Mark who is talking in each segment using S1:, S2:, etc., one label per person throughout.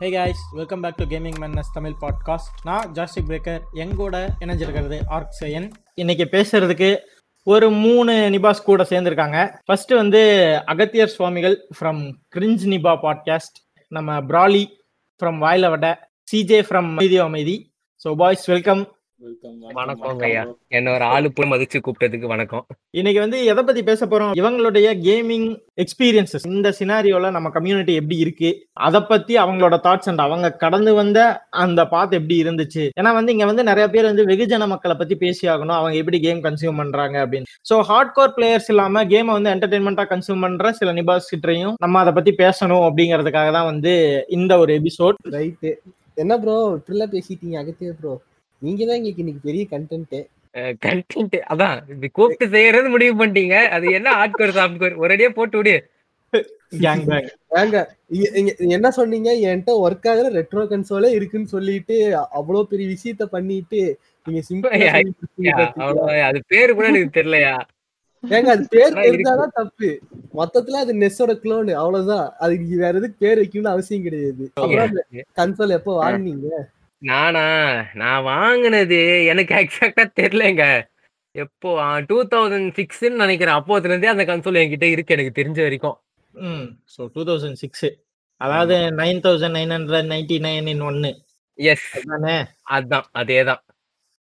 S1: Hey guys welcome back to gaming menace Tamil podcast நான் joystick breaker எங்கூட இணைஞ்சிருக்கிறது arc Sayan இன்னைக்கு பேசுறதுக்கு ஒரு மூணு நிபாஸ் கூட சேர்ந்துருக்காங்க. ஃபர்ஸ்ட் வந்து அகத்தியர் சுவாமிகள் ஃப்ரம் கிரிஞ்ச் நிபா பாட்காஸ்ட் நம்ம பிராலி ஃப்ரம் வாயிலவட சிஜே ஃப்ரம் அமைதி அமைதி ஸோ பாய்ஸ் வெல்கம்
S2: வணக்கம் ஐயா. என்ன ஒரு ஆளு போய் மதிச்சு கூப்பிட்டதுக்கு வணக்கம்.
S1: இன்னைக்கு வந்து எதை பத்தி பேச போறோம்? இவங்களுடைய கேமிங் எக்ஸ்பீரியன்சஸ் இந்த சினாரியோல நம்ம கம்யூனிட்டி எப்படி இருக்கு? அதை பத்தி அவங்களோட தாட்ஸ் அண்ட் அவங்க கடந்து வந்த அந்த பாத் எப்படி இருந்துச்சு? ஏன்னா வந்து இங்க வந்து நிறைய பேர் வந்து வெகுஜன மக்களை பத்தி பேசி ஆகணும். அவங்க எப்படி கேம் கன்சியூம் பண்றாங்க அப்படின்னு. சோ ஹார்ட் கோர் பிளேயர்ஸ் இல்லாம கேமை வந்து என்டர்டைன்மெண்டா கன்சியூம் பண்ற சில நிபாஸ் கிட்டையும் நம்ம அதை பத்தி பேசணும் அப்படிங்கிறதுக்காக தான் வந்து இந்த ஒரு எபிசோட்
S3: ரைட்டு என்ன ப்ரோ இப்படிலாம் பேசிட்டீங்க. அகத்திய ப்ரோ நீங்க தான் எங்களுக்கு இன்னைக்கு பெரிய கண்டென்ட்
S2: கண்டென்ட் அதான் கூப்பிட்டு செய்யறது முடிவு பண்ணிட்டீங்க. அது என்ன ஆட்கோர் சாப்ட்கோர் ஒரேடியா போட்டு விடு.
S3: என்ன சொன்னீங்க? என்கிட்ட ஒர்க் ஆகுற ரெட்ரோ கன்சோலே இருக்குன்னு சொல்லிட்டு அவ்வளவு பெரிய விஷயத்த பண்ணிட்டு நீங்க சிம்பிளா
S2: அது பேரு கூட எனக்கு தெரியலையா?
S3: ஏங்க அது பேர். தெரிஞ்சாதான் தப்பு. மொத்தத்துல அது நெஸ்ஸோட க்ளோனு அவ்வளவுதான். அதுக்கு வேற எதுக்கு பேர் வைக்கணும்னு அவசியம் கிடையாது. கன்சோல் எப்போ வாங்குனீங்க?
S2: நானா? நான் வாங்குனது எனக்கு எக்ஸாக்டா தெரியலங்க. எப்போ? டூ தௌசண்ட் சிக்ஸ்ன்னு நினைக்கிறேன். அப்போதுல இருந்தே அந்த கன்சோல் என்கிட்ட இருக்கு. எனக்கு தெரிஞ்ச வரைக்கும்.
S1: ம். ஸோ டூ தௌசண்ட் சிக்ஸ் அதாவது nine thousand nine hundred ninety nine in ஒன்னு
S2: எஸ்
S1: அதுதானே?
S2: அதான். அதேதான்.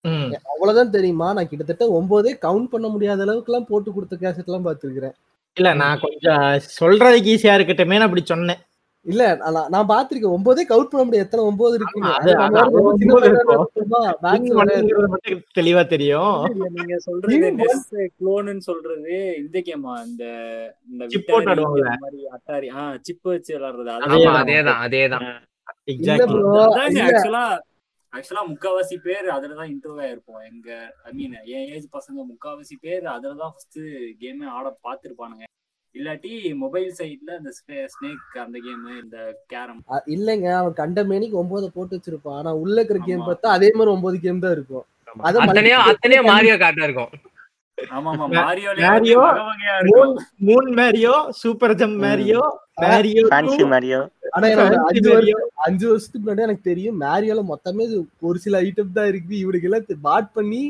S1: ம்.
S3: அவ்வளவுதான் தெரியுமா? நான் கிட்டத்தட்ட ஒன்பதே கவுண்ட் பண்ண முடியாத அளவுக்கு எல்லாம் போட்டு கொடுத்த கேசட் எல்லாம் பாத்துருக்கிறேன்
S1: இல்ல நான் கொஞ்சம் சொல்றதுக்கு ஈஸியா இருக்கட்டுமே அப்படி சொன்னேன்.
S3: இல்ல நான் நான் பாத்திருக்கேன் ஒன்பதே கவுண்ட் பண்ண முடியாது. எத்தனை ஒன்பது. இருப்போமா,
S1: மட்டும் தெளிவா தெரியும்.
S4: நீங்க சொல்றது க்ளோன்னு சொல்றது இந்த கேமா இந்த இந்த மாதிரி அட்டாரி ஆ சிப் வச்சு விளையாடுறது.
S2: ஆமா
S1: அதேதான்.
S2: அதேதான்.
S4: ஆக்சுவலா ஆக்சுவலா முக்காவாசி பேர் அதுலதான் இன்டர்வியூ ஆயிருப்போம். எங்க ஐ மீன் என் ஏஜ் பசங்க முக்காவாசி பேர் அதுலதான் ஃபர்ஸ்ட் கேமே ஆட பாத்துருப்பானுங்க இல்லாட்டி மொபைல் சைட்ல இந்த ஸ்னேக் அந்த கேம் இந்த கேரம்.
S3: இல்லைங்க. அவன் கண்ட மேனிக்கு ஒன்பது போட்டு வச்சிருப்பான். ஆனா உள்ள இருக்கிற கேம். பார்த்தா அதே மாதிரி ஒன்பது கேம் தான் இருக்கும். அது
S2: அத்தனையோ மாரியோ கார்டா இருக்கும்.
S1: சூப்பர் ஜம் மேரியோ மேரியோ
S5: மாரியோ
S3: ஆனா அஞ்சு வருஷத்துக்கு முன்னாடி எனக்கு தெரியும். மேரியோல மொத்தமே ஒரு சில ஐட்டம் தான் இருக்குது. இவனுக்கு எல்லாம் பாட் பண்ணி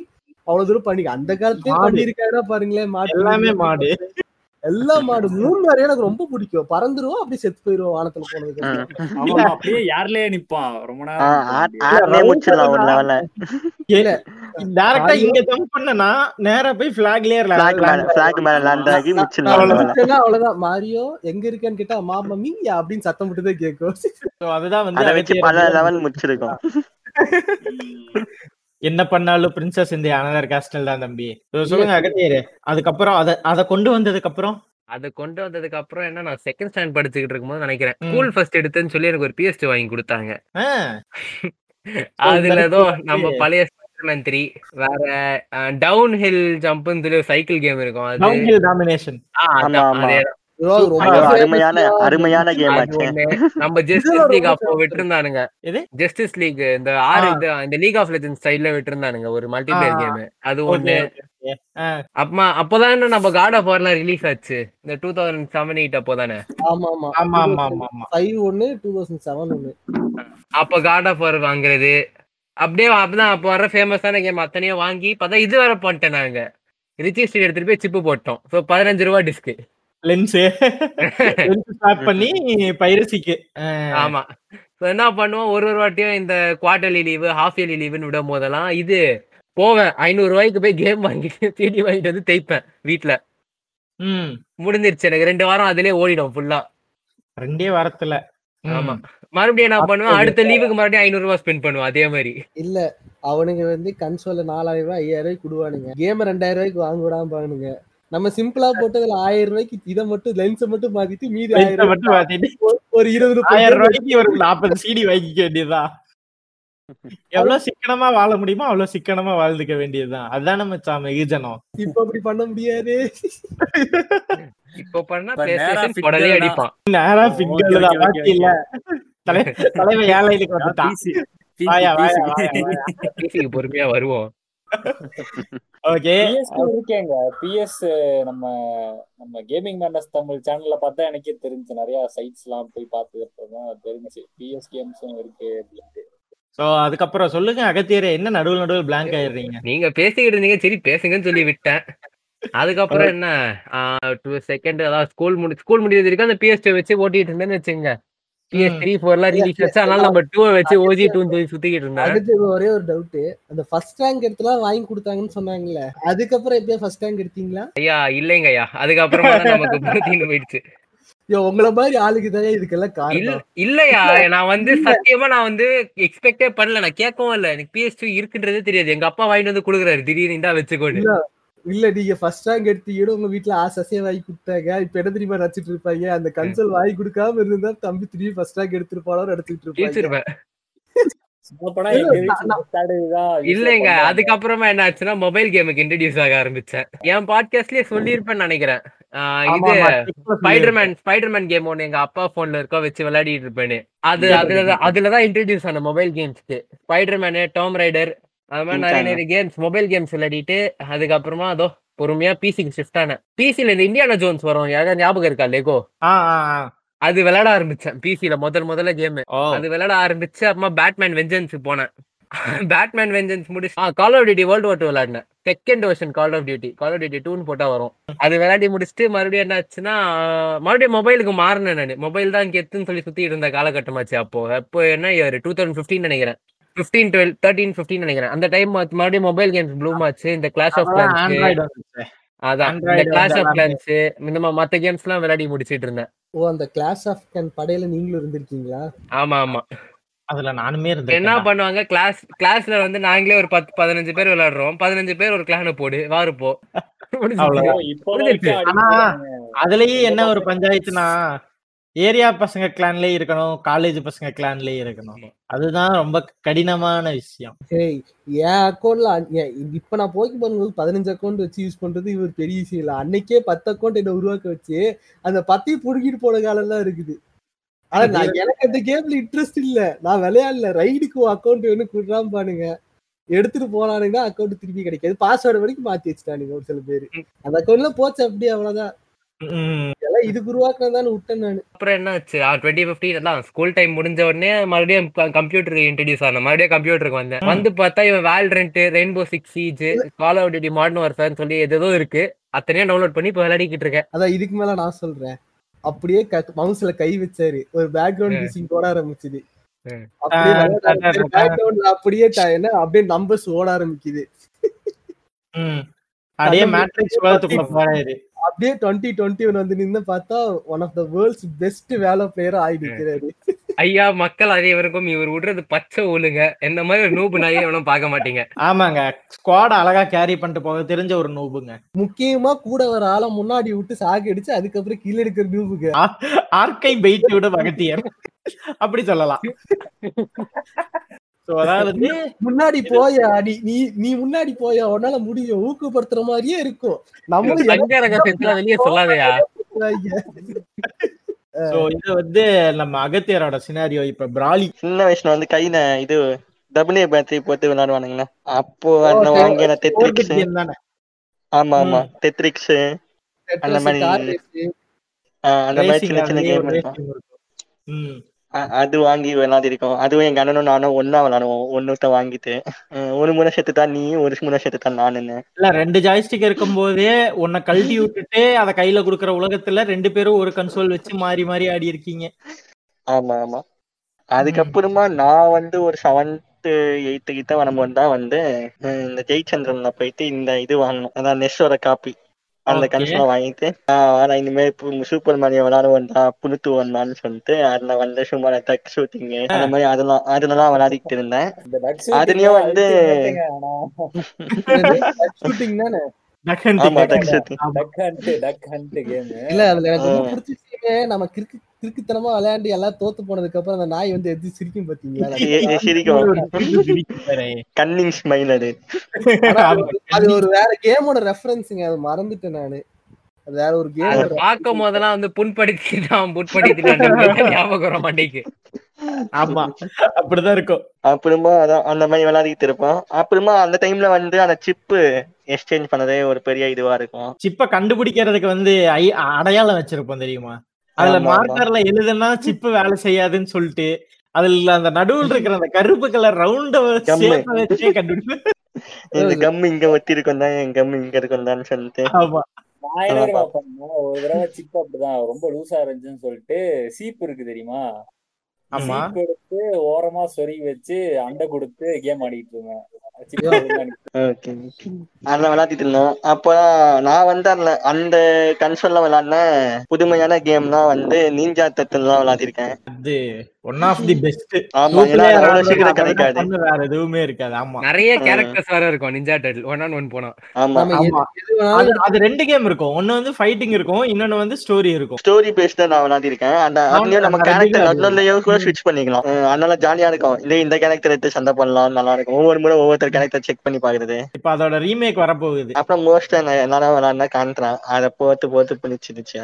S3: அவ்வளவு தூரம் பண்ணி அந்த காலத்துல
S1: மாடு.
S3: பண்ணிருக்காங்க பாருங்களேன் மாடு
S1: எல்லாமே மாடு
S3: எல்லா மாடு மூணு மேரியோ எனக்கு ரொம்ப பிடிக்கும். பறந்துருவோம் அப்படியே செத்து போயிருவோம் வானத்துல போனதுக்கு
S4: அப்படியே யார்லயே நிப்பான். ரொம்ப நேரம்
S5: லெவல்ல.
S1: டைரக்டா இங்க ஜம்ப் பண்ணனா நேரா போய் பிளாக்லயே
S5: பிளாக் மேல லேண்ட் ஆகி
S3: விட்டேன்னா அவ்வளவுதான். மாரியோ எங்க இருக்கேன்னு கேட்டா மாமா மீயா அப்படின்னு சத்தம் மட்டும் தான் கேட்கும்
S1: அதுதான் வந்து
S5: அதை வச்சு பல லெவல் முடிச்சிருக்கோம்.
S4: ம்.
S1: என்ன பண்ணாலும் பிரின்சஸ் இந்த அனதர் கேஸ்டல் தான் தம்பி. சொல்லுங்க அகத்தியர். அதுக்கப்புறம் அத அத கொண்டு வந்ததுக்கு அப்புறம்
S2: அதை கொண்டு வந்ததுக்கு அப்புறம் என்ன நான் செகண்ட் ஸ்டாண்ட் படிச்சுக்கிட்டு இருக்கும்போது நினைக்கிறேன். ஸ்கூல் ஃபர்ஸ்ட் எடுத்தேன்னு சொல்லி எனக்கு ஒரு பிஎஸ்டி வாங்கி கொடுத்தாங்க. அதுல ஏதோ நம்ம பழைய ஸ்பைடர்மேன் த்ரீ வேற டவுன் ஹில் ஜம்ப்னு சொல்லி சைக்கிள் கேம் இருக்கும். அது
S5: அருமையான. அருமையான கேம்.
S2: நம்ம ஜஸ்டிஸ் லீக் அப்போ விட்டுருந்தானுங்க.
S1: எது?
S2: ஜஸ்டிஸ் லீக் இந்த ஆறு. இது இந்த லீக் ஆஃப் லெஜண்ட் ஸ்டைல்ல விட்டுருந்தானுங்க. ஒரு மல்டிபிளேயர். கேம் அது ஒண்ணு. அப்பமா அப்போதான் நம்ம காட் ஆஃப் வார்லாம் ரிலீஸ் ஆச்சு. இந்த டூ தௌசண்ட் செவன் எயிட் அப்போதானே.
S3: ஆமா ஆமா
S1: ஆமா ஆமா ஆமா ஆமா
S3: ஃபைவ் ஒன்னு டூ தௌசண்ட் செவன் ஒன்னு
S2: அப்ப காட் ஆஃப் வார் வாங்குறது. அப்படியே அப்பதான் அப்போ வர ஃபேமஸான கேம் அத்தனையும் வாங்கி பார்த்தா இது வர பண்ணிட்டேன் நாங்க. ரிஜிஸ்டர் எடுத்துட்டு போய் சிப்பு போட்டோம். ஸோ பதினஞ்சு ரூபா டிஸ்க்
S1: லென்ஸ் ஸ்டார்ட் பண்ணி பைரசிக்கு.
S2: ஆமா. என்ன பண்ணுவோம்? ஒரு ஒரு வாட்டியும் இந்த குவார்டர்லி லீவு ஹாஃப் இயர்லி லீவுன்னு விடும் போதெல்லாம் இது போவேன். ஐநூறு ரூபாய்க்கு போய் கேம் வாங்கிட்டு சிடி வாங்கிட்டு வந்து தேய்ப்பேன் வீட்ல.
S1: ம்.
S2: முடிஞ்சிருச்சு. எனக்கு ரெண்டு வாரம் அதுலயே ஓடிடும் ஃபுல்லா
S1: ரெண்டே வாரத்துல.
S2: ஆமா. மறுபடியும் என்ன பண்ணுவேன்? அடுத்த லீவுக்கு மறுபடியும் ஐநூறு ரூபாய் ஸ்பெண்ட் பண்ணுவேன். அதே மாதிரி.
S3: இல்ல. அவனுங்க வந்து கன்சோல்ல நாலாயிரம் ரூபாய் ஐயாயிரம் ரூபாய்க்கு கொடுவானுங்க. கேம் ரெண்டாயிரம் ரூபாய்க்கு வாங்க விடாம பானுங்க நம்ம சிம்பிளா போட்டு அதுல ஆயிரம் ரூபாய்க்கு இதை மட்டும் லென்ஸை மட்டும் மாத்திட்டு மீதி ஆயிரம்
S1: மட்டும் மாத்திட்டு.
S3: ஒரு இருபது
S1: ஆயிரம் ரூபாய்க்கு ஒரு நாற்பது சிடி வாங்கிக்க வேண்டியதுதான். எவ்வளவு சிக்கனமா வாழ முடியுமோ அவ்வளவு சிக்கனமா வாழ்ந்துக்க வேண்டியதுதான். அதுதான் நம்ம சாம வெகுஜனம்
S3: இப்ப அப்படி பண்ண முடியாது.
S2: இப்போ பண்ணா உடனே. அடிப்பான்.
S1: நேரா பாக்கி இல்ல தலை தலைவன் ஏழைக்கு வந்துட்டான்.
S2: பொறுமையா வருவோம்.
S1: ஓகே
S4: இருக்கேங்க. பிஎஸ் நம்ம நம்ம கேமிங் மேண்டஸ் தமிழ் சேனல்ல பார்த்தா எனக்கே தெரிஞ்சு நிறைய சைட்ஸ் எல்லாம் போய் பார்த்ததுக்கு தெரிஞ்சு பிஎஸ் கேம்ஸும் இருக்கு அப்படின்ட்டு.
S1: சோ அதுக்கப்புறம் சொல்லுங்க அகத்தியரே என்ன நடுவில் நடுவில் பிளாங்க் ஆயிடுறீங்க?
S2: நீங்க பேசிக்கிட்டு இருந்தீங்க சரி பேசுங்கன்னு சொல்லி விட்டேன். அதுக்கப்புறம் என்ன? டூ செகண்ட் அதாவது ஸ்கூல் முடி ஸ்கூல் முடிஞ்சது வரைக்கும் அந்த பிஎஸ் டூ வச்சு ஓட்டிட்டு இருந்தேன்னு வச்சுங்க பிஎஸ் த்ரீ ஃபோர்லாம் ரிலீஸ் வச்சு அதனால நம்ம டூ வச்சு ஓஜி டூன்னு சொல்லி சுத்திக்கிட்டு இருந்தேன்.
S3: அடுத்து ஒரே ஒரு டவுட் அந்த ஃபர்ஸ்ட் ரேங்க் எடுத்துலாம் வாங்கி கொடுத்தாங்கன்னு சொன்னாங்கல்ல. அதுக்கப்புறம் எப்படியா ஃபர்ஸ்ட் ரேங்க் எடுத்தீங்களா?
S2: ஐயா இல்லைங்க ஐயா அதுக்கப்புறமா தான் நமக்கு புரோட்டீன் போயிடுச்சு.
S3: உங்களை மாதிரி ஆளுக்கு தான் இதுக்கெல்லாம் காரணம்.
S2: இல்லையா? நான் வந்து சத்தியமா நான் வந்து எக்ஸ்பெக்டே பண்ணல. நான் கேட்கவும் இல்ல. எனக்கு பிஎஸ் டூ இருக்குன்றதே தெரியாது. எங்க அப்பா வாங்கிட்டு வந்து குடுக்குறாரு. திடீர்னு இந்தா வச்சுக்கோடு
S3: இல்ல நீங்க ஃபர்ஸ்ட் ரேங்க் எடுத்தீங்கன்னு உங்க வீட்ல ஆசையா வாங்கி கொடுத்தாங்க. இப்ப என்ன தெரியுமா நடிச்சிட்டு இருப்பாங்க? அந்த கன்சோல் வாங்கி கொடுக்காம இருந்தா தம்பி திரும்பி ஃபர்ஸ்ட் ரேங்க் எடுத்துருப்பாளோ எடுத்துட்டு இருப்பாங்க.
S4: வீட்டுல
S2: இல்லைங்க. அதுக்கப்புறமா என்ன ஆச்சுன்னா மொபைல் கேமுக்கு இன்ட்ரடியூஸ் ஆக ஆரம்பிச்சேன். என் பாட்காஸ்ட்லயே சொல்லியிருப்பேன்னு நினைக்கிறேன். இது ஸ்பைடர்மேன் ஸ்பைடர்மேன் கேம் ஒன்னு எங்க அப்பா போன்ல இருக்கோ வச்சு விளையாடிட்டு இருப்பேன்னு. அது அதுலதான் அதுலதான் இன்ட்ரடியூஸ் ஆன மொபைல் கேம்ஸ்க்கு ஸ்பைடர்மேனு டாம் ரைடர் அது மாதிரி நிறைய நிறைய கேம்ஸ் மொபைல் கேம்ஸ் விளையாடிட்டு அதுக்கப்புறமா அதோ பொறுமையா பிசிக்கு ஷிஃப்ட் ஆனேன். பிசில இந்த இந்தியானா ஜோன்ஸ் வரும் யாராவது ஞாபகம் இருக்கா லெகோ. அது விளையாட ஆரம்பிச்சேன் பிசில முதல் முதல்ல கேம் அது விளையாட ஆரம்பிச்சு அப்புறமா பேட்மேன் வெஞ்சன்ஸ் போனேன். பேட்மேன் வெஞ்சன்ஸ் முடிச்சு call of duty world war two விளையாடினேன். Second version call of duty call of duty டூன்னு போட்டா வரும். அது விளையாடி முடிச்சுட்டு மறுபடியும் என்ன ஆச்சுன்னா மறுபடியும் மொபைலுக்கு மாறினேன் நான். மொபைல் தான் கெத்துன்னு சொல்லி சுத்திட்டு இருந்த காலகட்டமாச்சு அப்போ. அப்போ என்ன இயர் டூ தௌசண்ட் ஃபிஃப்டின் நினைக்கிறேன். ஃபிஃப்டீன் டுவெல் தேர்ட்டீன் ஃபிஃப்டின் நினைக்கிறேன். அந்த டைம் மறுபடியும் மொபைல் கேம்ஸ் ப்ளூம் ஆச்சு. இந்த கிளாஸ் ஆஃப்
S1: வந்துச்சு.
S2: அதான். இந்த கிளாஸ் ஆஃப். கிளான்ஸ் இந்த மத்த கேம்ஸ் எல்லாம் விளையாடி முடிச்சிட்டு இருந்தேன்.
S3: ஓ அந்த கிளாஸ் ஆஃப் கன் படையில நீங்களும் இருந்திருக்கீங்களா?
S2: ஆமா ஆமா.
S1: அதுல நானுமே
S2: என்ன
S1: இருந்தேன்
S2: பண்ணுவாங்க? கிளாஸ் கிளாஸ்ல வந்து நாங்களே ஒரு பத்து பதினஞ்சு பேர் விளையாடுறோம். பதினஞ்சு பேர் ஒரு கிளான போடு வாரு போ. முடிஞ்சுச்சு.
S1: அவ்வளவுதான்.
S4: ஐயோ, இப்போ வரைக்கும் அடி
S1: ஆனா,
S4: போடுறாங்க.
S1: அதுலயே என்ன ஒரு பஞ்சாயத்துனா ஏரியா பசங்க கிளான்லயே இருக்கணும் காலேஜ் பசங்க கிளான்லயே இருக்கணும். அதுதான் ரொம்ப கடினமான விஷயம்.
S3: என் அக்கௌண்ட்ல இப்ப நான் போக்கி பண்ணும்போது பதினஞ்சு அக்கௌண்ட் வச்சு யூஸ் பண்றது இவர் பெரிய விஷயம் இல்ல. அன்னைக்கே பத்து அக்கௌண்ட் என்ன உருவாக்க வச்சு அந்த பத்தையும் புடுங்கிட்டு போன காலம் எல்லாம் இருக்குது. ஆனா நான் எனக்கு அந்த கேம்ல இன்ட்ரெஸ்ட் இல்ல. நான் விளையாடல. ரைடுக்கு அக்கௌண்ட் வேணும் குடுறாம பானுங்க எடுத்துட்டு போனானுங்க அக்கௌண்ட் திருப்பி கிடைக்காது. பாஸ்வேர்டு வரைக்கும் மாத்தி வச்சுட்டானுங்க ஒரு சில பேரு. அந்த அக்கௌண்ட்ல போச்சு அப்படியே அவ்வளவுதான். இதெல்லாம் இதுக்கு உருவாக்குனதான்னு விட்டேன் நானு.
S2: அப்புறம் என்ன ஆச்சு டுவெண்ட்டி ஃபிஃப்டின் தான் ஸ்கூல் டைம் முடிஞ்ச உடனே மறுபடியும் கம்ப்யூட்டருக்கு இன்ட்ரடியூஸ் ஆன மறுபடியும் கம்ப்யூட்டருக்கு வந்தேன். வந்து பார்த்தா இவன் Valorant rainbow six siege call of duty modern வார்ஃபேர்னு சொல்லி எதோ இருக்கு. அத்தனையும் டவுன்லோட் பண்ணி இப்போ விளையாடிக்கிட்டு இருக்கேன்.
S3: அதான் இதுக்கு மேல நான் சொல்றேன். அப்படியே மவுஸ்ல கை வச்சாரு. ஒரு பேக்ரவுண்ட். மியூசிக் ஓட ஆரம்பிச்சுது. அப்படியே என்ன அப்படியே நம்பர்ஸ் ஓட ஆரம்பிக்குது.
S1: அப்படியே மேட்ரிக்ஸ் போறாரு.
S3: அப்படியே டுவெண்ட்டி டுவெண்ட்டி ஒன் வந்து நின்னு பார்த்தா one of the world's best வேலை பிளேயரா இருக்கிறாரு
S2: ஐயா மக்கள் அனைவருக்கும் இவர் விடுறது பச்சை ஒழுங்க. என்ன மாதிரி ஒரு நூபு நாயே எவனும் பார்க்க மாட்டீங்க.
S1: ஆமாங்க. ஸ்குவாட் அழகா கேரி பண்ணிட்டு போக தெரிஞ்ச ஒரு நூபுங்க
S3: முக்கியமா கூட வர ஆளை முன்னாடி விட்டு சாக்கு அடிச்சு அதுக்கப்புறம் கீழே எடுக்கிற நியூபுங்க
S1: ஆர்கை பெயிட் விட மகத்தியர் அப்படி சொல்லலாம். அதாவது
S3: முன்னாடி போயா? நீ நீ நீ முன்னாடி போயா? உன்னால முடியும் ஊக்கப்படுத்துற மாதிரியே இருக்கும். நம்மளும்
S2: வெளியே சொல்லாதயா?
S1: so இது வந்து நம்ம அகத்தியரோட சினாரியோ இப்ப பிராலி
S5: சின்ன வயசுல வந்து கையில இது டபுள்யூ பேட்டரி போட்டு விளையாடுவானுங்களா. அப்போ அந்த
S3: Okay.
S5: வாங்கின
S1: தானே?
S5: ஆமா ஆமா. டெட்ரிக்ஸ் அந்த மாதிரி- அந்த மாதிரி சின்ன சின்ன கேம் இருக்கும். அது வாங்கி விளையாடிருக்கோம் அதுவும் எங்க அண்ணனும் நானும் ஒன்னா விளையாடுவோம் ஒன்னுத்த வாங்கிட்டு. ஒரு முறை செத்துட்டான் நீ ஒரு முறை செத்துட்டான் நானுன்னு.
S1: இல்ல ரெண்டு ஜாய்ஸ்டிக் இருக்கும் போதே உன்னை கழட்டி விட்டுட்டு அத கையில குடுக்கற உலகத்துல ரெண்டு பேரும் ஒரு கன்சோல் வச்சு மாறி மாறி ஆடி இருக்கீங்க.
S5: ஆமா ஆமா. அதுக்கப்புறமா நான் வந்து ஒரு செவன்த் எயித்து கிட்ட வரும்போது தான் வந்து இந்த ஜெயச்சந்திரன்ல போயிட்டு இந்த இது வாங்கணும். அதான் நெஸ்ஸோட காப்பி அந்த. கன்சோலை வாங்கிட்டு ஆனா இனிமே சூப்பர் மாரியோ விளையாடுவோம்டா புனுத்து வந்தான்னு சொல்லிட்டு அதுல வந்து சும்மா டக் ஷூட்டிங் அந்த மாதிரி அதெல்லாம் அதெல்லாம் விளையாடிட்டு இருந்தேன் அதுலயும் வந்து-. ஆமா டக் ஷூட்டிங்.
S3: இல்ல அதுல எனக்கு ரொம்ப. பிடிச்ச நம்ம கிறுக்கு கிறுக்குத்தனமா விளையாண்டு எல்லாம் தோத்து போனதுக்கு அப்புறம் அந்த நாய் வந்து எது சிரிக்கும் பாத்தீங்களா?
S5: சிரிக்கும். கன்னிங் ஸ்மைல் அது.
S3: அது ஒரு- வேற கேமோட ரெஃபரன்ஸுங்க. அது மறந்துட்டேன் நானு. அது வேற ஒரு கேம்
S2: பார்க்கும் போதெல்லாம் வந்து புண்படுத்திட்டான் புண்படுத்திட்டான் ஞாபகம் வர மாட்டேங்குது
S1: ஆமா. அப்படிதான் இருக்கும்.
S5: அப்புறமா அதான் அந்த மாதிரி விளையாடிட்டு இருப்போம். அப்புறமா அந்த டைம்ல வந்து அந்த சிப்பு எக்ஸ்சேஞ்ச் பண்ணதே ஒரு பெரிய இதுவா இருக்கும்.
S1: சிப்ப கண்டுபிடிக்கிறதுக்கு வந்து ஐ- அடையாளம் வச்சிருப்போம் தெரியுமா? அதுல. மார்க்கர்ல எழுதுனா சிப்பு வேலை செய்யாதுன்னு சொல்லிட்டு அதுல அந்த நடுவுல இருக்கிற அந்த கருப்பு கலர் ரவுண்ட. வச்சே கண்டுபிடிச்சு
S5: கம் இங்க ஒத்தி இருக்கும் தான் என் கம் இங்க இருக்கும் தான் சொல்லிட்டு.
S1: ஆமா.
S4: நான் ஒரு தடவை சிப் அப்படிதான் ரொம்ப லூசா இருந்துச்சுன்னு சொல்லிட்டு சீப் இருக்கு தெரியுமா?
S1: ஆமா.
S4: சீப் எடுத்து ஓரமா சொருகி வச்சு அண்டை கொடுத்து கேம் ஆடிட்டு இருந்தேன்.
S5: அதில் விளையாடிட்டு இருந்தோம். அப்போ நான் வந்து அந்த கன்சோல்ல விளையாடின புதுமையான கேம்னா வந்து நீஞ்சா தத்துலாம் விளையாடிருக்கேன்.
S1: அது ஒன் ஆஃப் தி பெஸ்ட்
S5: ஆமா சீக்கிரம் கிடைக்காது.
S1: வேற எதுவுமே இருக்காது. ஆமா.
S2: நிறைய கேரக்டர்ஸ் வேற இருக்கும் ninja turtle one on one போனா.
S5: ஆமா
S3: நம்ம எது-
S1: ஆமா.
S3: எது வேணாலும்
S1: அது அது ரெண்டு கேம் இருக்கும். ஒன்னு வந்து ஃபைட்டிங் இருக்கும் இன்னொன்னு வந்து ஸ்டோரி இருக்கும்.
S5: ஸ்டோரி பேஸ்ட் தான் நான் விளையாடிருக்கேன். அந்த அதுலயும் நம்ம கேரக்டர் கூட ஸ்விட்ச் பண்ணிக்கலாம். அதனால ஜாலியா இருக்கும். இந்த இந்த கேரக்டர் எடுத்து சண்டை பண்ணலாம் நல்லா இருக்கும். ஒவ்வொரு முறை ஒவ்வொருத்தர் கேரக்டர் செக் பண்ணி பாக்குறது.
S1: இப்ப அதோட ரீமேக் வரப்போகுது.
S5: அப்புறம் மோஸ்டா என்னதான் விளையாடினா காண்றான் அதை போட்டு போட்டு பிடிச்சிருச்சு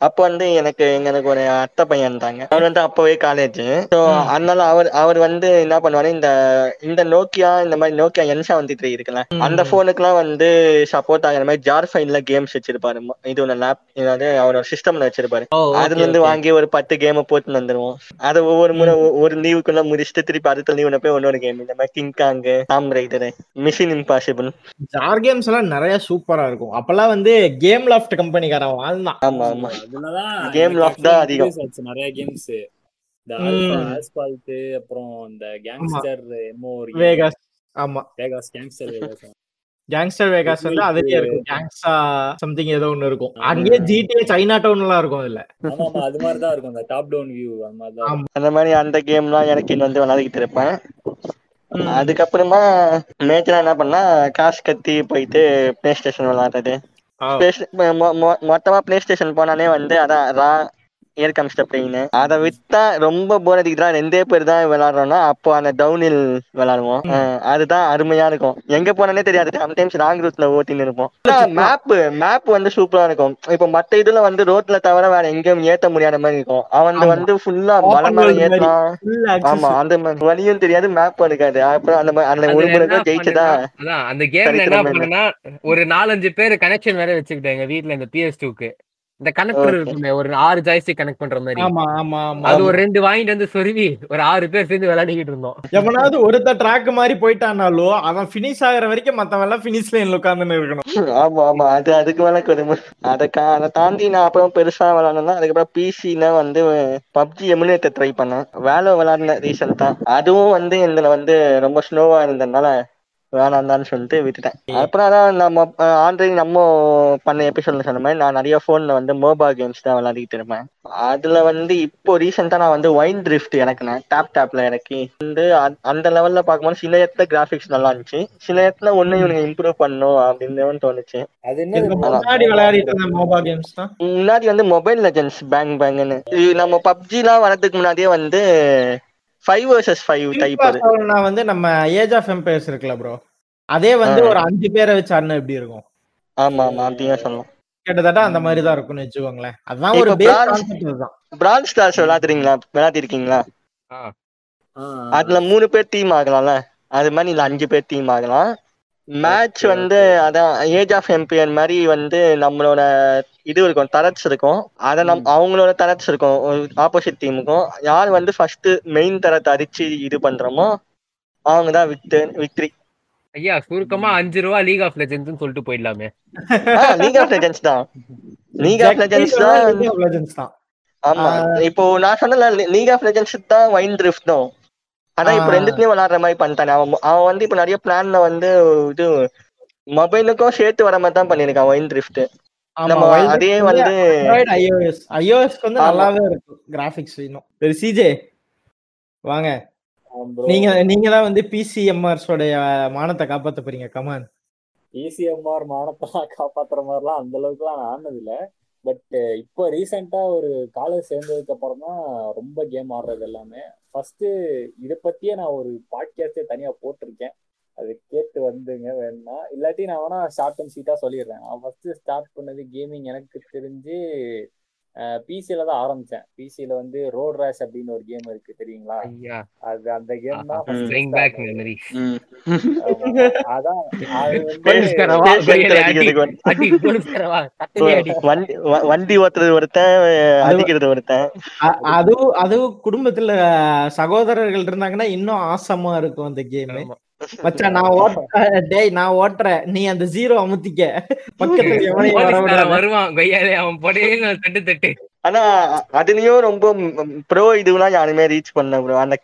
S5: அப்போ வந்து எனக்கு எனக்கு ஒரு அத்தை பையன் இருந்தாங்க. அவர் வந்து அப்பவே காலேஜ் ஸோ அதனால அவர் அவர் வந்து என்ன பண்ணுவாரு இந்த இந்த நோக்கியா இந்த மாதிரி நோக்கியா என் செவன்டி த்ரீ இருக்குல்ல அந்த போனுக்குலாம் வந்து சப்போர்ட் ஆகிற மாதிரி ஜார் ஃபைல்ல கேம்ஸ் வச்சிருப்பாரு. இது ஒன்று லேப் அதாவது அவரோட சிஸ்டம்ல வச்சிருப்பாரு. அதுல இருந்து. வாங்கி ஒரு பத்து கேம் போட்டு வந்துருவோம். அதை ஒவ்வொரு முறை ஒரு லீவுக்குள்ள முடிச்சுட்டு திருப்பி அடுத்த லீவுல போய் இன்னொரு கேம் இந்த மாதிரி King Kong Tomb Raider mission impossible
S1: jar games எல்லாம் நிறைய சூப்பரா இருக்கும். அப்பெல்லாம் வந்து கேம் லாஃப்ட் கம்பெனிக்காரன் வாழ்ந்தான்
S5: ஆமா ஆமா. Game
S4: எனக்கு
S5: loft தான் அதிகம்.
S4: நிறைய கேம்ஸ் இந்த. ஆஸ்பால்ட் அப்புறம் இந்த கேங்ஸ்டர் எமோ
S1: வேகாஸ் ஆமா.
S4: Vegas gangster Vegas
S1: gangster Vegas வந்து அதுலயே இருக்கும். கேங்ஸா சம்திங் ஏதோ ஒண்ணு இருக்கும். அங்கேயே ஜிடிஏ சைனா டவுன் எல்லாம் இருக்கும் அதுல.
S4: அது மாதிரி தான் இருக்கும். இந்த டாப் டவுன் வியூ அந்த மாதிரி.
S5: அந்த மாதிரி அந்த கேம்லாம் எனக்கு இன்னும் வந்து விளையாடிக்கிட்டு இருப்பேன். அதுக்கப்புறமா மேஜரா என்ன பண்ணா காசு கத்தி போயிட்டு பிளே ஸ்டேஷன் விளையாடுறது மொத்தமா பிளே ஸ்டேஷன் போனாலே வந்து அதான் ரா ஏர் கம்ஸ்ட பிளெயின் அதை விட்டா ரொம்ப போர் அடிக்குதுடா. ரெண்டே பேர் தான் விளையாடுறோம்னா அப்போ அந்த டவுனில் விளையாடுவோம் அஹ் அதுதான் அருமையா இருக்கும். எங்க போனானே தெரியாது. சம்டைம்ஸ் ராங் ரூட்ல ஓட்டின்னு இருப்போம். மேப் மேப் வந்து சூப்பரா இருக்கும். இப்போ மத்த இதுல வந்து ரோட்ல தவிர வேற எங்கேயும் ஏத்த முடியாத மாதிரி இருக்கும். அவன். வந்து ஃபுல்லா மலை மேல. ஏத்தலாம். ஆமா அந்த வழியும் தெரியாது மேப் இருக்காது. அப்புறம் அந்த அந்த ஒரு முறை ஜெயிச்சதா
S2: அந்த கேம்ல என்ன. பண்ணுனா ஒரு நாலஞ்சு பேர் கனெக்ஷன் வேற வச்சுக்கிட்டேன் எங்க வீட்ல இந்த பிஎஸ் டூக்கு இந்த கனெக்டர். இருக்குமே ஒரு ஆறு ஜாய்ஸ்டிக் கனெக்ட் பண்ற மாதிரி.
S1: ஆமா ஆமா ஆமா
S2: அது ஒரு ரெண்டு வாங்கிட்டு வந்து சொருவி ஒரு ஆறு பேர் சேர்ந்து விளையாடிக்கிட்டு இருந்தோம்.
S1: எவனாவது ஒருத்த ட்ராக் மாதிரி போயிட்டானாலோ அவன் பினிஷ் ஆகுற வரைக்கும் மத்தவன் எல்லாம் பினிஷ் லைன்ல உட்கார்ந்துன்னு இருக்கணும்.
S5: ஆமா ஆமா அது அதுக்கு மேல கொடுமை. அதை அதை தாண்டி நான் அப்புறம் பெருசா விளையாடணும்னா அதுக்கப்புறம் பிசில வந்து பப்ஜி எமுலேட்டர் ட்ரை பண்ணேன். வேலை விளையாடினேன் ரீசெண்டா அதுவும் வந்து இதுல வந்து ரொம்ப ஸ்லோவா இருந்ததுனால வேணாம்தான்னு சொல்லிட்டு விட்டுட்டேன். அப்புறம் அதான் நம்ம ஆல்ரெடி நம்ம பண்ண எபிசோட்ல சொன்ன மாதிரி நான் நிறைய போன்ல வந்து மோபா கேம்ஸ் தான் விளையாடிட்டு இருப்பேன். அதுல வந்து இப்போ ரீசெண்டா நான் வந்து வைன் ட்ரிஃப்ட் இறக்குனேன் டேப் டேப்ல இறக்கி வந்து அந்த- அந்த லெவல்ல பார்க்கும்போது சில இடத்துல கிராஃபிக்ஸ் நல்லா இருந்துச்சு. சில இடத்துல ஒண்ணு இவனுங்க இம்ப்ரூவ் பண்ணும் அப்படின்னு தோணுச்சு.
S4: அது
S1: இதுக்கு
S4: என்ன
S1: முன்னாடி விளையாடிட்டு இருந்த மோபா கேம்ஸ் தான்.
S5: முன்னாடி வந்து மொபைல் லெஜெண்ட்ஸ் பேங் பேங்னு இது நம்ம பப்ஜிலாம் வரதுக்கு முன்னாடியே வந்து ஃபைவ் வர்சஸ் ஃபைவ் டைப் அது.
S1: நான் வந்து நம்ம ஏஜ் ஆஃப் எம்பையர்ஸ் இருக்குல்ல ப்ரோ அதே வந்து. ஒரு அஞ்சு பேரை வச்சு எப்படி இருக்கும்.
S5: ஆமா ஆமா அப்படின்னு சொல்லலாம்.
S1: கிட்டத்தட்ட அந்த மாதிரி தான் இருக்கும்னு வச்சுக்கோங்களேன். அதுதான் ஒரு பேஸ் கான்செப்ட் தான்
S5: பிராட் ஸ்டார்ஸ் விளையாடுறீங்களா? விளையாடிருக்கீங்களா? அதுல மூணு பேர் டீம் ஆகலாம்ல? அது மாதிரி இல்ல அஞ்சு பேர் டீம் ஆகலாம். மேட்ச் வந்து அதான் ஏஜ் ஆஃப் எம்பியர் மாதிரி வந்து நம்மளோட இது இருக்கும் தரட்ஸ் இருக்கும். அத நம் அவங்களோட தரட்ஸ் இருக்கும் ஆப்போசிட் டீமுக்கும் யார் வந்து ஃபர்ஸ்ட் மெயின் தரத்தை அடிச்சு இது பண்றோமோ அவங்க தான் விக்டர் விக்டரி
S2: ஐயா சுருக்கமா அஞ்சு ரூபா லீக் ஆஃப் லெஜெண்ட்ஸ் சொல்லிட்டு போயிடலாமே.
S5: லீக் ஆஃப் லெஜெண்ட்ஸ் தான். லீக் ஆஃப் லெஜெண்ட்ஸ் தான்
S1: League of Legends தான்.
S5: ஆமா. இப்போ நான் சொன்னல லீக் ஆஃப் லெஜெண்ட்ஸ் தான் வைன் ட்ரிஃப்ட் தான் அதான் இப்போ. ரெண்டுத்துலயும் விளையாடுற மாதிரி பண்ணிட்டானே. அவன் அவன் வந்து இப்போ நிறைய பிளான்ல வந்து இது மொபைலுக்கும் சேர்த்து வர மாதிரி தான் பண்ணிருக்கான் வைன் ட்ரிஃப்ட்
S1: ஆமா,
S5: நம்ம அதே வந்து
S1: Android, iOS. iOS க்கு வந்து. நல்லாவே இருக்கும் கிராபிக்ஸ் இன்னும். சரி சிஜே வாங்க. நீங்க நீங்க தான் வந்து பிசிஎம்ஆர்ஸ் உடைய மானத்தை காப்பாத்த போறீங்க கமான்
S4: பிசிஎம்ஆர் மானத்தெல்லாம் காப்பாத்துற மாதிரிலாம் அந்த அளவுக்குலாம் ஆனது இல்ல பட் இப்போ ரீசெண்டா ஒரு காலேஜ் சேர்ந்ததுக்கு அப்புறம் தான் ரொம்ப கேம் ஆடுறது எல்லாமே. ஃபர்ஸ்ட் இதை பத்தியே நான் ஒரு பாட்காஸ்டே தனியா போட்டிருக்கேன். அது கேட்டு வந்துங்க வேணும்னா. இல்லாட்டி நான் வேணா ஷார்ட் அண்ட் ஸ்வீட்டா சொல்லிடுறேன். நான் ஃபர்ஸ்ட் ஸ்டார்ட் பண்ணது கேமிங் எனக்கு தெரிஞ்சு பிசில தான் ஆரம்பிச்சேன். பிசில வந்து ரோட் ரேஷ் அப்படின்னு ஒரு கேம் இருக்கு தெரியுங்களா? அது அந்த கேம் தான். அதான்.
S5: வண்டி ஓட்டுறது ஒருத்தன் அடிக்கிறது ஒருத்தன்.
S1: அதுவும் அதுவும் குடும்பத்துல சகோதரர்கள் இருந்தாங்கன்னா இன்னும் ஆசமா இருக்கும் அந்த கேம். மச்சான் நான் ஓட்ட டேய் நான் ஓட்டுறேன். நீ அந்த ஜீரோ அமுத்திக்க. பக்கத்துல எவனையும்.
S2: வருவான் கொய்யாலே அவன் பொடையில தட்டு தட்டு.
S5: ஆனா அதுலயும் ரொம்ப ப்ரோ இதுலாம் யாருமே ரீச் பண்ண ப்ரோ அந்த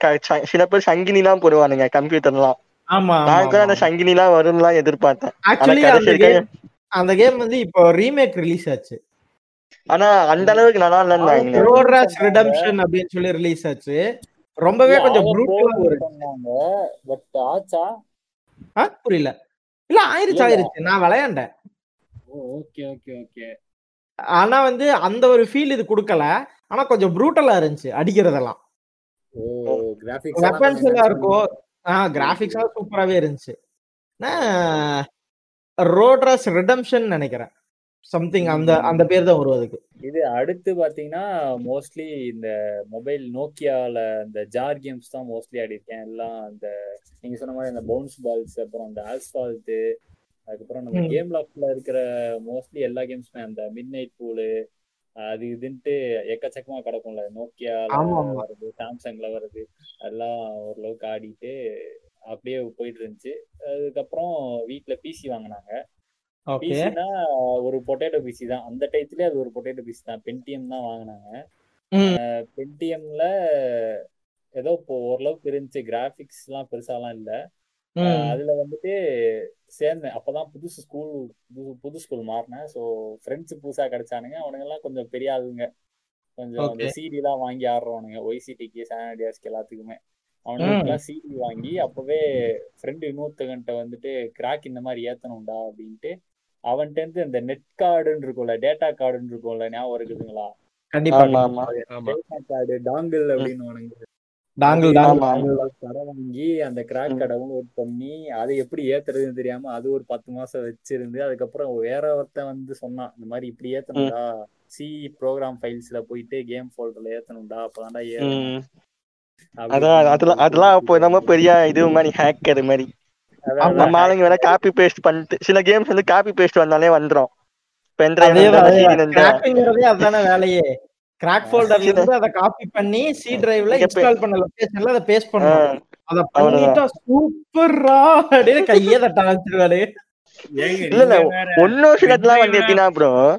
S5: சில பேர் சங்கினி எல்லாம் போடுவானுங்க கம்ப்யூட்டர்லாம்.
S1: ஆமா
S5: நான் கூட அந்த சங்கினி எல்லாம் வரும்லாம் எதிர்பார்த்தேன்.
S1: ஆக்சுவலி அந்த கேம் அந்த கேம் வந்து இப்போ ரீமேக் ரிலீஸ் ஆச்சு.
S5: ஆனா அந்த அளவுக்கு நல்லா இல்லைன்னு
S1: ரோட் ராஷ் ரிடம்ஷன் அப்படின்னு சொல்லி ரிலீஸ் ஆச்சு. ரொம்பவே கொஞ்சம்
S4: பட் ஆச்சா?
S1: ஆ, புரியல. இல்ல ஆயிருச்சு. ஆயிருச்சு. நான் விளையாண்டேன்.
S4: Okay okay okay.
S1: ஆனா வந்து அந்த ஒரு ஃபீல் இது கொடுக்கல. ஆனா கொஞ்சம் ப்ரூட்டலா இருந்துச்சு அடிக்கிறதெல்லாம். வெப்பன்ஸ் எல்லாம் இருக்கும். ஆ கிராபிக்ஸ் சூப்பராவே இருந்துச்சு. ரோட்ரஸ் ரிடம்ஷன் நினைக்கிறேன். சம்திங் அந்த அந்த பேர் தான் வரும் அதுக்கு.
S4: இது அடுத்து பாத்தீங்கன்னா மோஸ்ட்லி இந்த மொபைல் நோக்கியால இந்த ஜார் கேம்ஸ் தான் மோஸ்ட்லி ஆடி இருக்கேன். எல்லாம் அந்த நீங்க சொன்ன மாதிரி அந்த பவுன்ஸ் பால்ஸ் அப்புறம் அந்த ஆஸ்பால்ட் அதுக்கப்புறம் நம்ம. கேம் லாக்ல இருக்கிற மோஸ்ட்லி எல்லா கேம்ஸுமே அந்த மிட் நைட் பூலு அது இதுன்ட்டு எக்கச்சக்கமா கிடக்கும்ல.
S1: ஆமா.
S4: வருது சாம்சங்ல வருது. அதெல்லாம் ஓரளவுக்கு ஆடிட்டு அப்படியே போயிட்டு இருந்துச்சு. அதுக்கப்புறம் வீட்ல பிசி வாங்கினாங்க. பிசினா ஒரு பொட்டேட்டோ பிசி தான். அந்த டயத்துலயே அது ஒரு பொட்டேட்டோ பிசி தான். பென்டிஎம் தான் வாங்கினாங்க. பென்டிஎம்ல ஏதோ இப்போ ஓரளவுக்கு இருந்துச்சு. கிராபிக்ஸ் எல்லாம் பெருசாலாம் இல்ல. அதுல வந்துட்டு சேர்ந்தேன். அப்பதான் புதுசு ஸ்கூல் புது புது ஸ்கூல் மாறினேன். ஸோ ஃப்ரெண்ட்ஸ் புதுசா கிடைச்சானுங்க. அவனுங்க எல்லாம் கொஞ்சம் பெரிய ஆளுங்க. கொஞ்சம் அந்த. சிடி எல்லாம் வாங்கி ஆடுறவனுங்க. ஒய்சிடிக்கு சானடியாஸ்க்கு எல்லாத்துக்குமே. அவனுங்களுக்குலாம் சிடி வாங்கி அப்பவே ஃப்ரெண்டு இன்னொருத்தகன்ட்ட வந்துட்டு கிராக் இந்த மாதிரி ஏத்தணும்டா அப்படின்ட்டு அவன்கிட்ட இருந்து இந்த நெட் கார்டுன்னு இருக்கும்ல டேட்டா கார்டுன்னு இருக்கும்ல ஞாபகம் இருக்குதுங்களா?
S1: கண்டிப்பா
S5: ஆமா ஆமா.
S2: ஆமா
S4: டேட்டா கார்டு டாங்கிள் அப்படின்னு வாங்கி அந்த கிராக் டவுன்லோட் பண்ணி அதை எப்படி ஏத்துறதுன்னு தெரியாம அது ஒரு பத்து மாசம் வச்சிருந்து அதுக்கப்புறம் வேற ஒருத்தன் வந்து சொன்னான் இந்த மாதிரி இப்படி ஏத்தணும்டா. சி ப்ரோக்ராம் ஃபைல்ஸ்ல போயிட்டு கேம் ஃபோல்டர்ல ஏத்தணும்டா அப்பதான்டா
S5: அதான் அதெல்லாம் அதெல்லாம் அப்போ நம்ம பெரிய இது மாதிரி ஹேக்கர் மாதிரி. நம்ம ஆளுங்க வேணா காப்பி பேஸ்ட் பண்ணிட்டு சில கேம்ஸ் வந்து காப்பி பேஸ்ட் வந்தாலே வந்துரும்.
S1: அதான வேலையே. கிராக் ஃபோல்டர்ல
S5: சில-
S1: இருந்து அதை காப்பி பண்ணி சி டிரைவ்ல இன்ஸ்டால் பண்ண லொகேஷன்ல அதை பேஸ்ட் பண்ணணும். அத. பண்ணிட்டா கையே தட்ட ஆரம்பிச்சிருவாரு.
S5: இல்ல இல்ல ஒன்னும் சிலதுலாம் வந்து எப்படின்னா ப்ரோ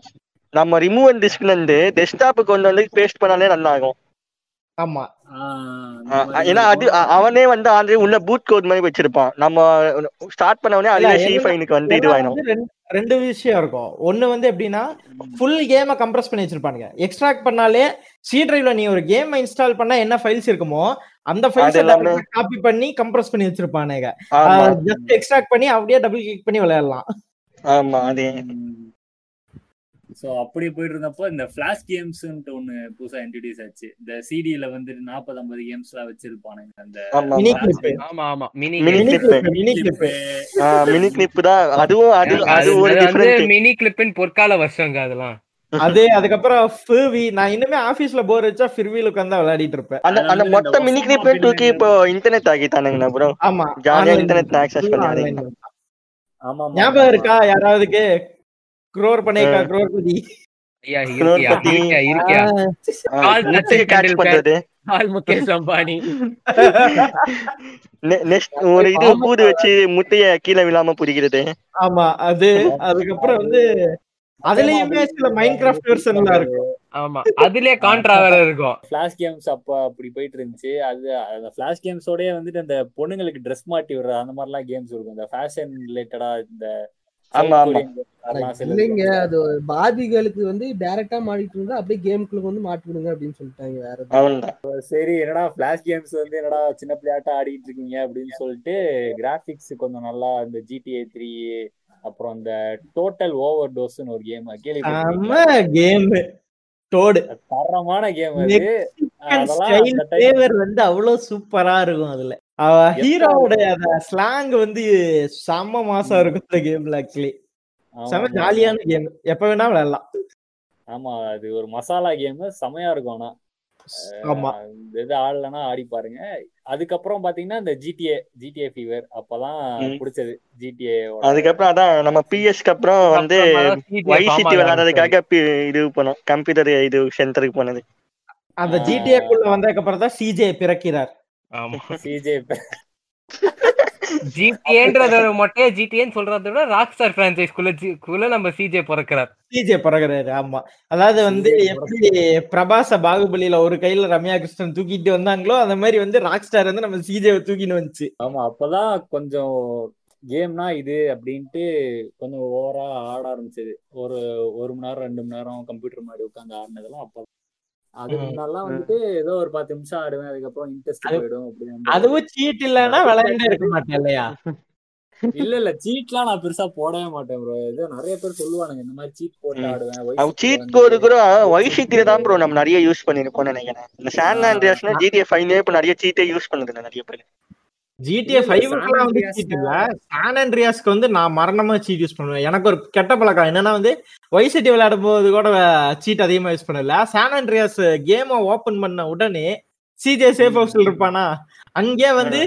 S5: நம்ம ரிமூவ் அண்ட் டிஸ்க்ல இருந்து டெஸ்க்டாப் கொண்டு வந்து பேஸ்ட் பண்ணாலே நல்லா ஆகும்
S1: ஆமா.
S5: ஏன்னா அது அவனே வந்து ஆல்ரெடி உள்ள பூட் கோட் மாதிரி வச்சிருப்பான். நம்ம ஸ்டார்ட் பண்ண உடனே அதுவே
S1: இல்ல,
S5: சி
S1: என்ன-
S5: ஃபைனுக்கு வந்து இதுவாயிடும்
S1: வந்து ரெண்டு- விஷயம் இருக்கும். ஒண்ணு வந்து எப்படின்னா ஃபுல் கேமை கம்ப்ரஸ் பண்ணி வச்சிருப்பானுங்க. எக்ஸ்ட்ராக்ட் பண்ணாலே சி டிரைவ்ல நீ ஒரு கேம் இன்ஸ்டால் பண்ணா என்ன ஃபைல்ஸ் இருக்குமோ அந்த ஃபைல்ஸ்
S5: எல்லாமே-
S1: காப்பி பண்ணி கம்ப்ரஸ் பண்ணி வச்சிருப்பானுங்க. ஜஸ்ட் எக்ஸ்ட்ராக்ட் பண்ணி அப்படியே டபுள் கிளிக் பண்ணி விளையாடலாம்.
S5: ஆமா அதே.
S4: சோ அப்படி போயிட்டு இருந்தப்போ இந்த ஃபிளாஷ் கேம்ஸ்ன்ட்டு ஒண்ணு புதுசா இன்ட்ரடியூஸ் ஆச்சு. இந்த சிடில வந்துட்டு நாற்பது ஐம்பது கேம்ஸ் எல்லாம் வச்சிருப்பானுங்க. அந்த
S5: ஆமா
S1: மினி
S5: ஆமா
S1: கிளிப்
S2: ஆமா ஆமா. Mini
S5: mini
S1: mini
S5: clip.
S1: Clip mini clip
S5: mini clip தான். அதுவும் அது அது
S2: வந்து மினி கிளிப்பின் பொற்கால வருஷங்க அதெல்லாம்.
S1: அது அதுக்கப்புறம் ஃபிர்வி நான் இன்னுமே ஆபீஸ்ல போர் வச்சா ஃபிர்வில உட்கார்ந்து விளையாடிட்டு இருப்பேன்.
S5: அந்த அந்த மொத்த மினி
S4: அப்படின்னு
S5: தூக்கி இப்போ இன்டர்நெட் ஆக்கிட்டானுங்கண்ணா ப்ரோ
S1: ஆமா
S5: ஜாலியா இன்டர்நெட். ஆக்சஸ் பண்ணி.
S4: ஆமா ஆமா,
S1: ஞாபகம். இருக்கா? யாராவதுக்கு? குரோர் பண்ணேக்கா குரோர் பதி.
S2: ஐயா இருக்கியா?
S5: பத்தி-
S2: இருக்கியா இருக்கியா? கால்
S5: முட்டையை
S2: சச்சின்
S5: கேட்ச்
S2: டெண்டுல்கர்.
S5: பண்றது.
S2: ஆல் முகேஷ் அம்பானி.
S5: நெக்ஸ்ட் ஒரு இது பூது வச்சு முட்டைய கீழே விழாம பிடிக்கிறது
S1: ஆமா அது அதுக்கப்புறம் வந்து அதுலயுமே சில மைண்ட் கிராஃப்ட் வெர்ஷன்லாம் இருக்கும்.
S2: ஆமா அதுலயே கான்ட்ரா வேற இருக்கும்.
S4: ஃபிளாஷ் கேம்ஸ் அப்ப அப்படி போயிட்டு இருந்துச்சு. அது அந்த ஃபிளாஷ் கேம்ஸோடய வந்துட்டு அந்த பொண்ணுங்களுக்கு ட்ரெஸ் மாட்டி விடுற அந்த மாதிரிலாம் கேம்ஸ் இருக்கும். இந்த ஃபேஷன் ரிலேட்டடா இந்த
S5: ஆமா, ஆமா.
S3: இல்லைங்க அது பாபிகளுக்கு வந்து டைரக்டா மாட்டிட்டு இருந்தா அப்படியே கேமுக்குள்ள வந்து மாட்டி விடுங்க அப்படின்னு சொல்லிட்டாங்க வேற
S4: சரி என்னடா ஃபிளாஷ் கேம்ஸ் வந்து என்னடா சின்ன பிள்ளையாட்டா ஆடிட்டு இருக்கீங்க அப்படின்னு சொல்லிட்டு கிராபிக்ஸ் கொஞ்சம் நல்லா இந்த ஜிடிஏ த்ரீ அப்புறம் இந்த டோட்டல் ஓவர் டோஸ்னு ஒரு கேம் கேள்வி
S1: கேம் டோடு
S4: தரமான கேம் அது. அதெல்லாம்
S1: வந்து அவ்வளவு சூப்பரா இருக்கும் அதுல. ஹீரோவோட அந்த ஸ்லாங் வந்து செம்ம மாசம் இருக்கும் இந்த கேம்ல ஆக்சுவலி செம்ம. ஜாலியான கேம் எப்ப வேணா விளையாடலாம்.
S4: ஆமா அது ஒரு மசாலா கேம் செமையா இருக்கும் ஆனா.
S1: ஆமா.
S4: இந்த இது ஆடலன்னா ஆடி பாருங்க. அதுக்கப்புறம் பாத்தீங்கன்னா இந்த ஜிடிஏ ஜிடிஏ ஃபீவர் அப்பதான். பிடிச்சது. ஜிடிஏ
S5: அதுக்கப்புறம் அதான் நம்ம பிஎஸ்க்கு அப்புறம் வந்து வைசிட்டி விளையாடுறதுக்காக இது போனோம் கம்ப்யூட்டர் இது சென்டருக்கு போனது.
S1: அந்த ஜிடிஏ குள்ள வந்ததுக்கு அப்புறம் தான் சிஜே பிறக்கிறார்.
S2: ஜிடிஏன்றத மொட்டையா ஜிடிஏன்னு சொல்றத விட ராக் ஸ்டார் பிரான்சைஸ் குள்ள ஜி- குள்ள நம்ம சிஜே பிறக்கிறார்
S1: சிஜே பிறகுறாரு ஆமா. அதாவது வந்து
S4: CJ
S1: எப்படி பிரபாச பாகுபலியில ஒரு கையில ரம்யா கிருஷ்ணன் தூக்கிட்டு வந்தாங்களோ அந்த மாதிரி வந்து ராக் ஸ்டார் வந்து நம்ம சிஜே தூக்கின்னு வந்துச்சு.
S4: ஆமா அப்பதான் கொஞ்சம் கேம்னா இது அப்படின்ட்டு கொஞ்சம் ஓவரா ஆட ஆரம்பிச்சது. ஒரு ஒரு மணி நேரம் ரெண்டு மணி நேரம் கம்ப்யூட்டர் மாதிரி உட்காந்து ஆடினதெல்லாம் அப்ப அதுக்கு
S1: ம்.
S4: முன்னாலாம் வந்துட்டு ஏதோ ஒரு பத்து நிமிஷம் ஆடுவேன் அதுக்கப்புறம் இன்ட்ரெஸ்ட்
S1: அது-
S4: போயிடும் அப்படின்னு
S1: அதுவும் சீட் இல்லைன்னா விளையாண்டே இருக்க மாட்டேன் இல்லையா?
S4: இல்ல இல்ல சீட்லாம் நான் பெருசா போடவே மாட்டேன் ப்ரோ ஏதோ நிறைய பேர் சொல்லுவானுங்க இந்த மாதிரி சீட் போட்டு. ஆடுவேன்
S5: சீட் கோடு கூட வைசிட்டில தான் ப்ரோ நம்ம நிறைய யூஸ் பண்ணிருக்கோம் நினைக்கிறேன். இந்த சான் ஆண்ட்ரியாஸ்னா ஜிடிஏ ஃபைவ்லயே இப்ப நிறைய சீட்டே யூஸ் பண்ணுது நிறைய பேர்.
S1: ஜிடிஏ ஃபைவ்க்குலாம் வந்து
S4: San
S1: சீட் இல்ல. சான் ஆண்ட்ரியாஸ்க்கு வந்து நான் மரணமா சீட் யூஸ் பண்ணுவேன். எனக்கு ஒரு கெட்ட பழக்கம். என்னன்னா வந்து வைசிட்டி விளையாடும் போது கூட சீட் அதிகமா யூஸ் பண்ணல. சான் ஆண்ட்ரியாஸ் கேமை ஓபன் பண்ண உடனே சிஜே சேஃப் ஹவுஸ்ல இருப்பானா? அங்கே வந்து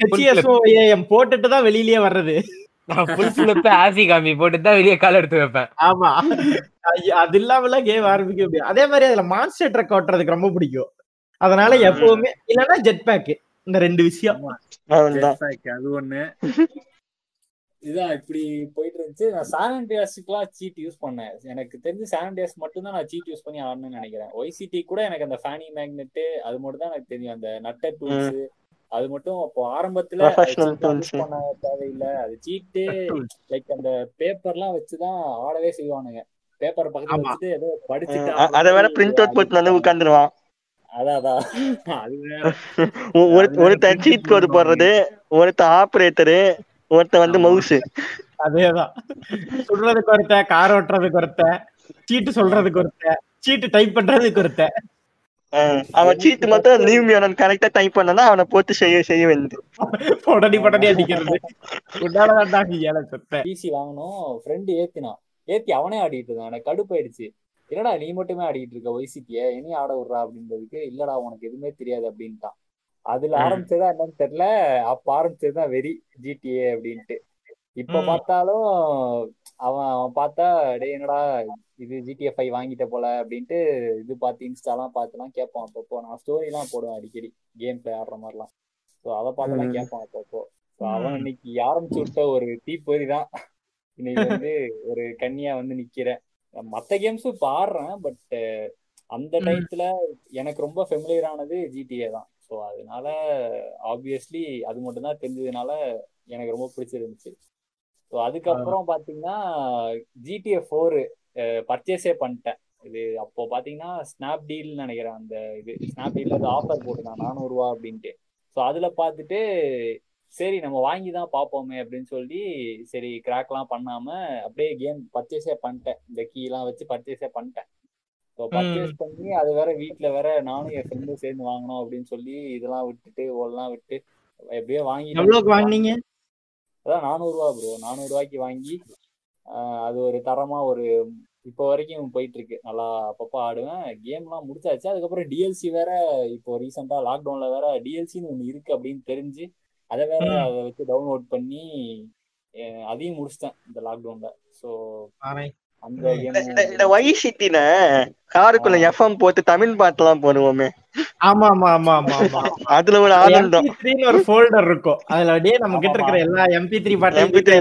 S1: ஹெச்எஸ்ஓஏஎம் போட்டுட்டு தான் வெளியிலயே வர்றது.
S2: ஆசி காமி போட்டு தான் வெளியே கால் எடுத்து வைப்பேன்.
S1: ஆமா. அது இல்லாம கேம் ஆரம்பிக்க முடியும் அதே மாதிரி அதுல மான்ஸ்டர் ட்ரக் ஓட்டுறதுக்கு ரொம்ப பிடிக்கும். அதனால. எப்பவுமே இல்லன்னா ஜெட் பேக் இந்த ரெண்டு விஷயம்.
S4: அது ஒண்ணு. இதான் இப்படி போயிட்டு இருந்துச்சு நான் சானிடைஸ்க்குலாம் சீட் யூஸ் பண்ணேன். எனக்கு தெரிஞ்சு சானிடைஸ் மட்டும் தான் நான் சீட் யூஸ் பண்ணி ஆடணும்னு நினைக்கிறேன். ஒய்சிடி கூட எனக்கு அந்த ஃபேனி மேக்னெட் அது மட்டும் தான் எனக்கு தெரியும். அந்த நட்டர் டூல்ஸ் அது மட்டும் அப்போ ஆரம்பத்துல பண்ண தேவையில்லை. அது சீட்டு லைக் அந்த பேப்பர்லாம் வச்சுதான் ஆடவே செய்வானுங்க. பேப்பர் பக்கத்துல. வச்சுட்டு ஏதோ படிச்சுட்டு
S5: அத வேற பிரிண்ட் அவுட் போட்டு வந்து உட்காந்துருவான் ஒருத்தன் சீட் கோடு போடுறது ஒருத்தன் ஆபரேட்டரு ஒருத்தன் வந்து. மவுஸ்
S1: அதேதான். சொல்றதுக்கு ஒருத்த கார் ஓட்டுறதுக்கு ஒருத்த சீட்டு சொல்றதுக்கு ஒருத்த சீட்டு டைப் பண்றதுக்கு ஒருத்த
S5: அவன் சீட்டு மட்டும் லீவ் மீ கரெக்டா டைப் பண்ணனா அவனை போட்டு செய்ய செய்ய வேண்டியது.
S1: உடனே உடனே அடிக்கிறது. செத்த
S4: பிசி வாங்கணும். ஃப்ரெண்டு ஏத்தினான். ஏத்தி அவனே ஆடிட்டு இருந்தான் எனக்கு கடுப்பாயிடுச்சு. என்னடா நீ மட்டுமே ஆடிட்டு இருக்க ஒய்சிட்டிய இனி ஆட விடுறா அப்படின்றதுக்கு இல்லடா உனக்கு எதுவுமே தெரியாது அப்படின்ட்டான். அதுல. ஆரம்பிச்சதா என்னன்னு தெரியல. அப்ப ஆரம்பிச்சதுதான் வெறி ஜிடிஏ அப்படின்ட்டு. இப்ப. பார்த்தாலும் அவன் அவன் பார்த்தா டேய் என்னடா இது ஜிடிஏ ஃபைவ் வாங்கிட்ட போல அப்படின்ட்டு இது பார்த்து இன்ஸ்டாலாம் பார்த்துலாம் கேட்பான் அப்பப்போ. நான் ஸ்டோரி எல்லாம் போடுவேன் அடிக்கடி கேம் பிளே ஆடுற மாதிரிலாம். ஸோ அதை பார்த்துலாம். கேட்பான் அப்பப்போ. ஸோ அவன் இன்னைக்கு ஆரம்பிச்சு விட்ட ஒரு தீப்பொறி தான். இன்னைக்கு வந்து ஒரு கன்னியா வந்து நிக்கிறேன். மத்த கேம்ஸும் இப்ப ஆடுறேன் பட் அந்த. டயத்துல எனக்கு ரொம்ப ஃபெமிலியர் ஆனது ஜிடிஏ தான். ஸோ அதனால ஆப்வியஸ்லி அது மட்டும் தான் தெரிஞ்சதுனால எனக்கு ரொம்ப பிடிச்சிருந்துச்சு. ஸோ அதுக்கப்புறம் பாத்தீங்கன்னா ஜிடிஏ ஃபோரு பர்ச்சேஸே பண்ணிட்டேன். இது அப்போ பாத்தீங்கன்னா ஸ்னாப்டீல்னு நினைக்கிறேன் அந்த இது ஸ்னாப்டீல்ல அது ஆஃபர் போட்டுருந்தான் நானூறுரூவா அப்படின்ட்டு. ஸோ அதுல பார்த்துட்டு சரி நம்ம வாங்கி தான் பார்ப்போமே அப்படின்னு சொல்லி சரி கிராக்லாம் பண்ணாம அப்படியே கேம் பர்ச்சேஸே பண்ணிட்டேன். இந்த கீலாம் வச்சு பர்ச்சேஸே பண்ணிட்டேன். ஸோ பர்ச்சேஸ் பண்ணி அது வேற வீட்ல வேற நானும் என் ஃப்ரெண்டும் சேர்ந்து வாங்கணும் அப்படின்னு சொல்லி இதெல்லாம் விட்டுட்டு ஓடலாம் விட்டு எப்படியோ வாங்கி
S1: எவ்வளவுக்கு வாங்குனீங்க?
S4: அதான் நானூறுரூவா ப்ரோ நானூறுரூவாய்க்கு வாங்கி ஆஹ் அது ஒரு தரமா ஒரு இப்போ வரைக்கும் போயிட்டு இருக்கு நல்லா அப்பப்போ ஆடுவேன். கேம்லாம் முடிச்சாச்சு. அதுக்கப்புறம் டிஎல்சி வேற இப்போ ரீசெண்டா லாக்டவுன்ல வேற டிஎல்சின்னு ஒன்று இருக்கு அப்படின்னு தெரிஞ்சு அதை வேற வச்சு டவுன்லோட் பண்ணி அதையும் முடிச்சிட்டேன் இந்த லாக்டவுன்ல
S1: ம்.
S5: இந்த ஒய் சிட்டில காருக்குள்ள எஃப்எம் போட்டு தமிழ் பாட்டுலாம் போடுவோமே.
S1: ஆமா ஆமா ஆமா ஆமா ஆமா.
S5: அதுல ஒரு ஆனந்தம்
S1: MP3 ன்னு ஒரு ஃபோல்டர் இருக்கும். அதுல அப்படியே நம்ம கிட்ட இருக்கிற எல்லா எம்பி த்ரீ
S5: MP3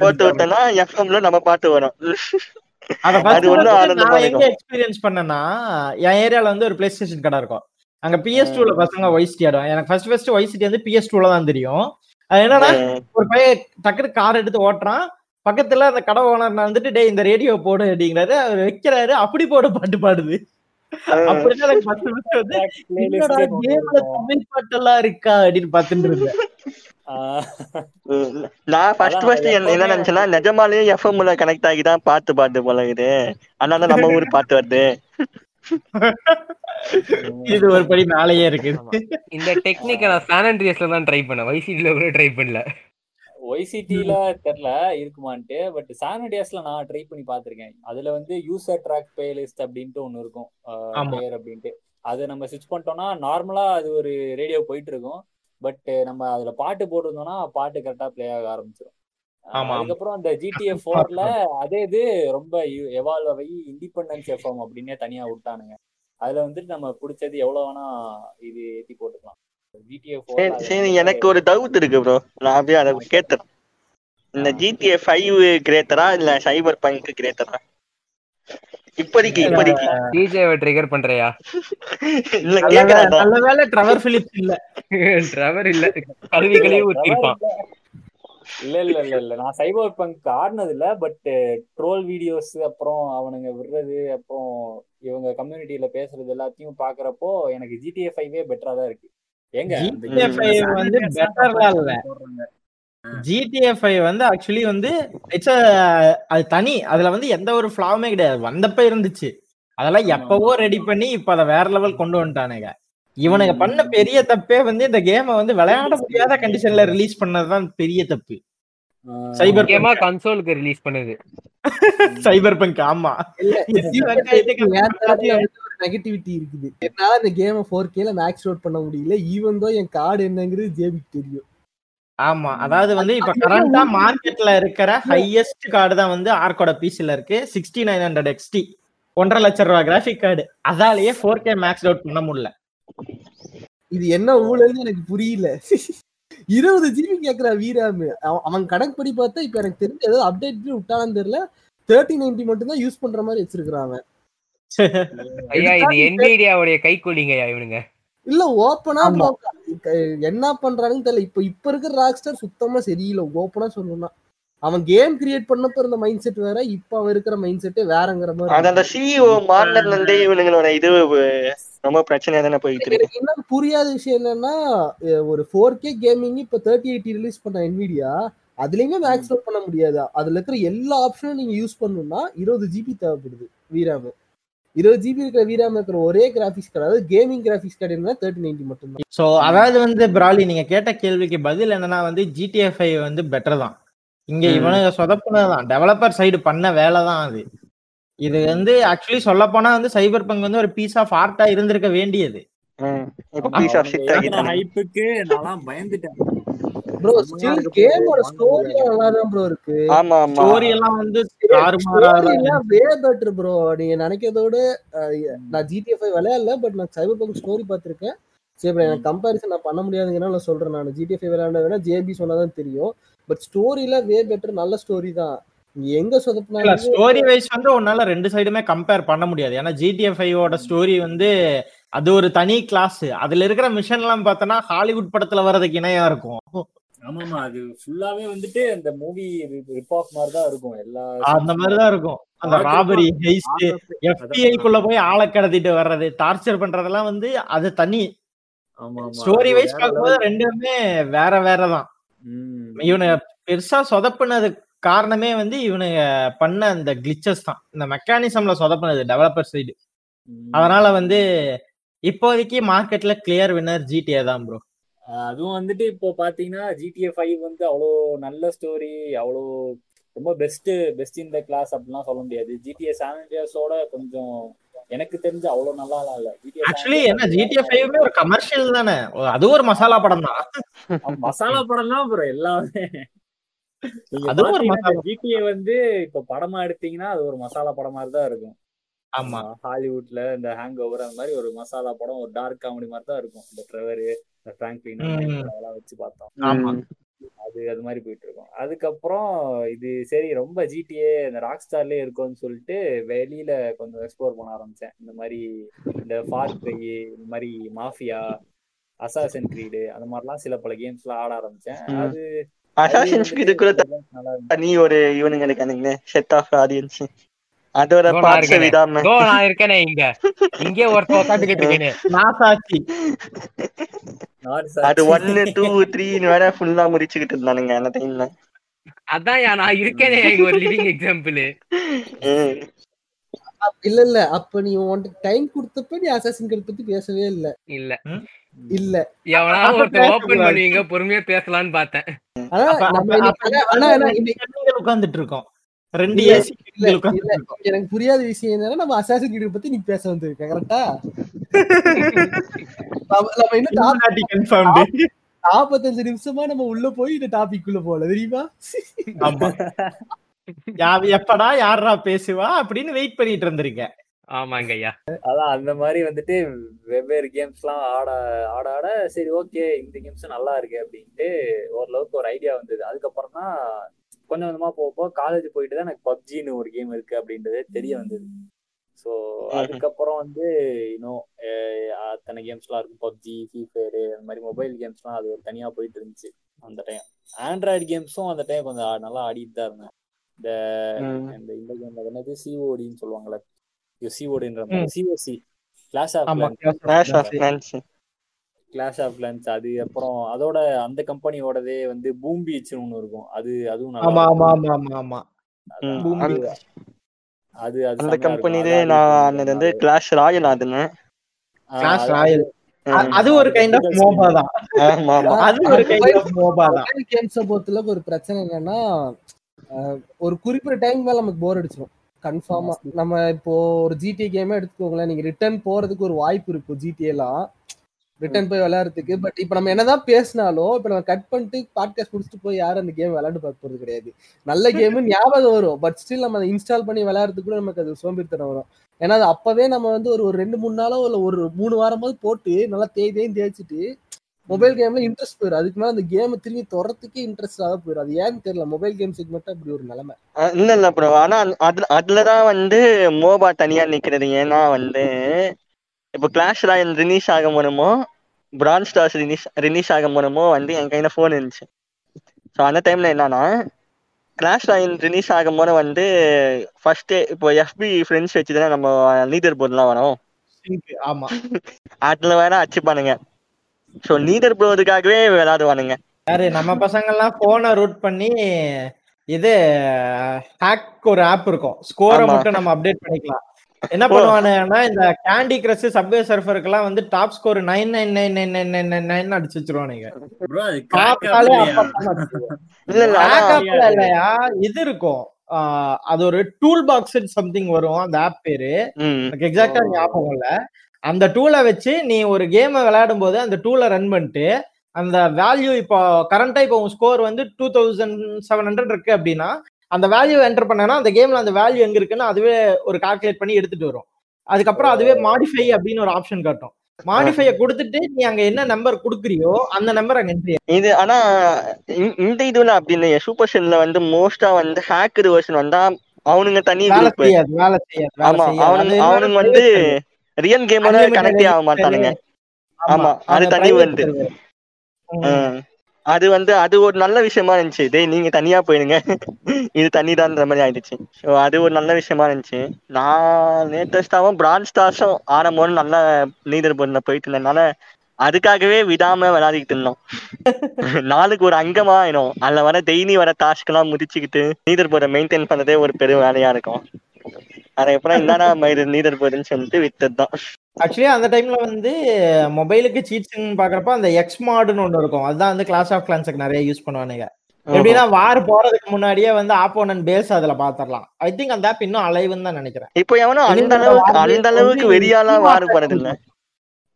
S5: போட்டு விட்டோம்னா எஃப்எம்ல நம்ம பாட்டு வரும்.
S1: அத
S5: ஆனந்தமா இருக்கும்.
S1: எக்ஸ்பீரியன்ஸ் பண்ணேன்னா என் ஏரியால வந்து ஒரு பிளே ஸ்டேஷன் கடை இருக்கும். அங்க பிஎஸ் டூல பசங்க ஒய்சிட்டி ஆடும் எனக்கு ஃபர்ஸ்ட் ஃபர்ஸ்ட் ஒய்சிட்டி வந்து பிஎஸ் டூல தான் தெரியும். அது என்னன்னா ஒரு பையன் டக்குனு கார் எடுத்து ஓட்டுறான். பக்கத்துல அந்த கடை ஓனர் வந்துட்டு டேய் இந்த ரேடியோ போடு அப்படிங்கிறாரு. அவர் வைக்கிறாரு. அப்படி போடு பாட்டு பாடுது. அப்படின்னா எனக்கு வந்து தமிழ் பாட்டெல்லாம் இருக்கா? அப்படின்னு பாத்துட்டு இருந்தேன்.
S5: நான் ஃபர்ஸ்ட்
S4: அதான்
S5: ஃபர்ஸ்ட் என்ன நினைச்சேன்னா நிஜமாலே எஃப்எம்ல கனெக்ட் ஆகி தான் பாட்டு பாட்டு போல இது அதனால தான் நம்ம ஊர் பாட்டு வருது.
S1: இது ஒரு படி மேலேயே இருக்கு.
S2: இந்த டெக்னிக்கை நான் சான் ஆண்ட்ரியாஸ்ல தான் ட்ரை பண்ணேன். வைசிடில கூட ட்ரை பண்ணல.
S4: ஒய்சிடில தெரியல இருக்குமான்ட்டு பட் சானடியாஸ்ல நான் ட்ரை பண்ணி பார்த்திருக்கேன். அதுல வந்து யூசர் ட்ராக் பிளேலிஸ்ட் அப்படின்ட்டு ஒன்னு இருக்கும். பிளேயர் அப்படின்ட்டு. அதை நம்ம ஸ்விட்ச் பண்ணிட்டோம்னா நார்மலா அது ஒரு ரேடியோ போயிட்டு இருக்கும். பட் நம்ம அதுல பாட்டு போட்டிருந்தோம்னா பாட்டு கரெக்டா ப்ளே ஆக ஆரம்பிச்சிடும். அதுக்கப்புறம் அந்த ஜிடிஎஃப் ஃபோர்ல அதே இது ரொம்ப எவால்வ் ஆகி இண்டிபெண்டன்ஸ் எஃப்எம் அப்படின்னே தனியா விட்டானுங்க. அதுல வந்துட்டு நம்ம பிடிச்சது எவ்வளவு வேணா இது ஏத்தி போட்டுக்கலாம்.
S5: சரி, எனக்கு ஒரு டவுட் இருக்கு ப்ரோ நான் அப்படியே அதை கேட்டேன் இந்த ஜிடிஏ ஃபைவ் கிரேட்டரா இல்ல சைபர் பங்க் கிரேட்டரா இப்போதைக்கு இப்போதைக்கு.
S2: டிஜேவை ட்ரிகர் பண்றியா?
S5: இல்ல
S1: நல்ல
S5: கேக்குறேன்
S1: வேளை- நல்ல வேலை ட்ரெவர் பிலிப்ஸ் இல்ல.
S2: டிரைவர் இல்ல. கழுவி ஊத்திருப்பான்
S4: இல்ல இல்ல இல்ல இல்ல. நான் சைபர் பங்க் ஆடினது இல்ல பட் ட்ரோல் வீடியோஸ் அப்புறம் அவனுங்க விடுறது அப்புறம் இவங்க கம்யூனிட்டியில பேசுறது எல்லாத்தையும் பாக்குறப்போ எனக்கு ஜிடிஏ ஃபைவே பெட்டரா தான் இருக்கு. San
S1: வந்து லாம் இல்ல.
S4: போடுறாங்க.
S1: ஜிடிஎஃப் வந்து ஆக்சுவலி வந்து இட்ஸ் அது தனி. அதுல வந்து எந்த ஒரு ஃபிளாவுமே கிடையாது. வந்தப்ப இருந்துச்சு. அதெல்லாம். எப்பவோ ரெடி பண்ணி இப்ப அதை வேற லெவல் கொண்டு வந்துட்டானுங்க. இவனுங்க. பண்ண பெரிய தப்பே வந்து இந்த கேமை வந்து விளையாட முடியாத கண்டிஷன்ல ரிலீஸ் பண்ணதுதான் பெரிய தப்பு. Cyber
S2: முக்கியமா கன்சோலுக்கு ரிலீஸ் பண்ணுது.
S1: சைபர் பங்க் ஆமா
S3: நெகட்டிவிட்டி இருக்குது. என்னால இந்த கேமை ஃபோர் கேல மேக்ஸ் அவுட் பண்ண முடியல ஈவன் தோ என் கார்டு என்னங்கிறது ஜேபிக்கு தெரியும்.
S1: ஆமா அதாவது வந்து இப்ப கரண்டா மார்க்கெட்ல இருக்கிற ஹையஸ்ட் கார்டு தான் வந்து ஆர்கோட பிசில இருக்கு. சிக்ஸ்டி நைன் ஹண்ட்ரட் எக்ஸ்டி ஒன்றரை லட்சம் ரூபாய் கிராஃபிக் கார்டு அதாலேயே ஃபோர் கே மேக்ஸ் அவுட் பண்ண முடியல.
S3: இது என்ன ஊழல்னு எனக்கு புரியல. இருபது ஜிபி கேக்குறா வீராமு. அவன் அவன் கணக்குப்படி பார்த்தா இப்ப எனக்கு தெரிஞ்ச ஏதோ அப்டேட் விட்டானு தெரியல. தேர்ட்டி நைன்டி மட்டும் தான் யூஸ் பண்ற மாதிரி
S2: ஐயா இது என்விடியாவுடைய இவனுங்க?
S3: இல்ல ஓப்பனா. என்ன பண்றானுன்னு தெரியல. இப்ப இப்ப இருக்கிற ராக்ஸ்டார் சுத்தமா சரியில்லை. ஓப்பனா சொல்லணும்னா. அவன் கேம் கிரியேட் பண்ணப்ப இருந்த மைண்ட் செட் வேற இப்ப அவன் இருக்கிற மைண்ட் செட்டே வேறங்கிற மாதிரி
S5: அந்த சிஇஓ மாறினதுல இருந்தே இவனுங்களோட இது ரொம்ப பிரச்சனையா தானே போயிட்டு இருக்கு.
S3: இன்னும் புரியாத விஷயம் என்னன்னா ஒரு ஃபோர் கே கேமிங் இப்ப தேர்ட்டி எயிட்டி ரிலீஸ் பண்ண என்விடியா அதுலயுமே மேக்ஸ் அவுட் பண்ண முடியாது. அதுல இருக்கிற எல்லா ஆப்ஷனும் நீங்க யூஸ் பண்ணணும்னா இருபது ஜிபி தேவைப்படுது விராம் இருபது ஜிபி இருக்கிற விராம் இருக்கிற ஒரே கிராபிக்ஸ் கார்டு அதாவது கேமிங் கிராபிக்ஸ் கார்டு என்ன தேர்ட்டி நைன்டி மட்டும் தான்
S1: சோ அதாவது வந்து பிராலி நீங்க கேட்ட கேள்விக்கு பதில் என்னன்னா வந்து ஜிடிஎஃப் வந்து பெட்டர் தான். இங்க. இவனுங்க சொதப்புனதுதான். டெவலப்பர் சைடு பண்ண வேலை தான் அது. இது வந்து ஆக்சுவலி சொல்ல போனா வந்து சைபர் பங்க் வந்து ஒரு பீஸ் ஆஃப் ஆர்ட்டா இருந்திருக்க வேண்டியது.
S5: ம். இப்ப பீஸ் ஆஃப் ஷிட் ஆகிட்டாங்க
S4: ஹைப்புக்கு நான் பயந்துட்டேன்.
S3: ப்ரோ ஸ்டில் கேமோட ஸ்டோரி. நல்லா தான் ப்ரோ இருக்கு.
S5: ஆமா ஆமா
S1: ஸ்டோரி எல்லாம் வந்து தாறுமாறா
S3: வே பெட்டர் ப்ரோ நீங்க நினைக்கிறத விட அஹ், நான் ஜிடிஎஃப் விளையாடல பட் நான் சைபர் பங்க் ஸ்டோரி பார்த்திருக்கேன். சரி bro, எனக்கு கம்பேரிசன் நான் பண்ண முடியாதுங்கன்னா நான் சொல்றேன் நான். ஜிடிஎஃப் விளையாட வேணா ஜேபி சொன்னாதான் தெரியும். பட் ஸ்டோரியில வே பெட்டர் நல்ல ஸ்டோரி தான். நீங்க எங்க சொதப்பினாலும்
S1: ஸ்டோரி வைஸ் வந்து உன்னால ரெண்டு சைடுமே கம்பேர் பண்ண முடியாது. ஏன்னா ஜிடிஎஃப் ஓட ஸ்டோரி வந்து அது ஒரு தனி கிளாஸ் அதுல இருக்கிற மிஷன் எல்லாம் பார்த்தோன்னா ஹாலிவுட் படத்துல வர்றதுக்கு இணையா இருக்கும்.
S4: ஆமாமா அது ஃபுல்லாவே வந்துட்டு அந்த மூவி ரிப் ஆஃப் மாதிரி தான் இருக்கும். எல்லா
S1: அந்த மாதிரிதான் இருக்கும். அந்த ராபரி ஹெய்ஸ்ட் எஃபிஐ குள்ள போய் ஆளை கடத்திட்டு வர்றது டார்ச்சர் பண்றதெல்லாம் வந்து அது தனி. ஸ்டோரி வைஸ் பார்க்கும்போது ரெண்டுமே வேற வேற தான். இவனுங்க பெருசா சொதப்புனது காரணமே வந்து இவனுங்க பண்ண அந்த கிளிச்சஸ் தான். இந்த மெக்கானிசம்ல சொதப்புனது டெவலப்பர் சைடு அதனால வந்து இப்போதைக்கு மார்க்கெட்ல கிளியர் வின்னர் ஜிடிஏ தான் ப்ரோ
S4: அதுவும் வந்துட்டு இப்போ பாத்தீங்கன்னா ஜிடிஏ ஃபைவ் வந்து அவ்வளோ நல்ல ஸ்டோரி அவ்வளோ ரொம்ப பெஸ்ட் பெஸ்ட் இந்த கிளாஸ் அப்படிலாம் சொல்ல முடியாது. ஜிடிஏ சானிட்டியர்ஸோட கொஞ்சம் எனக்கு தெரிஞ்சு அவ்வளோ நல்லா இல்ல.
S1: ஆக்சுவலி என்ன ஜிடிஏ ஃபைவ்மே ஒரு கமர்ஷியல் தானே. அதுவும் ஒரு மசாலா படம் தான்.
S4: மசாலா படம் தான் ப்ரோ எல்லாமே.
S1: அதுவும் ஒரு மசாலா.
S4: ஜிடிஏ வந்து இப்ப படமா எடுத்தீங்கன்னா அது ஒரு மசாலா படம் மாதிரி தான் இருக்கும்.
S1: ஆமா.
S4: ஹாலிவுட்ல இந்த ஹேங் ஓவர் அந்த மாதிரி ஒரு மசாலா படம் ஒரு டார்க் காமெடி மாதிரி தான் இருக்கும். இந்த ட்ரெவர் இந்த பிராங்க்லின்
S1: ம்.
S4: அதெல்லாம் வச்சு பார்த்தோம்.
S1: ஆமா.
S4: அது அது மாதிரி போயிட்டு இருக்கும் அதுக்கப்புறம் இது சரி ரொம்ப ஜிடிஏ இந்த ராக் ஸ்டார்லயே இருக்கும்னு சொல்லிட்டு வெளியில கொஞ்சம் எக்ஸ்ப்ளோர் பண்ண ஆரம்பிச்சேன் இந்த மாதிரி இந்த ஃபார் இந்த மாதிரி மாஃபியா அசாசன் கிரீடு அந்த மாதிரிலாம் சில பல கேம்ஸ்லாம் ஆட ஆரம்பிச்சேன். அது நல்லா இருந்துச்சு.
S5: தனி ஒரு இவனுங்க இருக்கானுங்களே செட் ஆஃப் ஆடியன்ஸ்
S2: நான்
S5: பார்ட்ஸ்
S2: இருக்கேனே.
S5: விடாம.
S2: இதோ நான் இருக்கேனே இங்க. இங்கே ஒருத்த இருக்கேனே.
S4: நார்த்
S5: அது
S4: சாட்சி.
S5: ஒன்னு டூ த்ரீன்னு வேற ஃபுல்லா முடிச்சுக்கிட்டு இருந்தானுங்க அந்த டைம்ல
S2: அதான் நான் இருக்கேனே ஒரு லிவிங் எக்ஸாம்பிள்
S3: இல்ல இல்ல. அப்ப நீ உன்கிட்ட டைம் கொடுத்தப்ப நீ அசாசின் கிரீட் பத்தி பேசவே இல்ல.
S2: இல்ல.
S3: இல்ல.
S2: எவனா
S1: அப்ப
S2: ஒருத்தன் ஓபன். பண்ணுவீங்க பொறுமையா பேசலாம்னு பார்த்தேன்.
S3: ஆனா நம்ம ஆனா
S1: உட்கார்ந்துட்டு இருக்கோம். ரெண்டு ஏசி
S3: எனக்கு புரியாத விஷயம் என்னன்னா நம்ம அசாசின் கிரீட் பத்தி நீ பேச வந்திருக்க கரெக்டா நம்ம இன்னும். நாற்பத்தஞ்சு நிமிஷமா நம்ம உள்ள போய் இந்த டாபிக் குள்ள போல தெரியுமா?
S1: ஆமா. யா- எப்படா யாரா பேசுவா அப்படின்னு வெயிட் பண்ணிட்டு இருந்திருக்கேன்
S2: ஆமாங்க ஐயா.
S4: அதான் அந்த மாதிரி வந்துட்டு வெவ்வேறு கேம்ஸ்லாம் ஆட ஆட ஆட சரி ஓகே இந்த கேம்ஸ் நல்லா இருக்கு அப்படின்ட்டு ஓரளவுக்கு ஒரு ஐடியா வந்தது. அதுக்கப்புறம் தான் கொஞ்சம் கொஞ்சமா போக போக காலேஜ் போயிட்டு தான் எனக்கு பப்ஜின்னு ஒரு கேம் இருக்கு அப்படின்றதே தெரிய வந்தது. ஸோ அதுக்கப்புறம் வந்து இன்னும் அத்தனை கேம்ஸ்லாம் இருக்கும். பப்ஜி ஃப்ரீ ஃபயரு அந்த மாதிரி மொபைல் கேம்ஸ்லாம் அது ஒரு தனியாக போயிட்டு இருந்துச்சு அந்த டைம் ஆண்ட்ராய்டு கேம்ஸும் அந்த டைம் கொஞ்சம் நல்லா ஆடிட்டு தான் இருந்தேன். இந்த. இந்த இந்த கேம் என்னது? சிஓடின்னு சொல்லுவாங்கல்ல. சிஓடின்ற. சிஓசி கிளாஸ் ஆஃப்
S1: ஆமா
S5: Clash
S4: கிளாஸ் ஆஃப் கிளான்ஸ் அது அப்புறம் அதோட அந்த கம்பெனியோடதே வந்து பூம் பீச்னு ஒன்று இருக்கும். அது அதுவும்
S1: ஆமா. ஆமா ஆமா ஆமா. ஆமா
S4: அது அது
S5: அந்த. கம்பெனிலே நான் வந்து. கிளாஷ் ராயல் ஆடுனேன்.
S4: ஆ,
S1: கிளாஸ்
S4: அது-
S1: ராயல் அது ஒரு கைண்ட் ஆஃப் மோபா தான். அது ஒரு கைண்ட் ஆஃப் மோபா தான்.
S3: கேம்ஸை பொறுத்தளவுக்கு ஒரு பிரச்சனை என்னன்னா ஒரு குறிப்பிட்ட டைம் மேல நமக்கு போர் அடிச்சிடும் கன்ஃபார்மா நம்ம இப்போ ஒரு ஜிடி கேமே எடுத்துக்கோங்களேன். நீங்க ரிட்டர்ன் போறதுக்கு ஒரு வாய்ப்பு இருக்கும் ஜிடிஏலாம் ரிட்டர்ன் போய் விளையாடுறதுக்கு. பட் இப்போ நம்ம என்னதான் பேசினாலும் இப்போ நம்ம கட் பண்ணிட்டு பாட்காஸ்ட் முடிச்சுட்டு போய் யாரும் அந்த கேம் விளையாண்டு பார்க்க போறது கிடையாது. நல்ல கேம் ஞாபகம் வரும். பட் ஸ்டில் நம்ம அதை இன்ஸ்டால் பண்ணி விளையாடுறதுக்கு கூட நமக்கு அது சோம்பேறித்தனம் வரும். ஏன்னா அது அப்பவே நம்ம வந்து ஒரு ஒரு ரெண்டு மூணு நாளோ இல்ல ஒரு மூணு வாரமாவது போட்டு நல்லா தேய் தேய் தேய்ச்சிட்டு மொபைல் கேம்ல இன்ட்ரெஸ்ட் போயிடும் அதுக்கு மேல அந்த கேம் திரும்பி தொடறதுக்கே இன்ட்ரெஸ்ட் ஆக போயிடும் அது ஏன்னு தெரியல. மொபைல் கேம்ஸுக்கு மட்டும் அப்படி ஒரு நிலைமை.
S5: இல்ல இல்ல ப்ரோ ஆனா அதுல அதுலதான் வந்து மோபா தனியா நிக்கிறது. ஏன்னா வந்து இப்போ கிளாஷ் ராயல் ரிலீஸ் ஆக போனமோ பிரான் ஸ்டார்ஸ் ரிலீஸ் ரிலீஸ் ஆக போனமோ வந்து என் கையில ஃபோன் இருந்துச்சு. ஸோ அந்த டைம்ல என்னன்னா கிளாஷ் ராயல் ரிலீஸ் ஆகும் போது வந்து ஃபர்ஸ்ட் இப்போ எஃபி ஃப்ரெண்ட்ஸ் வச்சு தானே நம்ம லீடர் போர்ட்லாம் வரும்.
S1: Sync, ஆமா.
S5: அதுல வேற அச்சுப்பானுங்க ஸோ லீடர் போர்டுக்காகவே விளையாடுவானுங்க.
S1: யாரு நம்ம பசங்க எல்லாம் போனை ரூட் பண்ணி இது ஹேக் ஒரு ஆப் இருக்கும். ஸ்கோரை. மட்டும் நம்ம அப்டேட் பண்ணிக்கலாம். என்ன பண்ணுவானுங்கன்னா இந்த கேண்டி கிரஷ் சப்வே சர்ஃபருக்குலாம் வந்து top score nine nine nine nine nine nine nine nine அடிச்சு வச்சிருவானுங்க. இல்லையா? இது இருக்கும். அது ஒரு டூல் பாக்ஸ் சம்திங் வரும் அந்த ஆப் பேரு. எக்ஸாக்டா ஞாபகம் இல்ல. அந்த டூலை வச்சு நீ ஒரு கேமை விளையாடும் போது அந்த டூலை ரன் பண்ணிட்டு அந்த வேல்யூ இப்போ கரண்டா இப்போ உன் ஸ்கோர் வந்து டூ தௌசண்ட் செவன் ஹண்ட்ரட் இருக்கு அப்படின்னா அந்த வேல்யூ என்டர் பண்ணனா அந்த கேம்ல அந்த வேல்யூ எங்க இருக்குன்னு அதுவே ஒரு கால்குலேட் பண்ணி எடுத்துட்டு வரும். அதுக்கப்புறம் அதுவே மாடிஃபை அப்படின்னு ஒரு ஆப்ஷன் காட்டும். மாடிஃபைய கொடுத்துட்டு நீ அங்க என்ன நம்பர் குடுக்குறியோ அந்த நம்பர் அங்க என்ட்ரி
S5: இது ஆனா இந்த- இதுல அப்படி இல்லையே. சூப்பர் செல்ல வந்து மோஸ்டா வந்து ஹேக்கர் வெர்ஷன் வந்தா அவனுங்க தனி
S1: வேலை செய்யாது வேலை செய்யாது
S5: ஆமா. அவனுங்க அவனுங்க வந்து. ரியல் கேமோட கனெக்டே ஆக மாட்டானுங்க. ஆமா, அது தனி வந்து. அது வந்து அது ஒரு நல்ல விஷயமா இருந்துச்சு. டேய் நீங்க தனியா போயிடுங்க இது தனிதான்ற மாதிரி ஆயிடுச்சு. ஸோ அது ஒரு நல்ல விஷயமா இருந்துச்சு. நான் லேட்டஸ்டாவும் பிராண்ட் ஸ்டார்ஸும் ஆரம்போது நல்ல லீடர் போர்டில் போயிட்டு இருந்ததுனால அதுக்காகவே விடாம விளையாடிக்கிட்டு இருந்தோம். நாளுக்கு ஒரு அங்கமா ஆயிடும். அதுல வர டெய்லி வர டாஸ்க் எல்லாம் முடிச்சுக்கிட்டு லீடர் போர்டை மெயின்டைன் பண்ணதே ஒரு பெரும் வேலையா இருக்கும். அதுக்கப்புறம் என்னடா லீடர் போர்டுன்னு சொல்லிட்டு வித்ததுதான்.
S1: ஆக்சுவலி அந்த டைம்ல வந்து மொபைலுக்கு சீட்ஸ்ன்னு பாக்குறப்ப அந்த எக்ஸ் மாடுன்னு ஒண்ணு இருக்கும். அதுதான் வந்து கிளாஸ் ஆஃப் கிளான்ஸுக்கு நிறைய யூஸ் பண்ணுவானுங்க. எப்படின்னா வார் போறதுக்கு முன்னாடியே வந்து ஆப்போனன்ட் பேஸ் அதுல பாத்துரலாம். ஐ திங்க் அந்த ஆப் இன்னும் அலைவுன்னு தான் நினைக்கிறேன்.
S5: இப்போ எவனும் அந்த அளவுக்கு அந்த அளவுக்கு வெறியாலாம் வாரு போறது இல்ல.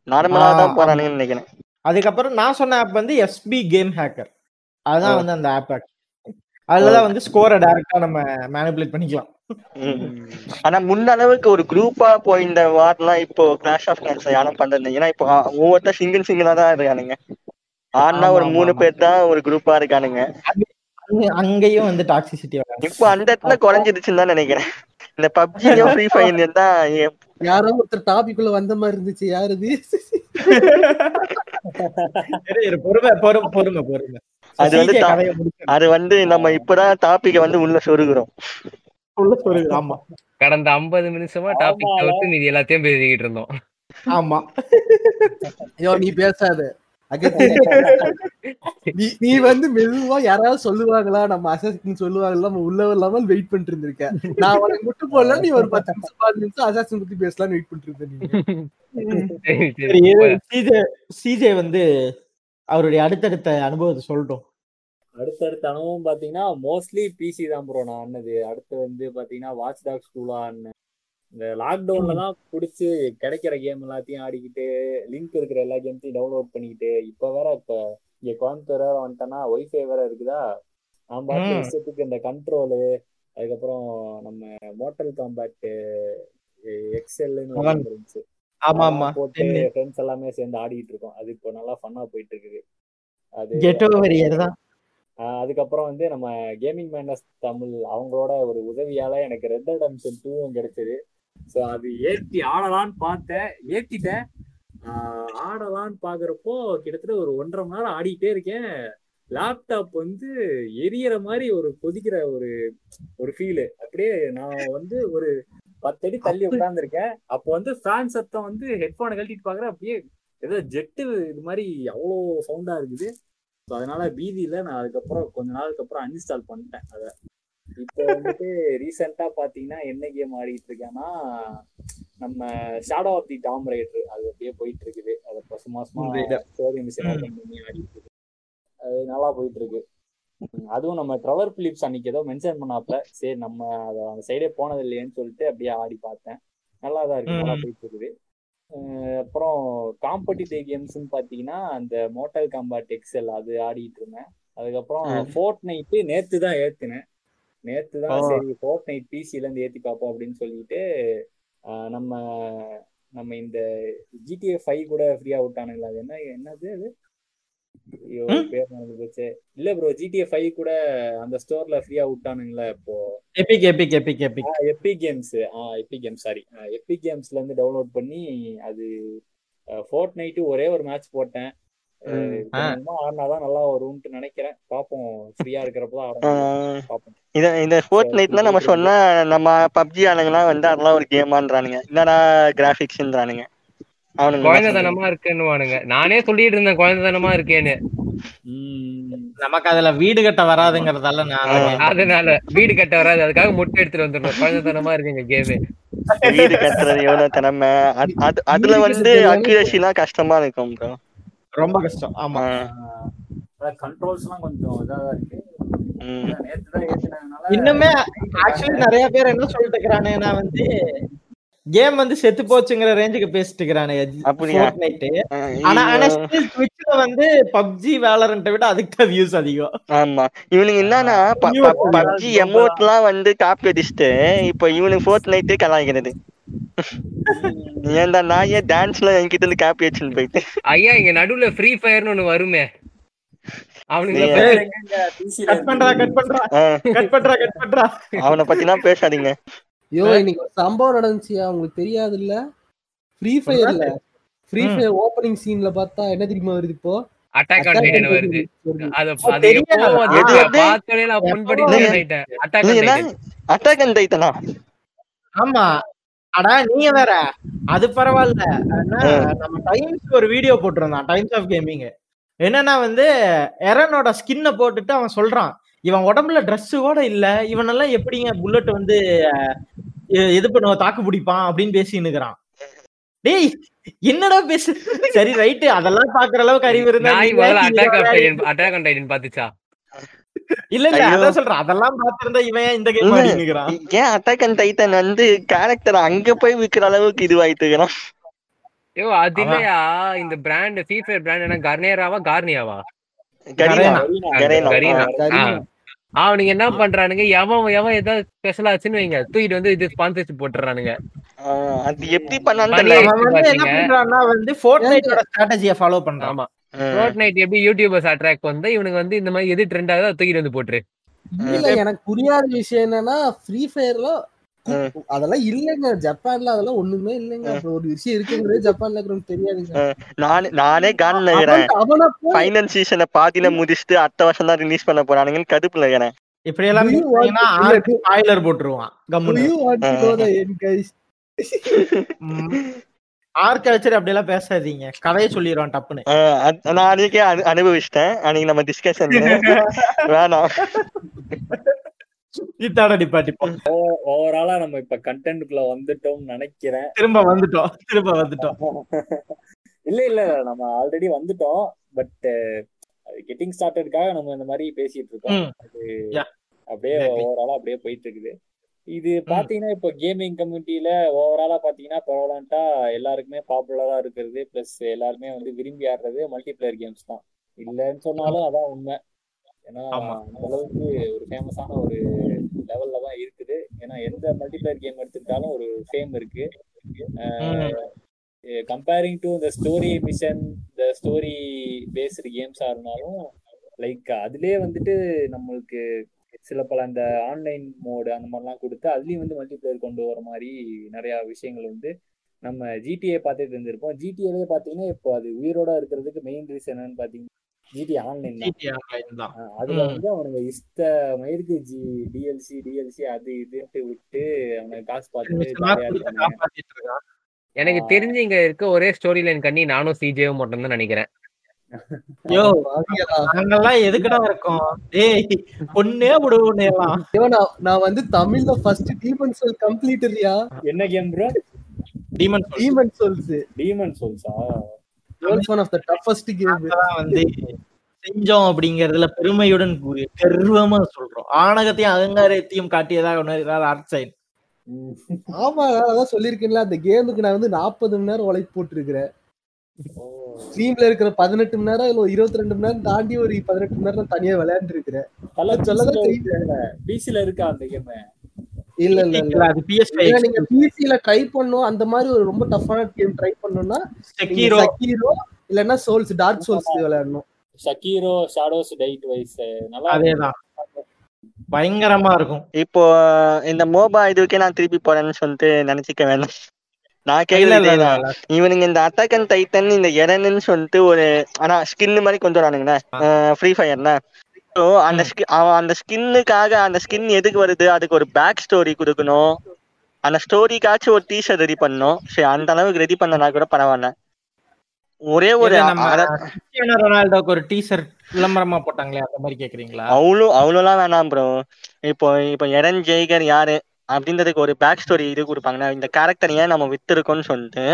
S5: நார்மலா தான் போறானுங்கன்னு நினைக்கிறேன்.
S1: அதுக்கப்புறம் நான் சொன்ன ஆப் வந்து எஸ்பி கேம் ஹேக்கர் அதுதான். வந்து அந்த ஆப் அதுலதான் வந்து ஸ்கோரை டைரக்டா நம்ம மேனிபுலேட் பண்ணிக்கலாம்.
S5: ஆனா முன்ன அளவுக்கு ஒரு குரூப்பா போயிருந்த வார்லாம் இப்போ கிளாஷ் ஆஃப் கிளான்ஸ் யாரும் பண்றது. ஏன்னா இப்போ ஒவ்வொருத்தர் சிங்கிள் சிங்கிளா தான் இருக்கானுங்க ஆனா ஒரு மூணு. பேர் தான் ஒரு குரூப்பா இருக்கானுங்க
S1: அங்க- அங்கேயும் வந்து டாக்ஸிசிட்டி
S5: இப்போ அந்த இடத்துல குறைஞ்சிருச்சுன்னு தான் நினைக்கிறேன் இந்த பப்ஜியும் ஃப்ரீ ஃபயர் தான்
S3: யாரோ ஒருத்தர் டாபிக் உள்ள வந்த மாதிரி இருந்துச்சு யாரு இது
S1: பொறுமை பொறுமை பொறுமை பொறுமை
S5: அது வந்து. அது வந்து நம்ம இப்பதான் டாபிக்க வந்து உள்ள சொருகுறோம்.
S1: ஆமா.
S2: கடந்த 50 நிமிஷமா டாபிக். தவிர்த்து மீதி எல்லாத்தையும் பேசிக்கிட்டு இருந்தோம்.
S1: ஆமா.
S3: ஐயோ நீ பேசாத. நீ நீ வந்து மெதுவா யாராவது சொல்லுவாங்களா? நம்ம அசாசின் சொல்லுவாங்களா? நம்ம உள்ள இல்லாமல் வெயிட் பண்ணிட்டு இருந்திருக்க. நான் உனக்கு முட்டு போடல நீ ஒரு பத்து நிமிஷம் பதினஞ்சு நிமிஷம் அசாசின் பத்தி பேசலாம்னு வெயிட் பண்ணிட்டு இருந்த.
S1: சிஜே சிஜே வந்து அவருடைய அடுத்தடுத்த அனுபவத்தை சொல்லட்டும்.
S4: அடுத்தடுத்த அனுபவம் பாத்தீங்கன்னா மோஸ்ட்லி பிசி தான் ப்ரோ நான் ஆனது அடுத்து வந்து பாத்தீங்கன்னா வாட்ச் டாக்ஸ் டூலா ஆடினேன். இந்த லாக்டவுன்ல தான் பிடிச்சி கிடைக்கிற கேம் எல்லாத்தையும் ஆடிக்கிட்டு லிங்க் இருக்கிற எல்லா கேம்ஸையும் டவுன்லோட் பண்ணிக்கிட்டு இப்ப வேற இப்ப இங்க கோயம்புத்தூர் வேற வந்துட்டேன்னா ஒய்ஃபை வேற இருக்குதா? நான் பார்த்து
S1: ம்.
S4: இஷ்டத்துக்கு இந்த கண்ட்ரோலு அதுக்கப்புறம் நம்ம மோட்டல் காம்பேக்ட் எக்ஸெல்னு. இருந்துச்சு.
S1: ஆமா ஆமா.
S4: போட்டு ஃப்ரெண்ட்ஸ் எல்லாமே சேர்ந்து ஆடிட்டு இருக்கோம். அது இப்போ நல்லா ஃபன்னா போயிட்டு இருக்குது. அது
S1: கெட் ஓவர் தான்.
S4: அதுக்கப்புறம் வந்து நம்ம கேமிங் மேனஸ் தமிழ் அவங்களோட ஒரு உதவியால எனக்கு ரெட் டெடம்ஷன் டூவும் கிடைச்சது. ஸோ அது ஏத்தி ஆடலான்னு பார்த்தேன் ஏத்திட்டேன். ஆஹ் ஆடலான்னு பாக்குறப்போ கிட்டத்தட்ட ஒரு ஒன்றரை மணி நேரம் ஆடிட்டே இருக்கேன். லேப்டாப் வந்து எரியற மாதிரி ஒரு கொதிக்கிற ஒரு ஒரு ஃபீலு அப்படியே நான் வந்து ஒரு பத்தடி தள்ளி உட்கார்ந்துருக்கேன். அப்போ வந்து ஃபேன் சத்தம் வந்து ஹெட்ஃபோனை கழட்டிட்டு பாக்குறேன் அப்படியே ஏதோ ஜெட்டு இது மாதிரி அவ்வளோ சவுண்டா இருக்குது. ஸோ அதனால பீதியில நான் அதுக்கப்புறம் கொஞ்ச நாளுக்கு அப்புறம் அன்இன்ஸ்டால் பண்ணிட்டேன் அதை. இப்போ வந்துட்டு ரீசெண்டா பாத்தீங்கன்னா என்ன கேம் ஆடிட்டு இருக்கேன்னா நம்ம shadow of the Tomb Raider அது அப்படியே போயிட்டு இருக்குது அது பசு மாசமா. ஸ்டோரி மிஷின் ஆடிட்டு இருக்கு. அது நல்லா போயிட்டு இருக்கு அதுவும் நம்ம ட்ரவர் பிலிப்ஸ் அன்னைக்கு ஏதோ மென்ஷன் பண்ணாப்ல சரி நம்ம அதை அந்த சைடே போனது இல்லையேன்னு சொல்லிட்டு அப்படியே ஆடி பார்த்தேன். நல்லா தான் இருக்கு நல்லா. போயிட்டு இருக்குது அப்புறம் காம்படிட்டிவ் கேம்ஸ்னு பார்த்தீங்கன்னா அந்த மோட்டல் காம்பாட் எக்ஸல் அது ஆடிட்டு இருந்தேன் அதுக்கப்புறம். ஃபோர்ட் நைட்டு நேத்து தான் ஏத்துனேன் நேத்து தான். சரி ஃபோர்ட் நைட் பிசில இருந்து ஏத்தி பார்ப்போம் அப்படின்னு சொல்லிட்டு நம்ம நம்ம இந்த ஜிடிஏ ஃபைவ் கூட ஃப்ரீயா விட்டானுங்களா அது என்ன என்னது அது ஐயோ? பேர் மறந்து போச்சு. இல்ல ப்ரோ ஜிடிஏ ஃபைவ் கூட அந்த ஸ்டோர்ல ஃப்ரீயா விட்டானுங்களா இப்போ
S1: epic epic epic epic
S4: epic games ஆ எப்பிக் கேம்ஸ் சாரி எப்பிக் கேம்ஸ்ல இருந்து டவுன்லோட் பண்ணி அது ஃபோர்ட் நைட்டு ஒரே ஒரு மேட்ச் போட்டேன். ஆடினாதான் நல்லா வரும்னு நினைக்கிறேன். பாப்போம். ஃப்ரீயா இருக்கிறப்ப தான் ஆட முடியும்.
S5: ஆஹ்
S4: பாப்போம்.
S5: இத இந்த ஃபோர்ட் நைட்ல நம்ம சொன்னா நம்ம பப்ஜி ஆளுங்கலாம் வந்து அதெல்லாம் ஒரு கேமான்றானுங்க என்னடா கிராபிக்ஸ்ன்றானுங்க
S2: குழந்தைத்தனமா இருக்குன்னுவானுங்க. நானே சொல்லிட்டு இருந்தேன் குழந்தைத்தனமா இருக்கேன்னு.
S4: ம்.
S1: நமக்கு அதுல வீடு கட்ட வராதுங்கிறதால நான்.
S2: அதனால வீடு கட்ட வராது. அதுக்காக முட்டை எடுத்துட்டு வந்துடணும். குழந்தைத்தனமா இருக்குங்க கேமு.
S5: வீடு கட்டுறது எவ்வளவு திறமை? அது- அது- அதுல வந்து அக்யூரேசிலாம் கஷ்டமா இருக்கும் ப்ரோ
S1: ரொம்ப கஷ்டம். ஆமா.
S4: கண்ட்ரோல்ஸ் எல்லாம் கொஞ்சம் இதா இருக்கு.
S1: இன்னுமே ஆக்சுவலி நிறைய பேர் என்ன சொல்லிட்டு இருக்கிறானுங்கன்னா வந்து கேம் வந்து செத்து போச்சுங்கிற ரேஞ்சுக்கு பேசிட்டு இருக்கிறானே ஆனா ஆனா Twitchல வந்து பப்ஜி வேலரண்ட்டை விட அதுக்கு வியூஸ் அதிகம்.
S5: ஆமா. இவனுங்க என்னன்னா பப்ஜி எமோட்லாம் வந்து காப்பி அடிச்சுட்டு இப்போ இவனுக்கு ஃபோர்த் நைட்டே கலாய்க்கிறது ஏன்டா நான் ஏன் டான்ஸ்ல என்கிட்ட இருந்து காப்பி அடிச்சுன்னு போயிட்டு.
S2: ஐயா இங்க நடுவுல ஃப்ரீ ஃபயர்னு ஒண்ணு வருமே. பத்தி-
S4: ல
S1: கட் பண்றா கட் பண்றா. கட் பண்றா கட் பண்றா.
S5: அவனை பத்திலாம் பேசாதீங்க.
S3: ஐயோ இன்னைக்கு ஒரு சம்பவம் நடந்துச்சியா உங்களுக்கு தெரியாது இல்ல. ஃப்ரீ ஃபயர்ல ஃப்ரீ. ஃபயர் ஓப்பனிங் சீன்ல பார்த்தா என்ன தெரியுமா வருது இப்போ?
S2: அட்டாக் ஆன் டைட்டன் வருது. அது அது எப்போ
S5: எது?
S2: பார்த்தோனே நான் பொன் படி
S1: எப்போ?
S2: ஆயிட்டேன் அட்டாக்
S5: நீ
S2: ஆன் டைட்டன்
S5: அட்டாக் அண்ட் டைட்டனா
S1: ஆமா. அடா நீங்க வேற. அது பரவாயில்ல. ஆனா, நம்ம டைம்ஸ் ஒரு வீடியோ போட்டிருந்தான் டைம்ஸ் ஆஃப் கேமிங் என்னன்னா வந்து எரனோட ஸ்கின்னை போட்டுட்டு அவன் சொல்றான் இவன் உடம்புல Dress கூட இல்ல. இவனெல்லாம் எப்படிங்க புல்லட் வந்து அஹ், எ- இது பண்ணுவ தாக்கு பிடிப்பான் அப்படின்னு பேசின்னு இருக்கிறான் டேய் என்னடா பேசு? சரி ரைட்டு. அதெல்லாம் பாக்குற அளவுக்கு அறிவு இருந்தா
S2: அட்டாக் ஆன் டைட்டன் பாத்துச்சா?
S1: இல்ல இல்ல. அதான் சொல்றேன். அதெல்லாம் பாத்திருந்தா இவன் ஏன் இந்த கேம். ஆடினுக்கிறான்
S5: ஏன் அட்டாக் அண்ட் டைட்டன் வந்து கேரக்டர் அங்க போய் விக்கிற அளவுக்கு இதுவாயிட்டு இருக்கிறான்
S2: ஐயோ அது இல்லையா? இந்த பிராண்ட் ஃப்ரீ ஃபயர் பிராண்ட் என்ன? கர்னேராவா? கார்னியாவா?
S5: கரீனா.
S2: அவனுங்க என்ன பண்றானுங்க? எவன் எவன் ஏதாவது ஸ்பெஷல் ஆச்சுன்னு வைங்க. தூக்கிட்டு வந்து இது ஸ்பான்சர்ஷிப் போட்டுறானுங்க.
S5: அது எப்படி பண்ணான்னு
S1: வந்து ஃபோர்ட்நைட்டோட ஸ்ட்ராட்டஜியை ஃபாலோ பண்றான்.
S2: ஆமா.
S5: ஆஹ்,
S2: ஃபோர்ட் நைட் எப்படி யூடியூபர்ஸ் அட்ராக்ட் வந்து இவனுக்கு வந்து இந்த மாதிரி எது ட்ரெண்ட் ஆகுதோ அதை தூக்கிட்டு வந்து போட்டுரு.
S3: இல்ல எனக்கு புரியாத விஷயம் என்னன்னா ஃப்ரீ ஃபயர்ல. அதெல்லாம் இல்லைங்க. ஜப்பான்ல அதெல்லாம் ஒண்ணுமே இல்லைங்க. ஒரு விஷயம் இருக்குங்கிறது ஜப்பான்ல இருக்கிறவங்க தெரியாதுங்க.
S5: நானே நானே கான் இருக்கிறேன்
S3: அவன் அவனை போய்
S5: ஃபைனல் சீசனை பாதியில முடிச்சுட்டு அடுத்த வருஷம் தான் ரிலீஸ் பண்ண போறானுங்கன்னு கடுப்புல இருக்கிறேன்.
S1: இப்படி எல்லாம் ஸ்பாயிலர் போட்டுருவான்? ம். ஆர்கல்ச்சர் அப்படி எல்லாம் பேசாதீங்க. கதையை சொல்லிடுவான் டப்புன்னு.
S5: நான் அன்னைக்கே அனு- அனுபவிச்சிட்டேன். அன்னைக்கு நம்ம டிஸ்கஷன் வேணாம்.
S4: ஓவராலா நம்ம இப்ப கண்டென்ட்குள்ள வந்துட்டோம்னு நினைக்கிறேன்.
S1: திரும்ப வந்துட்டோம். திரும்ப வந்துட்டோம்.
S4: இல்ல இல்ல நம்ம ஆல்ரெடி வந்துட்டோம். பட் கெட்டிங் ஸ்டார்டடுக்காக நம்ம இந்த மாதிரி பேசிட்டு இருக்கோம். அப்படியே. ஓவராலா அப்படியே போயிட்டு இருக்குது இது பாத்தீங்கன்னா இப்போ கேமிங் கம்யூனிட்டியில ஓவராலா பாத்தீங்கன்னா ப்ரவலண்டா எல்லாருக்குமே பாப்புலரா இருக்கிறது பிளஸ் எல்லாருமே வந்து விரும்பி ஆடுறது மல்டிபிளேயர் கேம்ஸ் தான். இல்லைன்னு சொன்னாலும் அதான் உண்மை. ஏன்னா. அந்த அளவுக்கு ஒரு ஃபேமஸான ஒரு லெவல்ல தான் இருக்குது. ஏன்னா எந்த மல்டிபிளேயர் கேம் எடுத்துக்கிட்டாலும் ஒரு ஃபேம் இருக்கு. கம்பேரிங் டு இந்த ஸ்டோரி மிஷன் இந்த ஸ்டோரி பேஸ்டு கேம்ஸா இருந்தாலும் லைக் அதுலயே வந்துட்டு நம்மளுக்கு சில பல அந்த ஆன்லைன் மோடு அந்த மாதிரிலாம் கொடுத்து அதுலயும் வந்து மல்டிபிளேயர் கொண்டு வர மாதிரி நிறைய விஷயங்கள் வந்து நம்ம ஜிடிஏ பார்த்தே தெரிஞ்சிருப்போம் ஜிடிஏலே பார்த்தீங்கன்னா இப்போ அது உயிரோட இருக்கிறதுக்கு மெயின் ரீசன் என்னன்னு பார்த்தீங்கன்னா ஜிடி ஆன்லைன் தான். அதுல. வந்து அவனுங்க இஷ்ட மயிருக்கு ஜி டிஎல்சி டிஎல்சி அது இதுன்ட்டு விட்டு அவனுக்கு காசு பார்த்துட்டு
S2: எனக்கு. தெரிஞ்சு இங்க இருக்க ஒரே ஸ்டோரி லைன் கண்ணி நானும் சிஜேவும் மட்டும் தான் நினைக்கிறேன்.
S1: யோ. நாங்கெல்லாம் எதுக்குடா இருக்கோம்? ஏய் பொண்ணே விடுவோம்
S3: நான் வந்து தமிழ்ல ஃபர்ஸ்ட் டீமன் சோல் கம்ப்ளீட்டரியா
S4: என்ன game bro
S1: demon
S3: demon souls
S4: demon சோல்ஸா
S3: one of the toughest game
S1: வந்து செஞ்சோம் அப்படிங்கறதுல பெருமையுடன் கர்வமா சொல்றோம். ஆணகத்தையும் அகங்காரத்தையும் காட்டியதாக உணர்கிறார் ஆர்ட்சைன்
S3: ஆமா அதான் சொல்லியிருக்கேன்ல அந்த கேமுக்கு நான் வந்து நாற்பது மணி நேரம் உழைப்பு போட்டிருக்கிறேன். ஸ்ட்ரீம்ல இருக்கிற பதினெட்டு மணி நேரம் இல்ல இருபத்தி ரெண்டு மணி நேரம் தாண்டி ஒரு பதினெட்டு மணி நேரம் தனியா விளையாண்டு இருக்கிறேன்
S4: பிசில இருக்கா அந்த கேம்
S3: இல்ல இல்ல இல்ல.
S1: அது பிஎஸ்
S3: ஏன்னா நீங்க பிசில ட்ரை பண்ணும் அந்த மாதிரி ஒரு ரொம்ப டஃப்பான கேம் ட்ரை பண்ணணும்னா
S1: செக்கீரோ
S3: சக்கீரோ இல்லன்னா சோல்ஸ் டார்க் சோல்ஸ் விளையாடணும்.
S4: ஷக்கீரோ ஷாடோஸ் டைட் வைஸ் நல்லா
S1: அதேதான். பயங்கரமா இருக்கும்.
S5: இப்போ இந்த மோபா இதுக்கே நான் திருப்பி போறேன்னு சொல்லிட்டு நினைச்சுக்க வேணாம். நான்.
S1: இல்ல.
S5: இவனுங்க இந்த அட்டாக் அண்ட் டைட்டன் இந்த எரனுன்னு சொல்லிட்டு ஒரு ஆனா ஸ்கின் மாதிரி கொண்டு வரானுங்கண்ணே. ஃப்ரீ ஃபயர்ல ஸோ அந்த அவன் அந்த ஸ்கின்னுக்காக அந்த ஸ்கின் எதுக்கு வருது? அதுக்கு ஒரு பேக் ஸ்டோரி கொடுக்கணும். அந்த ஸ்டோரிக்காச்சும் ஒரு டீஷர்ட் ரெடி பண்ணணும். சரி அந்த அளவுக்கு ரெடி பண்ணனா கூட பரவாயில்ல. ஒரே ஒரு
S1: ரொனால்டோக்கு ஒரு டீசர்ட் விளம்பரமா போட்டாங்களே அந்த மாதிரி கேக்குறீங்களா?
S5: அவ்வளோ அவ்வளோலாம் வேணாம் ப்ரோ இப்போ இப்போ எரன் ஜெய்கர் யாரு? அப்படின்றதுக்கு ஒரு பேக் ஸ்டோரி இது கொடுப்பாங்கன்னா இந்த கேரக்டர் ஏன் நம்ம வித்துருக்கோம்னு சொல்லிட்டு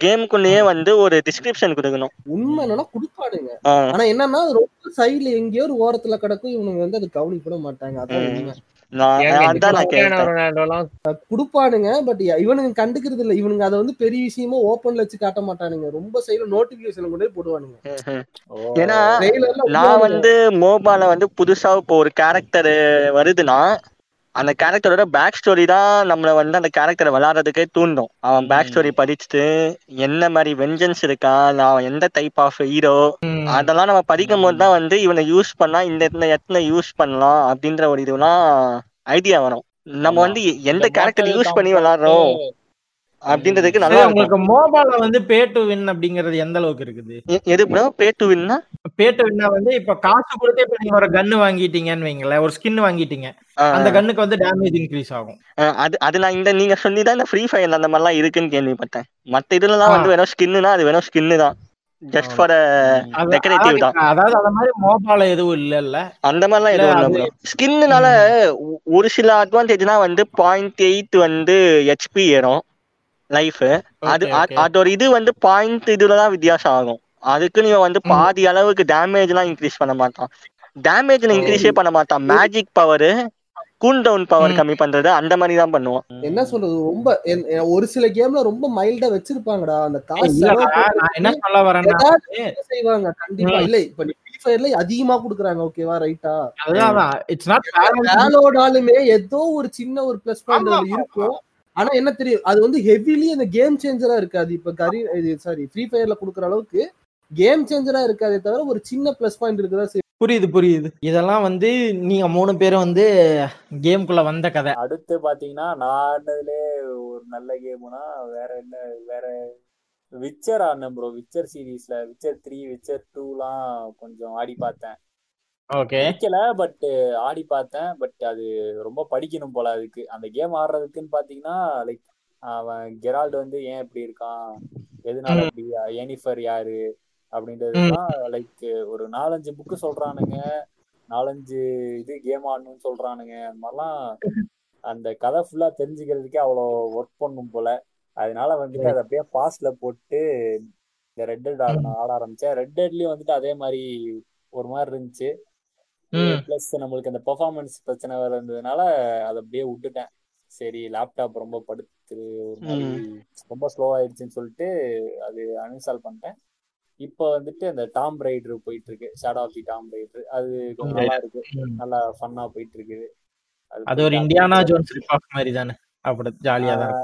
S5: கேமுக்குள்ளேயே வந்து ஒரு டிஸ்கிரிப்ஷன் கொடுக்கணும்.
S3: உண்மை என்னன்னா குடுப்பானுங்க.
S5: ஆ,
S3: ஆனா என்னன்னா ரொம்ப சைடுல எங்கேயோ ஒரு ஓரத்துல கிடக்கும் இவனுங்க வந்து அது கவனிக்கப்பட மாட்டாங்க. அதான் குடுப்பானுங்க பட் இவனுங்க கண்டுக்கிறது இல்ல. இவனுங்க அதை வந்து பெரிய விஷயமா ஓப்பன்ல வச்சு காட்ட மாட்டானுங்க. ரொம்ப சைடுல நோட்டிபிகேஷன் கொண்டு போய் போடுவானுங்க.
S5: ஏன்னா நான் வந்து மோபால வந்து புதுசா இப்போ ஒரு கேரக்டர் வருதுன்னா அந்த கேரக்டரோட பேக் ஸ்டோரி தான் நம்மள வந்து அந்த கேரக்டரை விளையாடுறதுக்கே தூண்டும். அவன் பேக் ஸ்டோரி படிச்சுட்டு என்ன மாதிரி வெஞ்சன்ஸ் இருக்கா அவன் எந்த டைப் ஆஃப் ஹீரோ. அதெல்லாம் நம்ம படிக்கும் போது தான் வந்து இவனை யூஸ் பண்ணா இந்த இடத்துல யூஸ் பண்ணலாம் அப்படின்ற ஒரு இதுலாம் ஐடியா வரும். நம்ம. வந்து எந்த கேரக்டர் யூஸ் பண்ணி விளையாடுறோம்? அப்படின்றதுக்கு நல்லா
S1: உங்களுக்கு மோபால வந்து பே டு வின் அப்படிங்கறது எந்த அளவுக்கு இருக்குது?
S5: எது ப்ரோ பே டு வின்னா
S1: பே டு வின்னா வந்து இப்ப காசு கொடுத்து இப்ப நீங்க ஒரு கன்னு வாங்கிட்டீங்கன்னு வைங்களேன் ஒரு ஸ்கின் வாங்கிட்டீங்க. அந்த கன்னுக்கு வந்து டேமேஜ் இன்க்ரீஸ் ஆகும்.
S5: அது அது நான் இந்த நீங்க சொல்லி தான் இந்த ஃப்ரீ ஃபயர்ல அந்த மாதிரிலாம் இருக்குன்னு கேள்விப்பட்டேன். மத்த இதுலலாம் வந்து வெறும் ஸ்கின்னுனா அது வெறும் ஸ்கின்னு தான். ஜஸ்ட் ஃபார் டெக்கரேட்டிவ் தான்.
S1: அதாவது அந்த மாதிரி மோபால எதுவும் இல்ல இல்ல
S5: அந்த மாதிரிலாம் எதுவும்
S1: இல்ல,
S5: ஸ்கின்னுனால ஒரு சில அட்வான்டேஜ்னா வந்து பாயிண்ட் எயிட் வந்து ஹெச்பி ஏறும். லைஃப் அது. அதோட இது வந்து பாயிண்ட் இதுல தான் வித்தியாசம் ஆகும். அதுக்கு நீங்க வந்து பாதி அளவுக்கு டேமேஜ் எல்லாம் இன்க்ரீஸ் பண்ண மாட்டான். டேமேஜ் இன்க்ரீஸே பண்ண மாட்டான். Magic power cooldown power. கம்மி பண்றது அந்த மாதிரி தான் பண்ணுவோம்
S3: என்ன சொல்றது? ரொம்ப ஒரு சில கேம்ல ரொம்ப மைல்டா வச்சிருப்பாங்கடா. அந்த காசு
S1: என்ன சொல்ல வரேன்னா
S3: செய்வாங்க கண்டிப்பா. இல்ல இப்ப நீ ஃப்ரீ ஃபயர்ல அதிகமா குடுக்குறாங்க ஓகேவா ரைட்டா
S1: அதுதான் இட்ஸ் நாட்
S3: ஏதோ ஒரு சின்ன ஒரு பிளஸ் பாயிண்ட் இருக்கும். ஆனா என்ன தெரியும் அது வந்து ஹெவிலி அந்த கேம் சேஞ்சரா இருக்காது. இப்ப கரி சாரி ஃப்ரீ ஃபயர்ல குடுக்குற அளவுக்கு கேம் சேஞ்சரா இருக்காதே தவிர ஒரு சின்ன பிளஸ் பாயிண்ட் இருக்குதா.
S1: புரியுது புரியுது. இதெல்லாம் வந்து நீங்க மூணு பேரும் வந்து கேம்குள்ள வந்த கதை.
S4: அடுத்து பாத்தீங்கன்னா நான் ஆடினதுலே ஒரு நல்ல கேம்னா வேற என்ன வேற விச்சர் ஆடினேன் ப்ரோ விச்சர் சீரீஸ்ல விச்சர் த்ரீ விச்சர் டூலாம் கொஞ்சம் ஆடி பார்த்தேன். படிக்கல பட் ஆடி பார்த்தேன். பட் அது ரொம்ப படிக்கணும் போல அதுக்கு. அந்த கேம் ஆடுறதுக்குன்னு பாத்தீங்கன்னா லைக் அவன் கெரால்டு வந்து ஏன் இப்படி இருக்கான்? எதனால
S1: ம்.
S4: அப்படி எனிஃபர் யாரு? அப்படின்றதுலாம் லைக் ஒரு நாலஞ்சு புக்கு சொல்றானுங்க. நாலஞ்சு இது கேம் ஆடணும்னு சொல்றானுங்க. அந்த மாதிரிலாம் அந்த கதை ஃபுல்லா தெரிஞ்சுக்கிறதுக்கே அவ்வளோ ஒர்க் பண்ணும் போல. அதனால வந்துட்டு அதை அப்படியே பாஸ்ல போட்டு இந்த ரெட் டெட் ஆட ஆட ஆரம்பிச்சேன். ரெட் டெட்லயும் வந்துட்டு அதே மாதிரி ஒரு மாதிரி இருந்துச்சு. ப்ளஸ் நம்மளுக்கு அந்த பெர்ஃபார்மன்ஸ் பிரச்சனை வேற இருந்ததுனால அதை அப்படியே விட்டுட்டேன். சரி லேப்டாப் ரொம்ப படுத்து ஒரு மாதிரி ரொம்ப ஸ்லோ ஆயிடுச்சுன்னு சொல்லிட்டு அது அன்இன்ஸ்டால் பண்ணிட்டேன். இப்போ வந்துட்டு அந்த டாம் ரைடர் போயிட்டு இருக்கு shadow of the Tomb Raider அது கொஞ்சம் நல்லா இருக்கு. நல்லா ஃபன்னா போயிட்டு இருக்குது
S1: அது ஒரு இந்தியானா ஜோன்ஸ் ரிப் ஆஃப் மாதிரி தானே? அப்படி ஜாலியா தான்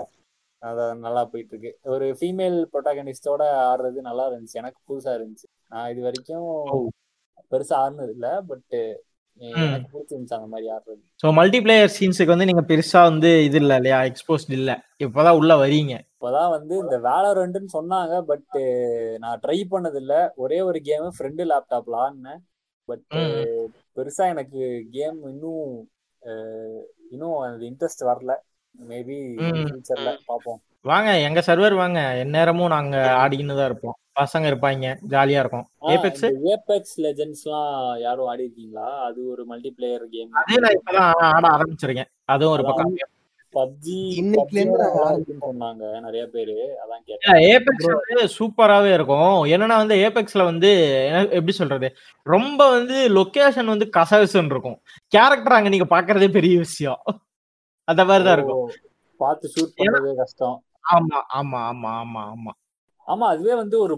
S4: அதான் நல்லா போயிட்டு இருக்கு ஒரு ஃபீமேல் ப்ரொட்டாகனிஸ்டோட ஆடுறது நல்லா இருந்துச்சு. எனக்கு புதுசா இருந்துச்சு. நான் இது வரைக்கும். பெருசா ஆடுனது இல்ல பட் எனக்கு பிடிச்சிருந்துச்சு அந்த மாதிரி ஆடுறது.
S1: ஸோ மல்டிபிளேயர் சீன்ஸுக்கு வந்து நீங்க பெருசா வந்து இது இல்ல இல்லையா? எக்ஸ்போஸ்ட் இல்ல. இப்பதான் உள்ள வரீங்க
S4: இப்பதான் வந்து இந்த வேலரண்ட்னு சொன்னாங்க பட் நான் ட்ரை பண்ணது இல்ல ஒரே ஒரு கேம் ஃப்ரெண்டு லேப்டாப்ல ஆடினேன். பட். பெருசா எனக்கு கேம் இன்னும் அஹ், இன்னும் அந்த இன்ட்ரெஸ்ட் வரல. மேபி. ஃபியூச்சர்ல பாப்போம்.
S1: வாங்க எங்க சர்வர் வாங்க. எந்நேரமும் நாங்க ஆடிக்கின்னு தான் இருப்போம். பசங்க இருப்பாங்க ஜாலியா இருக்கும். ஏபெக்ஸ்
S4: ஏபெக்ஸ் லெஜெண்ட்ஸ்லாம் யாரும் ஆடி இருக்கீங்களா அது ஒரு மல்டிபிளேயர் கேம்
S1: அதே நான் இப்பதான் ஆட ஆரம்பிச்சிருக்கேன். அதுவும் ஒரு பக்கம்.
S4: பப்ஜி
S3: இன்னைக்குல இருந்து நான்
S4: இருக்குன்னு சொன்னாங்க நிறைய பேரு. அதான் கேட்டேன்.
S1: ஏபெக்ஸ் வந்து சூப்பராவே இருக்கும். என்னன்னா வந்து ஏபெக்ஸ்ல வந்து என்ன- எப்படி சொல்றது? ரொம்ப வந்து லொகேஷன் வந்து கசகசன்னு இருக்கும். கேரக்டர் அங்க நீங்க பாக்குறதே பெரிய விஷயம். அந்த மாதிரிதான் இருக்கும்
S4: ஓ, பார்த்து ஷூட் பண்றதே கஷ்டம்.
S1: ஆமா ஆமா ஆமா ஆமா ஆமா.
S4: ஆமா அதுவே வந்து ஒரு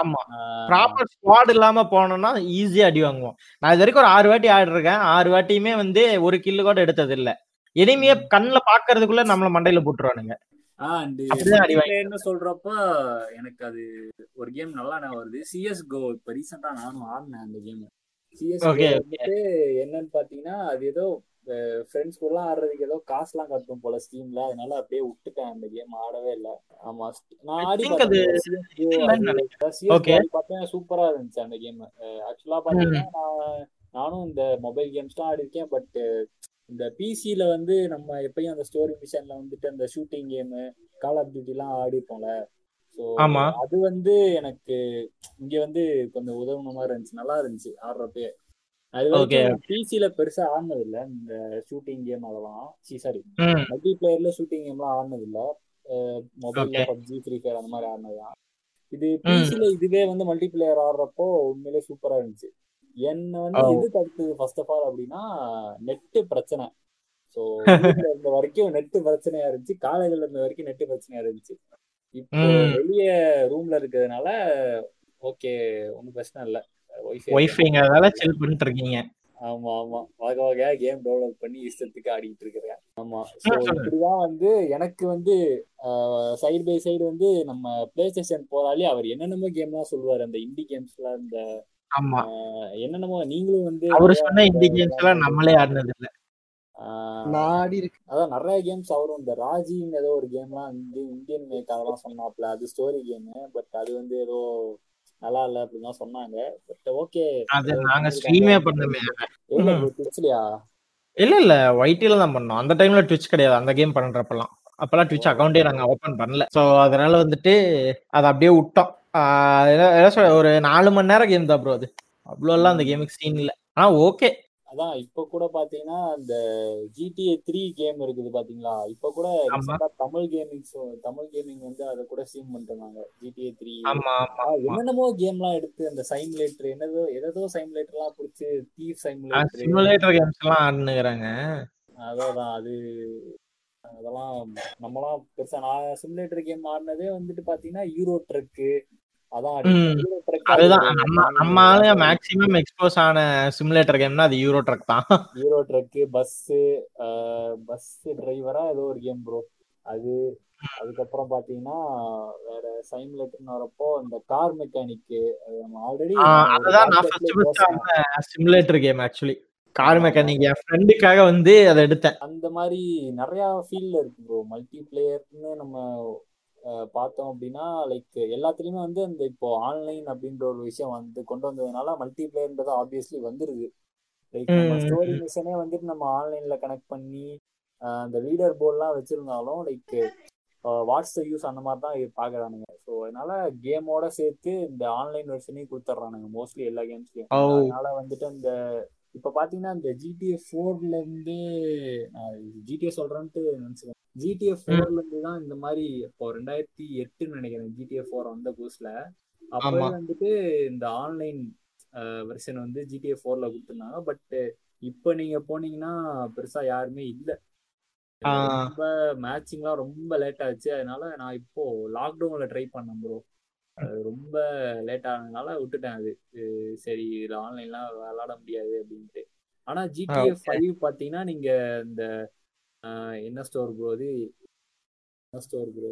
S1: ஆமா. ப்ராப்பர் ஸ்குவாட் இல்லாம போனோம்னா ஈஸியா அடி வாங்குவோம். நான் இது வரைக்கும் ஒரு ஆறு வாட்டி ஆடி இருக்கேன் ஆறு வாட்டியுமே வந்து ஒரு கில்லு கூட எடுத்தது இல்ல. எனிமையே கண்ணுல பாக்குறதுக்குள்ள நம்மள மண்டையில போட்டுருவானுங்க.
S4: multiplayer-னு சொல்றப்ப எனக்கு அது ஒரு கேம் நல்லா வருது. சிஎஸ் கோ இப்ப ரீசெண்டா நானும் ஆடினேன் அந்த கேம் சிஎஸ் என்னன்னு பாத்தீங்கன்னா அது ஏதோ ஃப்ரெண்ட்ஸ் கூட ஆடுறதுக்கு ஏதோ காசுலாம் கட்டும் போல ஸ்டீம்ல அதனால அப்படியே விட்டுட்டேன் அந்த கேம் ஆடவே இல்ல. ஆமா நான் ஆடி பார்த்தேன். சூப்பரா இருந்துச்சு அந்த கேம் ஆக்சுவலா பாத்தீங்கன்னா நான் நானும் இந்த மொபைல் கேம்ஸ்லாம் ஆடி இருக்கேன் பட் இந்த பிசில வந்து நம்ம எப்பயும் அந்த ஸ்டோரி மிஷன்ல வந்துட்டு அந்த ஷூட்டிங் கேம் கால் ஆஃப் டியூட்டிலாம் ஆடி இருப்போம்ல ஸோ. அது வந்து எனக்கு இங்க வந்து கொஞ்சம் உதவுன மாதிரி இருந்துச்சு. நல்லா இருந்துச்சு. ஆடுறப்பே அது வரைக்கும் பிசில பெருசா ஆடினது இல்ல இந்த ஷூட்டிங் கேம் அதெல்லாம். சி சாரி மல்டி பிளேயர்ல ஷூட்டிங் கேம்லாம் ஆடினது இல்ல மொபைல்ல. பப்ஜி ஃப்ரீ ஃபயர் அந்த மாதிரி ஆடினதுதான். இது பிசில இதுவே வந்து மல்டி பிளேயர் ஆடுறப்போ உண்மையிலே சூப்பரா இருந்துச்சு. என்ன வந்து. எது தடுத்தது? ஃபர்ஸ்ட் ஆஃப் ஆல் அப்படின்னா நெட்டு பிரச்சனை. ஸோ இருந்த வரைக்கும் நெட்டு பிரச்சனையா இருந்துச்சு. காலேஜ்ல இருந்த வரைக்கும் நெட்டு பிரச்சனையா இருந்துச்சு. இப்போ. வெளியே ரூம்ல இருக்கிறதுனால ஓகே ஒன்றும் பிரச்சனை இல்லை.
S1: ஒய்ஃபைங்கிறதால சில் பண்ணிட்டு இருக்கீங்க.
S4: ஆமா ஆமா. வகை வகையா கேம் டெவலப் பண்ணி இஷ்டத்துக்கு ஆடிட்டு இருக்கிறேன். ஆமா. இப்படிதான் வந்து எனக்கு வந்து சைடு பை சைடு வந்து நம்ம பிளே ஸ்டேஷன் போறாலே அவர் என்னென்னமோ கேம்லாம் சொல்லுவாரு. அந்த இண்டி கேம்ஸ்ல இந்த
S1: ஆமா.
S4: என்னென்னமோ நீங்களும் வந்து
S1: அவரு சொன்ன இந்த கேம்ஸ் எல்லாம் நம்மளே ஆடினது இல்ல
S3: ஆடி இருக்கு
S4: அதான் நிறைய கேம்ஸ் அவரும் இந்த ராஜின்னு ஏதோ ஒரு கேம்லாம் வந்து இந்தியன் மேக் அதெல்லாம் சொன்னாப்ல. அது ஸ்டோரி கேம் பட் அது வந்து ஏதோ நல்லா இல்ல அப்படின்னு சொன்னாங்க. பட் ஓகே
S1: அது நாங்க ஸ்ட்ரீமே பண்ணமே.
S4: எங்க ட்விட்ச்லயா
S1: இல்ல இல்ல. ஒய்டில தான் பண்ணோம். அந்த டைம்ல ட்விட்ச் கிடையாது. அந்த கேம் பண்றப்பலாம் அப்பெல்லாம் ட்விட்ச் அக்கௌண்டே நாங்க ஓபன் பண்ணல. சோ அதனால வந்துட்டு அதை அப்படியே விட்டோம். என்ன சொல்ல ஒரு நாலு மணி நேரம் கேம் தான் ப்ரோ அது. அவ்வளோ எல்லாம் அந்த கேமுக்கு சீன் இல்ல. ஆனா ஓகே
S4: அதான் இப்ப கூட பாத்தீங்கன்னா இந்த ஜிடிஏ த்ரீ கேம் இருக்குது பாத்தீங்களா? இப்ப கூட தமிழ் கேமிங் தமிழ் கேமிங் வந்து அதை கூட ஸ்ட்ரீம் பண்ணிருந்தாங்க ஜிடிஏ த்ரீ என்னென்னமோ கேம்லாம் எடுத்து அந்த சைம்லேட்டர் என்னதோ எதோ சைம்லேட்டர் எல்லாம் பிடிச்சி தீப் சைம்லேட்டர்
S1: சிமுலேட்டர் கேம்ஸ் எல்லாம் ஆடுனுங்கிறாங்க.
S4: அதான் அது அதெல்லாம் நம்மலாம் பெருசா நான் சிமுலேட்டர் கேம் ஆடினதே வந்துட்டு பாத்தீங்கன்னா யூரோ ட்ரக்கு யூரோ ட்ரக்
S1: அதுதான். நம்ம மேக்ஸிமம் எக்ஸ்போஸ் ஆன சிமுலேட்டர் கேம்னா அது யூரோ ட்ரக் தான்.
S4: ஹீரோ ட்ரக்கு பஸ்ஸு பஸ் டிரைவரா ஏதோ ஒரு கேம் ப்ரோ அது அதுக்கப்புறம் பாத்தீங்கன்னா வேற சைம்லேட்டர்னு வரப்போ இந்த கார் மெக்கானிக்கு நம்ம ஆல்ரெடி
S1: அதுதான் நான் ஃபர்ஸ்ட் ஃபர்ஸ்ட் ஆன simulator game actually car mechanic என் ஃப்ரெண்டுக்காக வந்து அதை எடுத்தேன்.
S4: அந்த மாதிரி நிறைய ஃபீல்ட்ல இருக்கு ப்ரோ மல்டி பிளேயர்னு நம்ம பார்த்தோம் அப்படின்னா லைக் எல்லாத்துலயுமே வந்து அந்த இப்போ ஆன்லைன் அப்படின்ற ஒரு விஷயம் வந்து கொண்டு வந்ததுனால மல்டி பிளேயர்ன்றது ஆப்வியஸ்லி வந்துருது லைக் நம்ம ஸ்டோரி. மிஷனே வந்துட்டு நம்ம ஆன்லைன்ல கனெக்ட் பண்ணி அந்த லீடர் போர்ட்லாம் வச்சிருந்தாலும் லைக் வாட்ஸ் யூஸ் அந்த மாதிரி தான் பாக்குறானுங்க ஸோ அதனால கேமோட சேர்த்து இந்த ஆன்லைன் வெர்ஷனையும் கொடுத்துட்றானுங்க மோஸ்ட்லி எல்லா கேம்ஸ்லயும். அதனால வந்துட்டு இந்த இப்ப பாத்தீங்கன்னா இந்த ஜிடிஏ ஃபோர்ல இருந்து ஜிடிஏ சொல்றேன்ட்டு நினைச்சுக்கேன் ஜிடிஏ ஃபோர்ல இருந்து தான் இந்த மாதிரி இப்போ ரெண்டாயிரத்தி எட்டுன்னு நினைக்கிறேன் ஜிடிஏ ஃபோர் வந்த புதுசுல. அப்பவே. வந்துட்டு இந்த ஆன்லைன் வெர்ஷன் வந்து ஜிடிஏ ஃபோர்ல கொடுத்துருந்தாங்க. பட் இப்போ நீங்க போனீங்கன்னா பெருசா யாருமே இல்ல. ரொம்ப மேட்சிங்லாம் ரொம்ப லேட் ஆச்சு. அதனால நான் இப்போ லாக்டவுன்ல ட்ரை பண்ணேன் ப்ரோ ரொம்ப லேட் ஆனதுனால விட்டுட்டேன் அது. சரி இதுல ஆன்லைன்லாம் விளையாட முடியாது அப்படின்ட்டு. ஆனா ஜிடிஏ
S1: okay.
S4: ஃபைவ் பாத்தீங்கன்னா நீங்க இந்த என்ன ஸ்டோர் ப்ரோ அது? என்ன ஸ்டோர் ப்ரோ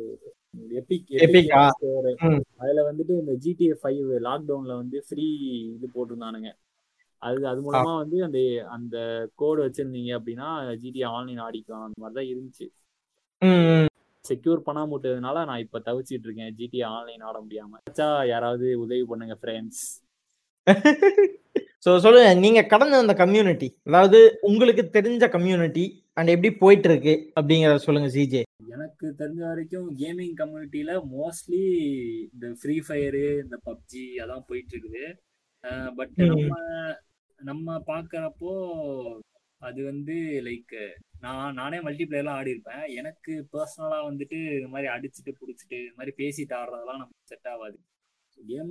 S4: எபிக்
S1: ஆ?
S4: ஸ்டோர். அதுல வந்துட்டு இந்த ஜிடிஏ ஃபைவ் லாக்டவுன்ல வந்து ஃப்ரீ இது போட்டிருந்தானுங்க. அது அது மூலமா வந்து அந்த அந்த கோடு வச்சிருந்தீங்க அப்படின்னா ஜிடிஏ ஆன்லைன் ஆடிக்கலாம் அந்த மாதிரி தான் இருந்துச்சு. செக்யூர் பண்ணாம விட்டதுனால நான் இப்ப தவிச்சிட்டு இருக்கேன். ஜிடிஏ ஆன்லைன் ஆட முடியாம. யாராவது உதவி பண்ணுங்க ஃப்ரெண்ட்ஸ்
S1: சோ சொல்லுங்க நீங்க கடந்து வந்த கம்யூனிட்டி அதாவது உங்களுக்கு தெரிஞ்ச கம்யூனிட்டி அண்ட் எப்படி போயிட்டு இருக்கு அப்படிங்கறத சொல்லுங்க சிஜே
S4: எனக்கு தெரிஞ்ச வரைக்கும் கேமிங் கம்யூனிட்டியில மோஸ்ட்லி இந்த ஃப்ரீ ஃபயரு இந்த பப்ஜி அதான் போயிட்டு இருக்குது பட். நம்ம நம்ம பார்க்கறப்போ அது வந்து லைக் நான் நானே மல்டிபிளேயர்லாம் ஆடி இருப்பேன் எனக்கு பர்சனலா வந்துட்டு இந்த மாதிரி அடிச்சுட்டு புடிச்சிட்டு இந்த மாதிரி பேசிட்டு ஆடுறதெல்லாம் நமக்கு செட் ஆகாது. கேம்.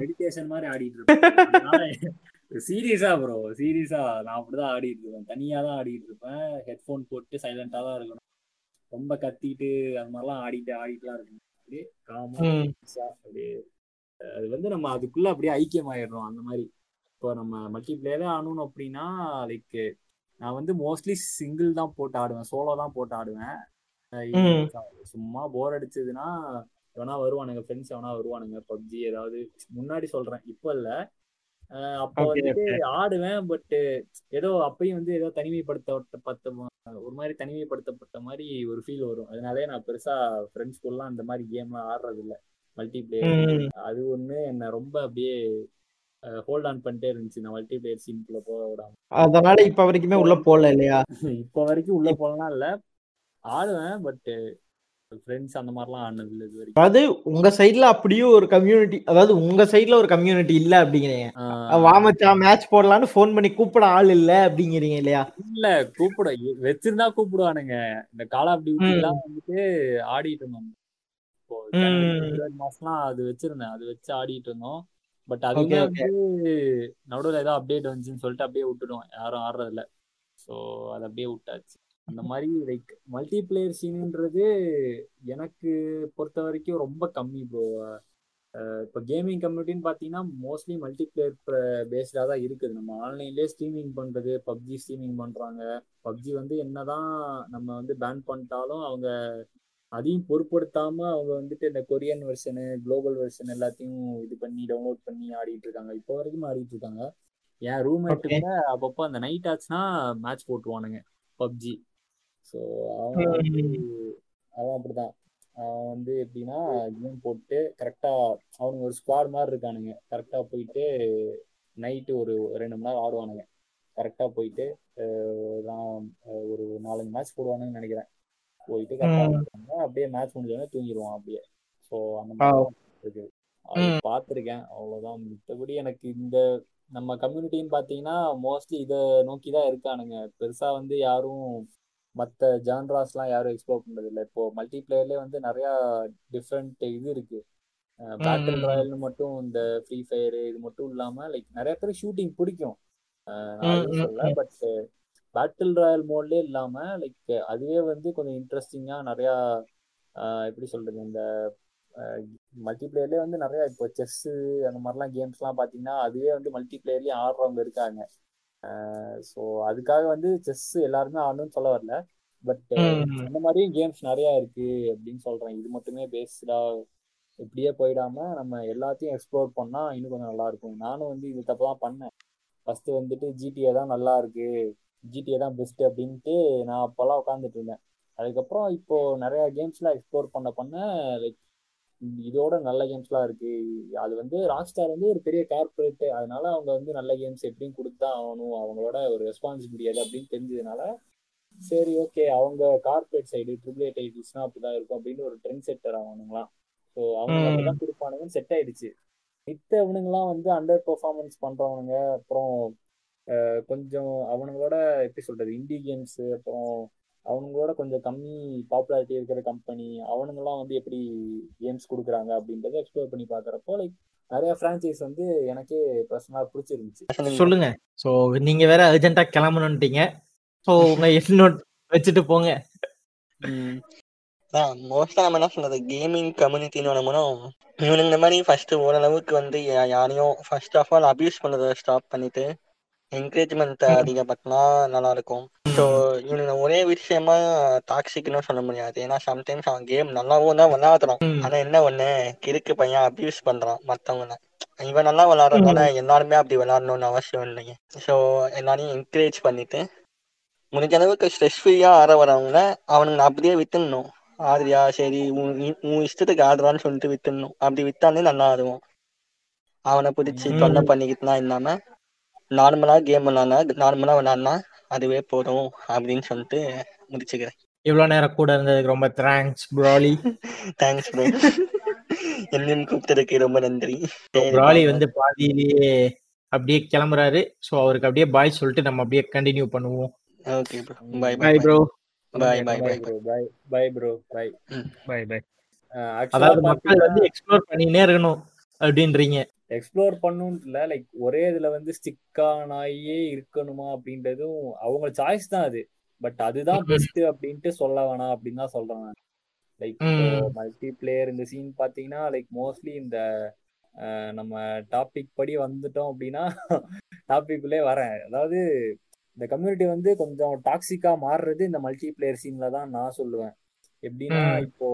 S4: மெடிடேஷன் மாதிரி ஆடிட்டு இருப்பேன். சீரியஸா ப்ரோ சீரியஸா நான் அப்படிதான் ஆடிட்டு இருப்பேன். தனியா தான் ஆடிட்டு இருப்பேன். ஹெட்ஃபோன் போட்டு சைலண்டா தான் இருக்கணும். ரொம்ப கத்திட்டு அது மாதிரிலாம் ஆடிட்டு ஆடிட்டுலாம் இருக்கணும். அப்படியே காமா
S1: ம்.
S4: அப்படியே அது வந்து நம்ம அதுக்குள்ள அப்படியே ஐக்கியமாயிடுறோம் அந்த மாதிரி. இப்போ நம்ம மல்டிபிளேயரே ஆடணும் அப்படின்னா லைக் நான் வந்து மோஸ்ட்லி சிங்கிள் தான் போட்டு ஆடுவேன். சோலோ தான் போட்டு ஆடுவேன். சும்மா போர் அடிச்சதுன்னா எவனா வருவானுங்க ஃப்ரெண்ட்ஸ் எவனா வருவானுங்க பப்ஜி ஏதாவது. முன்னாடி சொல்றேன். இப்போ இல்ல. அப்போ வந்துட்டு ஆடுவேன் பட் ஏதோ அப்பயும் வந்து ஏதோ தனிமைப்படுத்த பத்த ஒரு மாதிரி தனிமைப்படுத்தப்பட்ட மாதிரி ஒரு ஃபீல் வரும். அதனாலே நான் பெருசா ஃப்ரெண்ட்ஸ் கூடலாம் இந்த மாதிரி கேம்லாம் ஆடுறது இல்ல மல்டிபிளேயர்
S1: ம்.
S4: அது ஒண்ணு என்ன ரொம்ப அப்படியே ஹோல்ட் ஆன் பண்ணிட்டே இருந்துச்சு. இந்த மல்டிபிளேயர் சீனுக்குள்ள போக விடாம.
S1: அதனால இப்ப வரைக்குமே உள்ள போல இல்லையா?
S4: இப்போ வரைக்கும் உள்ள போகலாம் இல்ல. ஆடுவேன் பட் ஃப்ரெண்ட்ஸ் அந்த மாதிரிலாம் ஆடினது இல்லை இது வரைக்கும்.
S1: அதாவது உங்க சைடுல அப்படியும் ஒரு கம்யூனிட்டி அதாவது உங்க சைடுல ஒரு கம்யூனிட்டி இல்ல அப்படிங்கிறீங்க. வாமச்சா மேட்ச் போடலான்னு ஃபோன் பண்ணி கூப்பிட ஆள் இல்ல அப்படிங்கிறீங்க இல்லையா?
S4: இல்ல கூப்பிட வச்சிருந்தா கூப்பிடுவானுங்க. இந்த கால் ஆஃப் டியூட்டி. எல்லாம் வந்துட்டு ஆடிட்டு இருந்தோம். இப்போ மாசம்லாம் அது வச்சிருந்தேன். அது வச்சு ஆடிட்டு இருந்தோம். பட் அதுவுமே வந்து நடுவில் ஏதோ அப்டேட் வந்துச்சுன்னு சொல்லிட்டு அப்படியே விட்டுடும் யாரும் ஆடுறது இல்ல ஸோ அது அப்படியே விட்டாச்சு. அந்த மாதிரி லைக் மல்டிபிளேயர் சீனுன்றது எனக்கு பொறுத்த வரைக்கும் ரொம்ப கம்மி ப்ரோ இப்போ கேமிங் கம்யூனிட்டின்னு பார்த்தீங்கன்னா மோஸ்ட்லி மல்டிபிளேயர் பேஸ்டாக தான் இருக்குது. நம்ம ஆன்லைன்லேயே ஸ்ட்ரீமிங் பண்ணுறது பப்ஜி ஸ்ட்ரீமிங் பண்ணுறாங்க பப்ஜி வந்து என்னதான் நம்ம வந்து பேன் பண்ணிட்டாலும் அவங்க அதையும் பொருட்படுத்தாம அவங்க வந்துட்டு இந்த கொரியன் வெர்ஷனு குளோபல் வெர்ஷன் எல்லாத்தையும் இது பண்ணி டவுன்லோட் பண்ணி ஆடிட்டு இருக்காங்க. இப்போ வரைக்கும் ஆடிட்டு இருக்காங்க. என் ரூம்மேட்டு
S1: ஓகே
S4: கூட அப்பப்போ அந்த நைட் ஆச்சுன்னா மேட்ச் போட்டுருவானுங்க. பப்ஜி ஸோ அவன் வந்து அவன் அப்படிதான். அவன் வந்து எப்படின்னா கேம் போட்டு கரெக்டா அவனுங்க ஒரு ஸ்குவாட் மாதிரி இருக்கானுங்க. கரெக்டா போயிட்டு நைட்டு ஒரு ரெண்டு மணி நேரம் ஆடுவானுங்க. கரெக்டா போயிட்டு நான் ஒரு நாலஞ்சு மேட்ச் போடுவானுங்கன்னு நினைக்கிறேன். போயிட்டு கரெக்டா அப்படியே மேட்ச் முடிஞ்சோடனே தூங்கிடுவான் அப்படியே. ஸோ அந்த. மாதிரி இருக்கு. அது. பார்த்துருக்கேன். அவ்வளோதான் மித்தபடி எனக்கு இந்த நம்ம கம்யூனிட்டின்னு பார்த்தீங்கன்னா மோஸ்ட்லி இதை நோக்கி தான் இருக்கானுங்க. பெருசா வந்து யாரும் மற்ற ஜான்ராஸ்லாம் யாரும் எக்ஸ்ப்ளோர் பண்றது இல்லை இப்போ மல்டி பிளேயர்லேயே வந்து நிறையா டிஃப்ரெண்ட் இது இருக்கு. பேட்டில். ராயல்னு மட்டும் இந்த ஃப்ரீ ஃபயர் இது மட்டும் இல்லாம லைக் நிறைய பேர் ஷூட்டிங் பிடிக்கும். சொல்ல பட் பேட்டில் ராயல் மோட்லேயே இல்லாம லைக் அதுவே வந்து கொஞ்சம் இன்ட்ரெஸ்டிங்கா நிறையா எப்படி சொல்றது இந்த மல்டி பிளேயர்லேயே வந்து நிறைய இப்போ செஸ்ஸு அந்த மாதிரிலாம் கேம்ஸ்லாம் பார்த்தீங்கன்னா அதுவே வந்து மல்டி பிளேயர்லேயே ஆடுறவங்க இருக்காங்க. ஸோ அதுக்காக வந்து செஸ் எல்லாருமே ஆடணும்னு சொல்ல வரல. பட்
S1: ம்.
S4: அந்த மாதிரியும் கேம்ஸ் நிறையா இருக்கு அப்படின்னு சொல்றேன். இது மட்டுமே பேஸ்டா இப்படியே போயிடாம நம்ம எல்லாத்தையும் எக்ஸ்ப்ளோர் பண்ணா இன்னும் கொஞ்சம் நல்லா இருக்கும். நானும் வந்து இது தப்பு தான் பண்ணேன். ஃபர்ஸ்ட் வந்துட்டு ஜிடிஏ தான் நல்லா இருக்கு. ஜிடிஏ தான் பெஸ்ட் அப்படின்ட்டு நான் அப்பெல்லாம் உட்காந்துட்டு இருந்தேன். அதுக்கப்புறம் இப்போ நிறைய கேம்ஸ்லாம் எக்ஸ்ப்ளோர் பண்ண பண்ண லைக் இதோட நல்ல கேம்ஸ்லாம் இருக்கு. அது வந்து ராக்ஸ்டார் வந்து ஒரு பெரிய கார்பரேட் அதனால அவங்க வந்து நல்ல கேம்ஸ் எப்படியும் கொடுத்தா ஆகணும். அவங்களோட ஒரு ரெஸ்பான்சிபிலிட்டி அது அப்படின்னு தெரிஞ்சதுனால சரி ஓகே அவங்க கார்பரேட் சைடு ட்ரிபிள் ஏ டைட்டில்ஸ்னா அப்படிதான் இருக்கும் அப்படின்னு ஒரு ட்ரெண்ட் செட்டர் ஆகணுங்களாம் ஸோ அவங்க. அப்படிதான் கொடுப்பானுங்கன்னு செட் ஆயிடுச்சு. மித்த அவனுங்களாம் வந்து அண்டர் பெர்ஃபார்மன்ஸ் பண்றவனுங்க. அப்புறம் கொஞ்சம் அவனுங்களோட எப்படி சொல்றது? இண்டி கேம்ஸ் அப்புறம் அவனுங்களோட கொஞ்சம் கம்மி பாப்புலாரிட்டி இருக்கிற கம்பெனி அவனுங்கெல்லாம் வந்து எப்படி கேம்ஸ் கொடுக்குறாங்க அப்படின்றத எக்ஸ்ப்ளோர் பண்ணி பார்க்குறப்போ லைக் நிறைய ஃப்ரான்ச்சைஸ் வந்து எனக்கே பர்சனலாக பிடிச்சிருந்துச்சு.
S1: சொல்லுங்க. சோ நீங்க வேற அர்ஜென்ட்டா கிளம்பணும்ட்டீங்க. சோ உங்க நோட் வச்சுட்டு போங்க.
S5: மோஸ்டா நம்ம என்ன சொல்றது கேமிங் கம்யூனிட்டின்னு வரமுனும் இவனுங்க இந்த மாதிரி ஃபர்ஸ்ட் ஓரளவுக்கு வந்து யாரையும் ஃபர்ஸ்ட் ஆஃப் ஆல் அபியூஸ் பண்றதை ஸ்டாப் பண்ணிட்டு என்கரேஜ்மெண்ட். அதிகப்படுத்தினா நல்லா இருக்கும் ஸோ இவனுங்க ஒரே விஷயமா டாக்ஸிக்னு சொல்ல முடியாது. ஏன்னா சம்டைம்ஸ் அவன் கேம் நல்லாவும் தான் விளையாடுறான். ஆனா என்ன ஒண்ணு? கிறுக்கு பையன் அபியூஸ் பண்றான் மத்தவங்கள. இவன் நல்லா விளையாடுறதுனால எல்லாருமே அப்படி விளையாடணும்னு அவசியம் இல்லைங்க ஸோ எல்லாரையும் என்கரேஜ் பண்ணிட்டு முடிஞ்ச அளவுக்கு ஸ்ட்ரெஸ் ஃப்ரீயா ஆட வரவங்கள அவனுங்க அப்படியே வித்துடணும். ஆடுறியா சரி உன் இஷ்டத்துக்கு ஆடுறான்னு சொல்லிட்டு வித்துடணும். அப்படி வித்தாலே நல்லா ஆடுவோம் அவனை பிடிச்சி. தொல்லை பண்ணிக்கிட்டுலாம் இல்லாம நார்மலா கேம் விளாட்னா நார்மலா விளாட்னா அதுவே போதும் அப்படின்னு சொல்லிட்டு முடிச்சுக்கிறேன்.
S1: இவ்வளவு நேரம் கூட இருந்ததுக்கு ரொம்ப தேங்க்ஸ் ப்ராலி
S5: தேங்க்ஸ் ப்ரோ என்னையும் கூப்பிட்டதுக்கு ரொம்ப நன்றி.
S1: ப்ராலி. வந்து பாதியிலேயே அப்படியே கிளம்புறாரு. சோ அவருக்கு அப்படியே பாய் சொல்லிட்டு நம்ம அப்படியே கண்டினியூ பண்ணுவோம்.
S5: Okay bro bye
S1: bye
S5: bye
S1: bro
S5: bye bye
S4: bye
S5: bye
S4: bro bye bye bro bye
S2: bye bye
S1: அதாவது மக்கள் வந்து எக்ஸ்ப்ளோர் பண்ணினே இருக்கணும் அப்படின்றீங்க.
S4: எக்ஸ்ப்ளோர் பண்ணுன்னு இல்ல லைக் ஒரே இதுல வந்து ஸ்டிக்கானாயே இருக்கணுமா அப்படின்றதும் அவங்க சாய்ஸ் தான் அது பட் அதுதான். பெஸ்ட் அப்படின்ட்டு சொல்ல வேணாம் அப்படின்னு தான் சொல்றேன் நான் லைக். மல்டி பிளேயர் இந்த சீன் பாத்தீங்கன்னா லைக் மோஸ்ட்லி இந்த நம்ம டாபிக் படி வந்துட்டோம் அப்படின்னா டாபிக் உள்ளே வரேன் அதாவது இந்த கம்யூனிட்டி வந்து கொஞ்சம் டாக்ஸிக்கா மாறுறது இந்த மல்டி பிளேயர் சீன்ல தான் நான் சொல்லுவேன் எப்படின்னா. இப்போ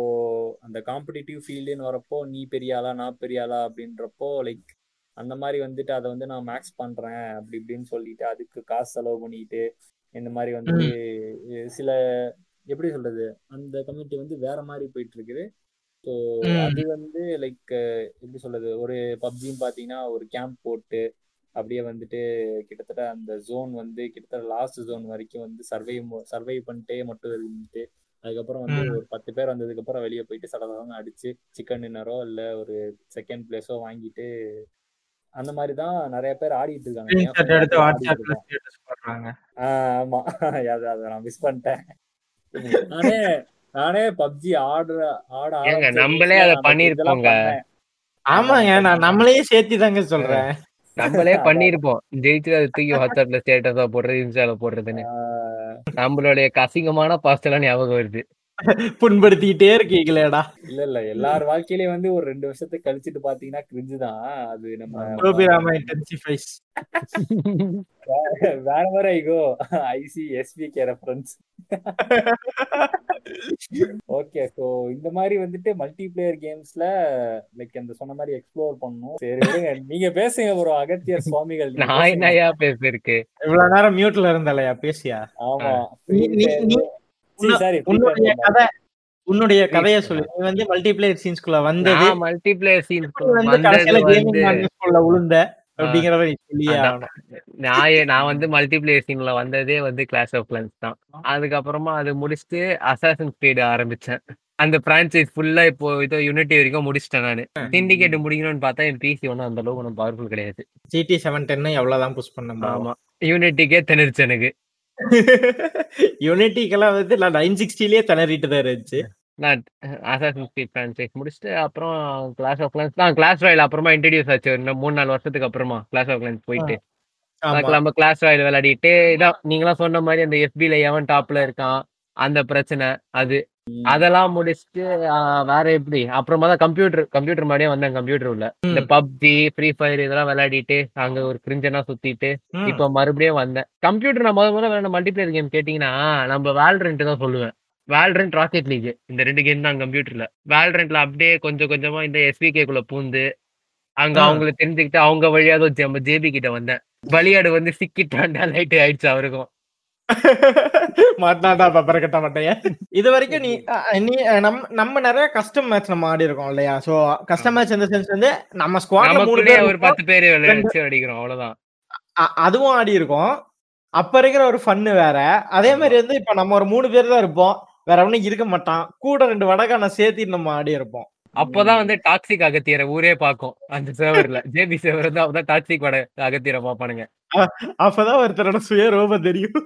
S4: அந்த காம்படிட்டிவ் ஃபீல்டுன்னு வரப்போ நீ பெரிய ஆளா நான் பெரிய ஆளா அப்படின்றப்போ லைக் அந்த மாதிரி வந்துட்டு அதை வந்து நான் மேக்ஸ் பண்றேன் அப்படி இப்படின்னு சொல்லிட்டு அதுக்கு காசு செலவு பண்ணிட்டு இந்த மாதிரி வந்து சில எப்படி சொல்றது அந்த கம்யூனிட்டி வந்து வேற மாதிரி போயிட்டு இருக்குது ஸோ. அது வந்து லைக் எப்படி சொல்றது ஒரு பப்ஜின்னு பாத்தீங்கன்னா ஒரு கேம்ப் போட்டு அப்படியே வந்துட்டு கிட்டத்தட்ட அந்த ஜோன் வந்து கிட்டத்தட்ட லாஸ்ட் ஜோன் வரைக்கும் வந்து சர்வை சர்வை பண்ணிட்டே மட்டும் இருந்துட்டு அதுக்கப்புறம் வந்து. ஒரு பத்து பேர் வந்ததுக்கு அப்புறம் வெளியே போயிட்டு சடசடன்னு அடிச்சு சிக்கன் டின்னரோ இல்ல ஒரு செகண்ட் பிளேஸோ வாங்கிட்டு அந்த மாதிரி தான் நிறைய பேர் ஆடிட்டு இருக்காங்க. ஆமா. அது அதை நான் மிஸ் பண்ணிட்டேன். நானே நானே பப்ஜி ஆடுற ஆட
S2: நம்மளே அதை பண்ணிருப்போங்க.
S1: ஆமாங்க நான் நம்மளையே சேர்த்தி தாங்க சொல்றேன்.
S2: நம்மளே பண்ணிருப்போம் ஜெயிச்சு அதை தூக்கி வாட்ஸ்அப்ல ஸ்டேட்டஸா போடுறது இன்ஸ்டால போடுறதுன்னு. நம்மளுடைய அசிங்கமான பாஸ்ட் எல்லாம் ஞாபகம் வருது.
S1: புண்படுத்திக்கிட்டே இருக்கீங்களேடா.
S4: இல்ல இல்ல எல்லார் வாழ்க்கையிலயும் வந்து ஒரு ரெண்டு வருஷத்துக்கு கழிச்சிட்டு பாத்தீங்கன்னா கிரிஞ்சு தான். அது நம்ம
S1: கோபிராமா இன்டென்சிஃபைஸ்
S4: வேற வேற ஐகோ. ஐசி எஸ்பிகே ரெஃபரன்ஸ் ஓகே சோ இந்த மாதிரி வந்துட்டு மல்டி பிளேயர் கேம்ஸ்ல லைக் அந்த சொன்ன மாதிரி எக்ஸ்ப்ளோர் பண்ணணும். சரி நீங்க பேசுங்க ப்ரோ அகத்தியர் சுவாமிகள்.
S2: நான். என்னையா பேசிருக்கு
S1: இவ்வளவு நேரம் மியூட்ல இருந்தாலயா பேசியா?
S4: ஆமா.
S1: உன்னுடைய கதை உன்னுடைய கதைய சொல்லு. நீ வந்து மல்டிபிளேயர் சீன்ஸ்குள்ள வந்தது.
S2: மல்டிபிளேயர் சீன்ஸ்
S1: எப்படி வந்து
S2: வந்தது
S1: கடைசியில
S2: வந்து
S1: கேமிங் மேனேஜ்குள்ள விழுந்த அப்படிங்கறத நீ சொல்லியே
S2: நான் ஏ- நான் வந்து மல்டிபிளேயர் சீன்ல வந்ததே வந்து கிளாஸ் ஆஃப் கிளான்ஸ் தான். அதுக்கப்புறமா அது முடிச்சுட்டு அசாசன் ஸ்பீடு ஆரம்பிச்சேன். அந்த பிரான்ச்சைஸ் ஃபுல்லா இப்போ இதோ யூனிட்டி வரைக்கும் முடிச்சிட்டேன் நான். சிண்டிகேட் முடிக்கணும்னு பார்த்தா என் பிசி ஒன்றும் அந்த அளவுக்கு ஒன்றும் பவர்ஃபுல் கிடையாது.
S1: ஜிடி செவன் டென் எவ்வளவுதான் புஷ் பண்ண
S2: ஆமா. யூனிட்டிக்கே திணறிச்சு எனக்கு.
S1: யூனிட்டிக்கெல்லாம் வந்து நான் நைன் சிக்ஸ்டிலேயே திணறிட்டு தான் இருந்துச்சு.
S2: நான் அசாசன் ஸ்பீட் முடிச்சுட்டு அப்புறம் கிளாஸ் ஆஃப் கிளான்ஸ் தான் கிளாஸ் ராயல் அப்புறமா இன்ட்ரடியூஸ் ஆச்சு. இன்னும் மூணு நாலு வருஷத்துக்கு அப்புறமா கிளாஸ் ஆஃப் கிளான்ஸ் போயிட்டு. நம்ம கிளாஸ் ராயல் விளையாடிட்டு இதான் நீங்களாம் சொன்ன மாதிரி அந்த எஃபில எவன் டாப்ல இருக்கான்? அந்த பிரச்சனை அது. அதெல்லாம் முடிச்சுட்டு வேற எப்படி? அப்புறமா தான் கம்ப்யூட்டர் கம்ப்யூட்டர் மாதிரியே வந்தேன் கம்ப்யூட்டர் உள்ள. இந்த பப்ஜி ஃப்ரீ ஃபயர் இதெல்லாம் விளையாடிட்டு அங்க ஒரு கிரிஞ்சனா சுத்திட்டு. இப்ப மறுபடியும் வந்தேன். கம்ப்யூட்டர் நான் முத முதல்ல வேணும் மல்டிபிளேயர் கேம் கேட்டீங்கன்னா நம்ம வேல்ரண்ட் தான் சொல்லுவேன். வேல்ரண்ட் ராக்கெட் லீக் இந்த ரெண்டு கேம் தான் கம்ப்யூட்டர்ல வேல்ரண்ட்ல அப்படியே கொஞ்சம் கொஞ்சமா இந்த எஸ்பிகே குள்ள பூந்து அங்க. அவங்களை தெரிஞ்சுக்கிட்டு அவங்க வழியா தான் நம்ம ஜேபி கிட்ட வந்தேன். பலியாடு வந்து சிக்கிட்டாண்டா லைட் ஆயிடுச்சு அவருக்கும்.
S1: மாட்டாடா பப்பர கட்ட மாட்டைய இது வரைக்கும் நீ நீ அஹ், நம்ம நம்ம நிறைய கஸ்டம் மேட்ச் நம்ம ஆடி இருக்கோம் இல்லையா? சோ கஸ்டம் மேட்ச் இந்த சென்ஸ் வந்து நம்ம ஸ்குவாட்ல மூணு பேர்
S2: ஒரு பத்து பேர் வச்சு அடிக்கிறோம் அவ்வளவுதான்.
S1: அதுவும் ஆடி இருக்கோம். அப்ப இருக்கிற ஒரு ஃபன்னு வேற. அதே மாதிரி வந்து இப்ப நம்ம ஒரு மூணு பேர் தான் இருப்போம். வேற ஒன்னும் இருக்க மாட்டான். கூட ரெண்டு வடகான சேர்த்து நம்ம ஆடி இருப்போம்.
S2: அப்பதான் வந்து டாக்ஸிக் அகத்தியரை ஊரே பாக்கும் அந்த சர்வர்ல ஜேபி வந்து அப்பதான் டாக்ஸிக் வட அகத்தியரை பாப்பானுங்க
S1: அப்பதான் ஒருத்தரோட சுய ரோபம் தெரியும்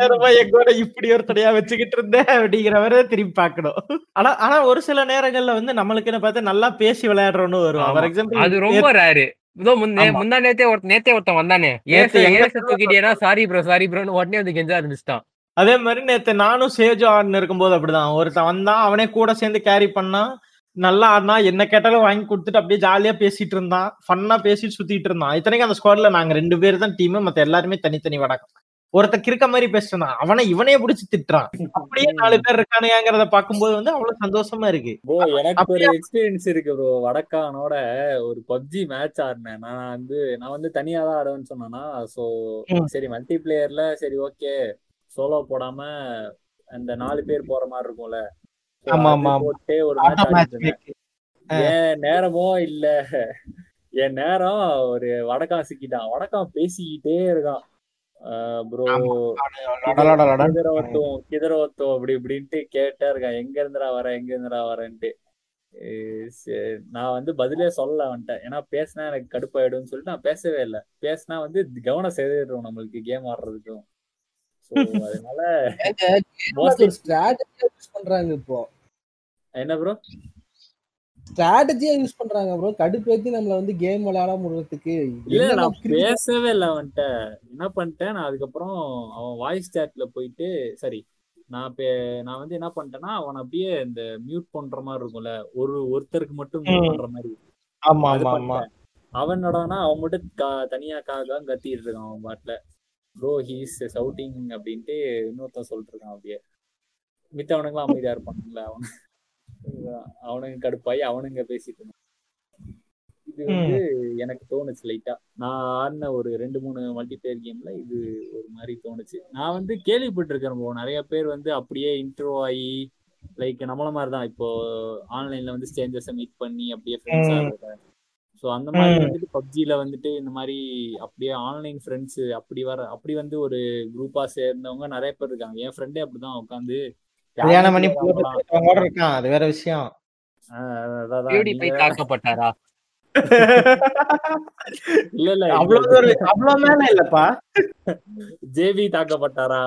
S1: நேரமா எங்கூட இப்படி ஒருத்தனையா வச்சுக்கிட்டு இருந்தேன் அப்படிங்கிற மாதிரி திரும்பி பார்க்கணும். ஆனா ஆனா ஒரு சில நேரங்கள்ல வந்து நம்மளுக்குன்னு பார்த்து நல்லா பேசி விளையாடுறோன்னு வரும். ஃபார் எக்ஸாம்பிள்
S2: அது ரொம்ப ரேரு இதோ முந்தே நேத்தே ஒரு நேத்தே ஒருத்தன் வந்தானே. தூக்கிட்டேனா சாரி ப்ரோ சாரி ப்ரோன்னு உடனே வந்து கெஞ்ச ஆரம்பிச்சிட்டான்.
S1: அதே மாதிரி நேத்து நானும் சேஜோ ஆடினு இருக்கும்போது அப்படிதான். ஒருத்தன் வந்தான் அவனே கூட சேர்ந்து கேரி பண்ணான். நல்லா ஆடினா என்ன கேட்டாலும் வாங்கி கொடுத்துட்டு அப்படியே ஜாலியா பேசிட்டு இருந்தான். ஃபன்னா பேசிட்டு சுத்திட்டு இருந்தான். இத்தனைக்கும் அந்த ஸ்குவாட்ல நாங்க ரெண்டு பேர் தான் டீம் மத்த எல்லாருமே தனித்தனி வடக்கம் ஒருத்தன் கிறுக்க மாதிரி பேசுறான் அவனை இவனே பிடிச்சி திட்டுறான். அப்படியே நாலு பேர் இருக்கானுங்கிறத பார்க்கும்போது வந்து அவ்வளவு சந்தோஷமா இருக்கு.
S4: ப்ரோ எனக்கு ஒரு எக்ஸ்பீரியன்ஸ் இருக்கு ப்ரோ வடக்கானோட ஒரு பப்ஜி மேட்ச் ஆடினேன். நான் வந்து நான் வந்து தனியா தான் ஆடுவேன்னு சொன்னேன்னா
S1: ம்.
S4: சரி மல்டி பிளேயர்ல சரி ஓகே சோலோ போடாம அந்த நாலு பேர் போற மாதிரி இருக்கும்ல. போட்டு ஒரு மேட்ச் என் நேரமோ இல்ல. என் நேரம் ஒரு வடக்கான் சிக்கிட்டான் வடக்கான் பேசிக்கிட்டே இருக்கான். ப்ரோ கிதரோத்தும் கிதரோத்தும் அப்படி இப்படின்ட்டு கேட்டே இருக்கான். எங்க இருந்துடா வர எங்க இருந்துடா வரேன்ட்டு. நான் வந்து பதிலே சொல்ல வந்துட்டேன் ஏன்னா பேசினா எனக்கு கடுப்பாயிடும்னு சொல்லிட்டு நான் பேசவே இல்லை. பேசினா வந்து கவனம் செதறிடும் நம்மளுக்கு கேம் ஆடுறதுக்கும். அதனால
S3: பண்றாங்க இப்போ.
S4: என்ன ப்ரோ
S3: ஸ்ட்ராட்டஜியா யூஸ் பண்றாங்க ப்ரோ கடுப்பேத்தி நம்மள வந்து கேம் விளையாட முடியறதுக்கு
S4: இல்ல நான் பேசவே இல்லை அவன்கிட்ட. என்ன பண்ணிட்டேன்? நான் அதுக்கப்புறம் அவன் வாய்ஸ் சேட்ல போயிட்டு சரி நான் பே நான் வந்து என்ன பண்ணிட்டேன்னா அவன் அப்படியே இந்த மியூட் பண்ற மாதிரி இருக்கும்ல. ஒரு ஒருத்தருக்கு மட்டும் மியூட். பண்ற மாதிரி.
S1: ஆமா
S4: அது
S1: ஆமா
S4: அவனோடனா அவன் மட்டும் தனியா காக கத்திட்டு இருக்கான் அவன் பாட்டுல. ப்ரோ ஹீஸ் சவுட்டிங் அப்படின்ட்டு இன்னொருத்தன் சொல்லிட்டு இருக்கான் அப்படியே. மித்தவனுங்களாம் அமைதியா இருப்பானுங்களா அவனு. அவனுங்க கடுப்பாயி அவனுங்க பேசிட்டு இது வந்து எனக்கு தோணுச்சு லைட்டா. நான் ஆடின ஒரு ரெண்டு மூணு மல்டி பிளேயர் கேம்ல இது ஒரு மாதிரி தோணுச்சு. நான் வந்து கேள்விப்பட்டிருக்கேன் bro. நிறைய பேர் வந்து அப்படியே இன்ட்ரோ ஆகி லைக் நம்மள மாதிரி தான் இப்போ ஆன்லைன்ல வந்து ஸ்டேஞ்சர்ஸை மீட் பண்ணி அப்படியே ஃப்ரெண்ட்ஸ். ஆகுறது ஸோ அந்த மாதிரி. வந்துட்டு பப்ஜில வந்துட்டு இந்த மாதிரி அப்படியே ஆன்லைன் ஃப்ரெண்ட்ஸ் அப்படி வர அப்படி வந்து ஒரு குரூப்பா சேர்ந்தவங்க நிறைய பேர் இருக்காங்க. என் ஃப்ரெண்டே அப்படிதான் உட்காந்து
S1: கல்யாணம் பண்ணி பெத்தவங்களோட இருக்கான் அது வேற விஷயம்.
S2: பியூடி போய் தாக்கப்பட்டாரா?
S4: இல்ல இல்ல
S1: அவ்வளவு அவ்வளவு மேல இல்லப்பா.
S4: ஜேபி தாக்கப்பட்டாரா.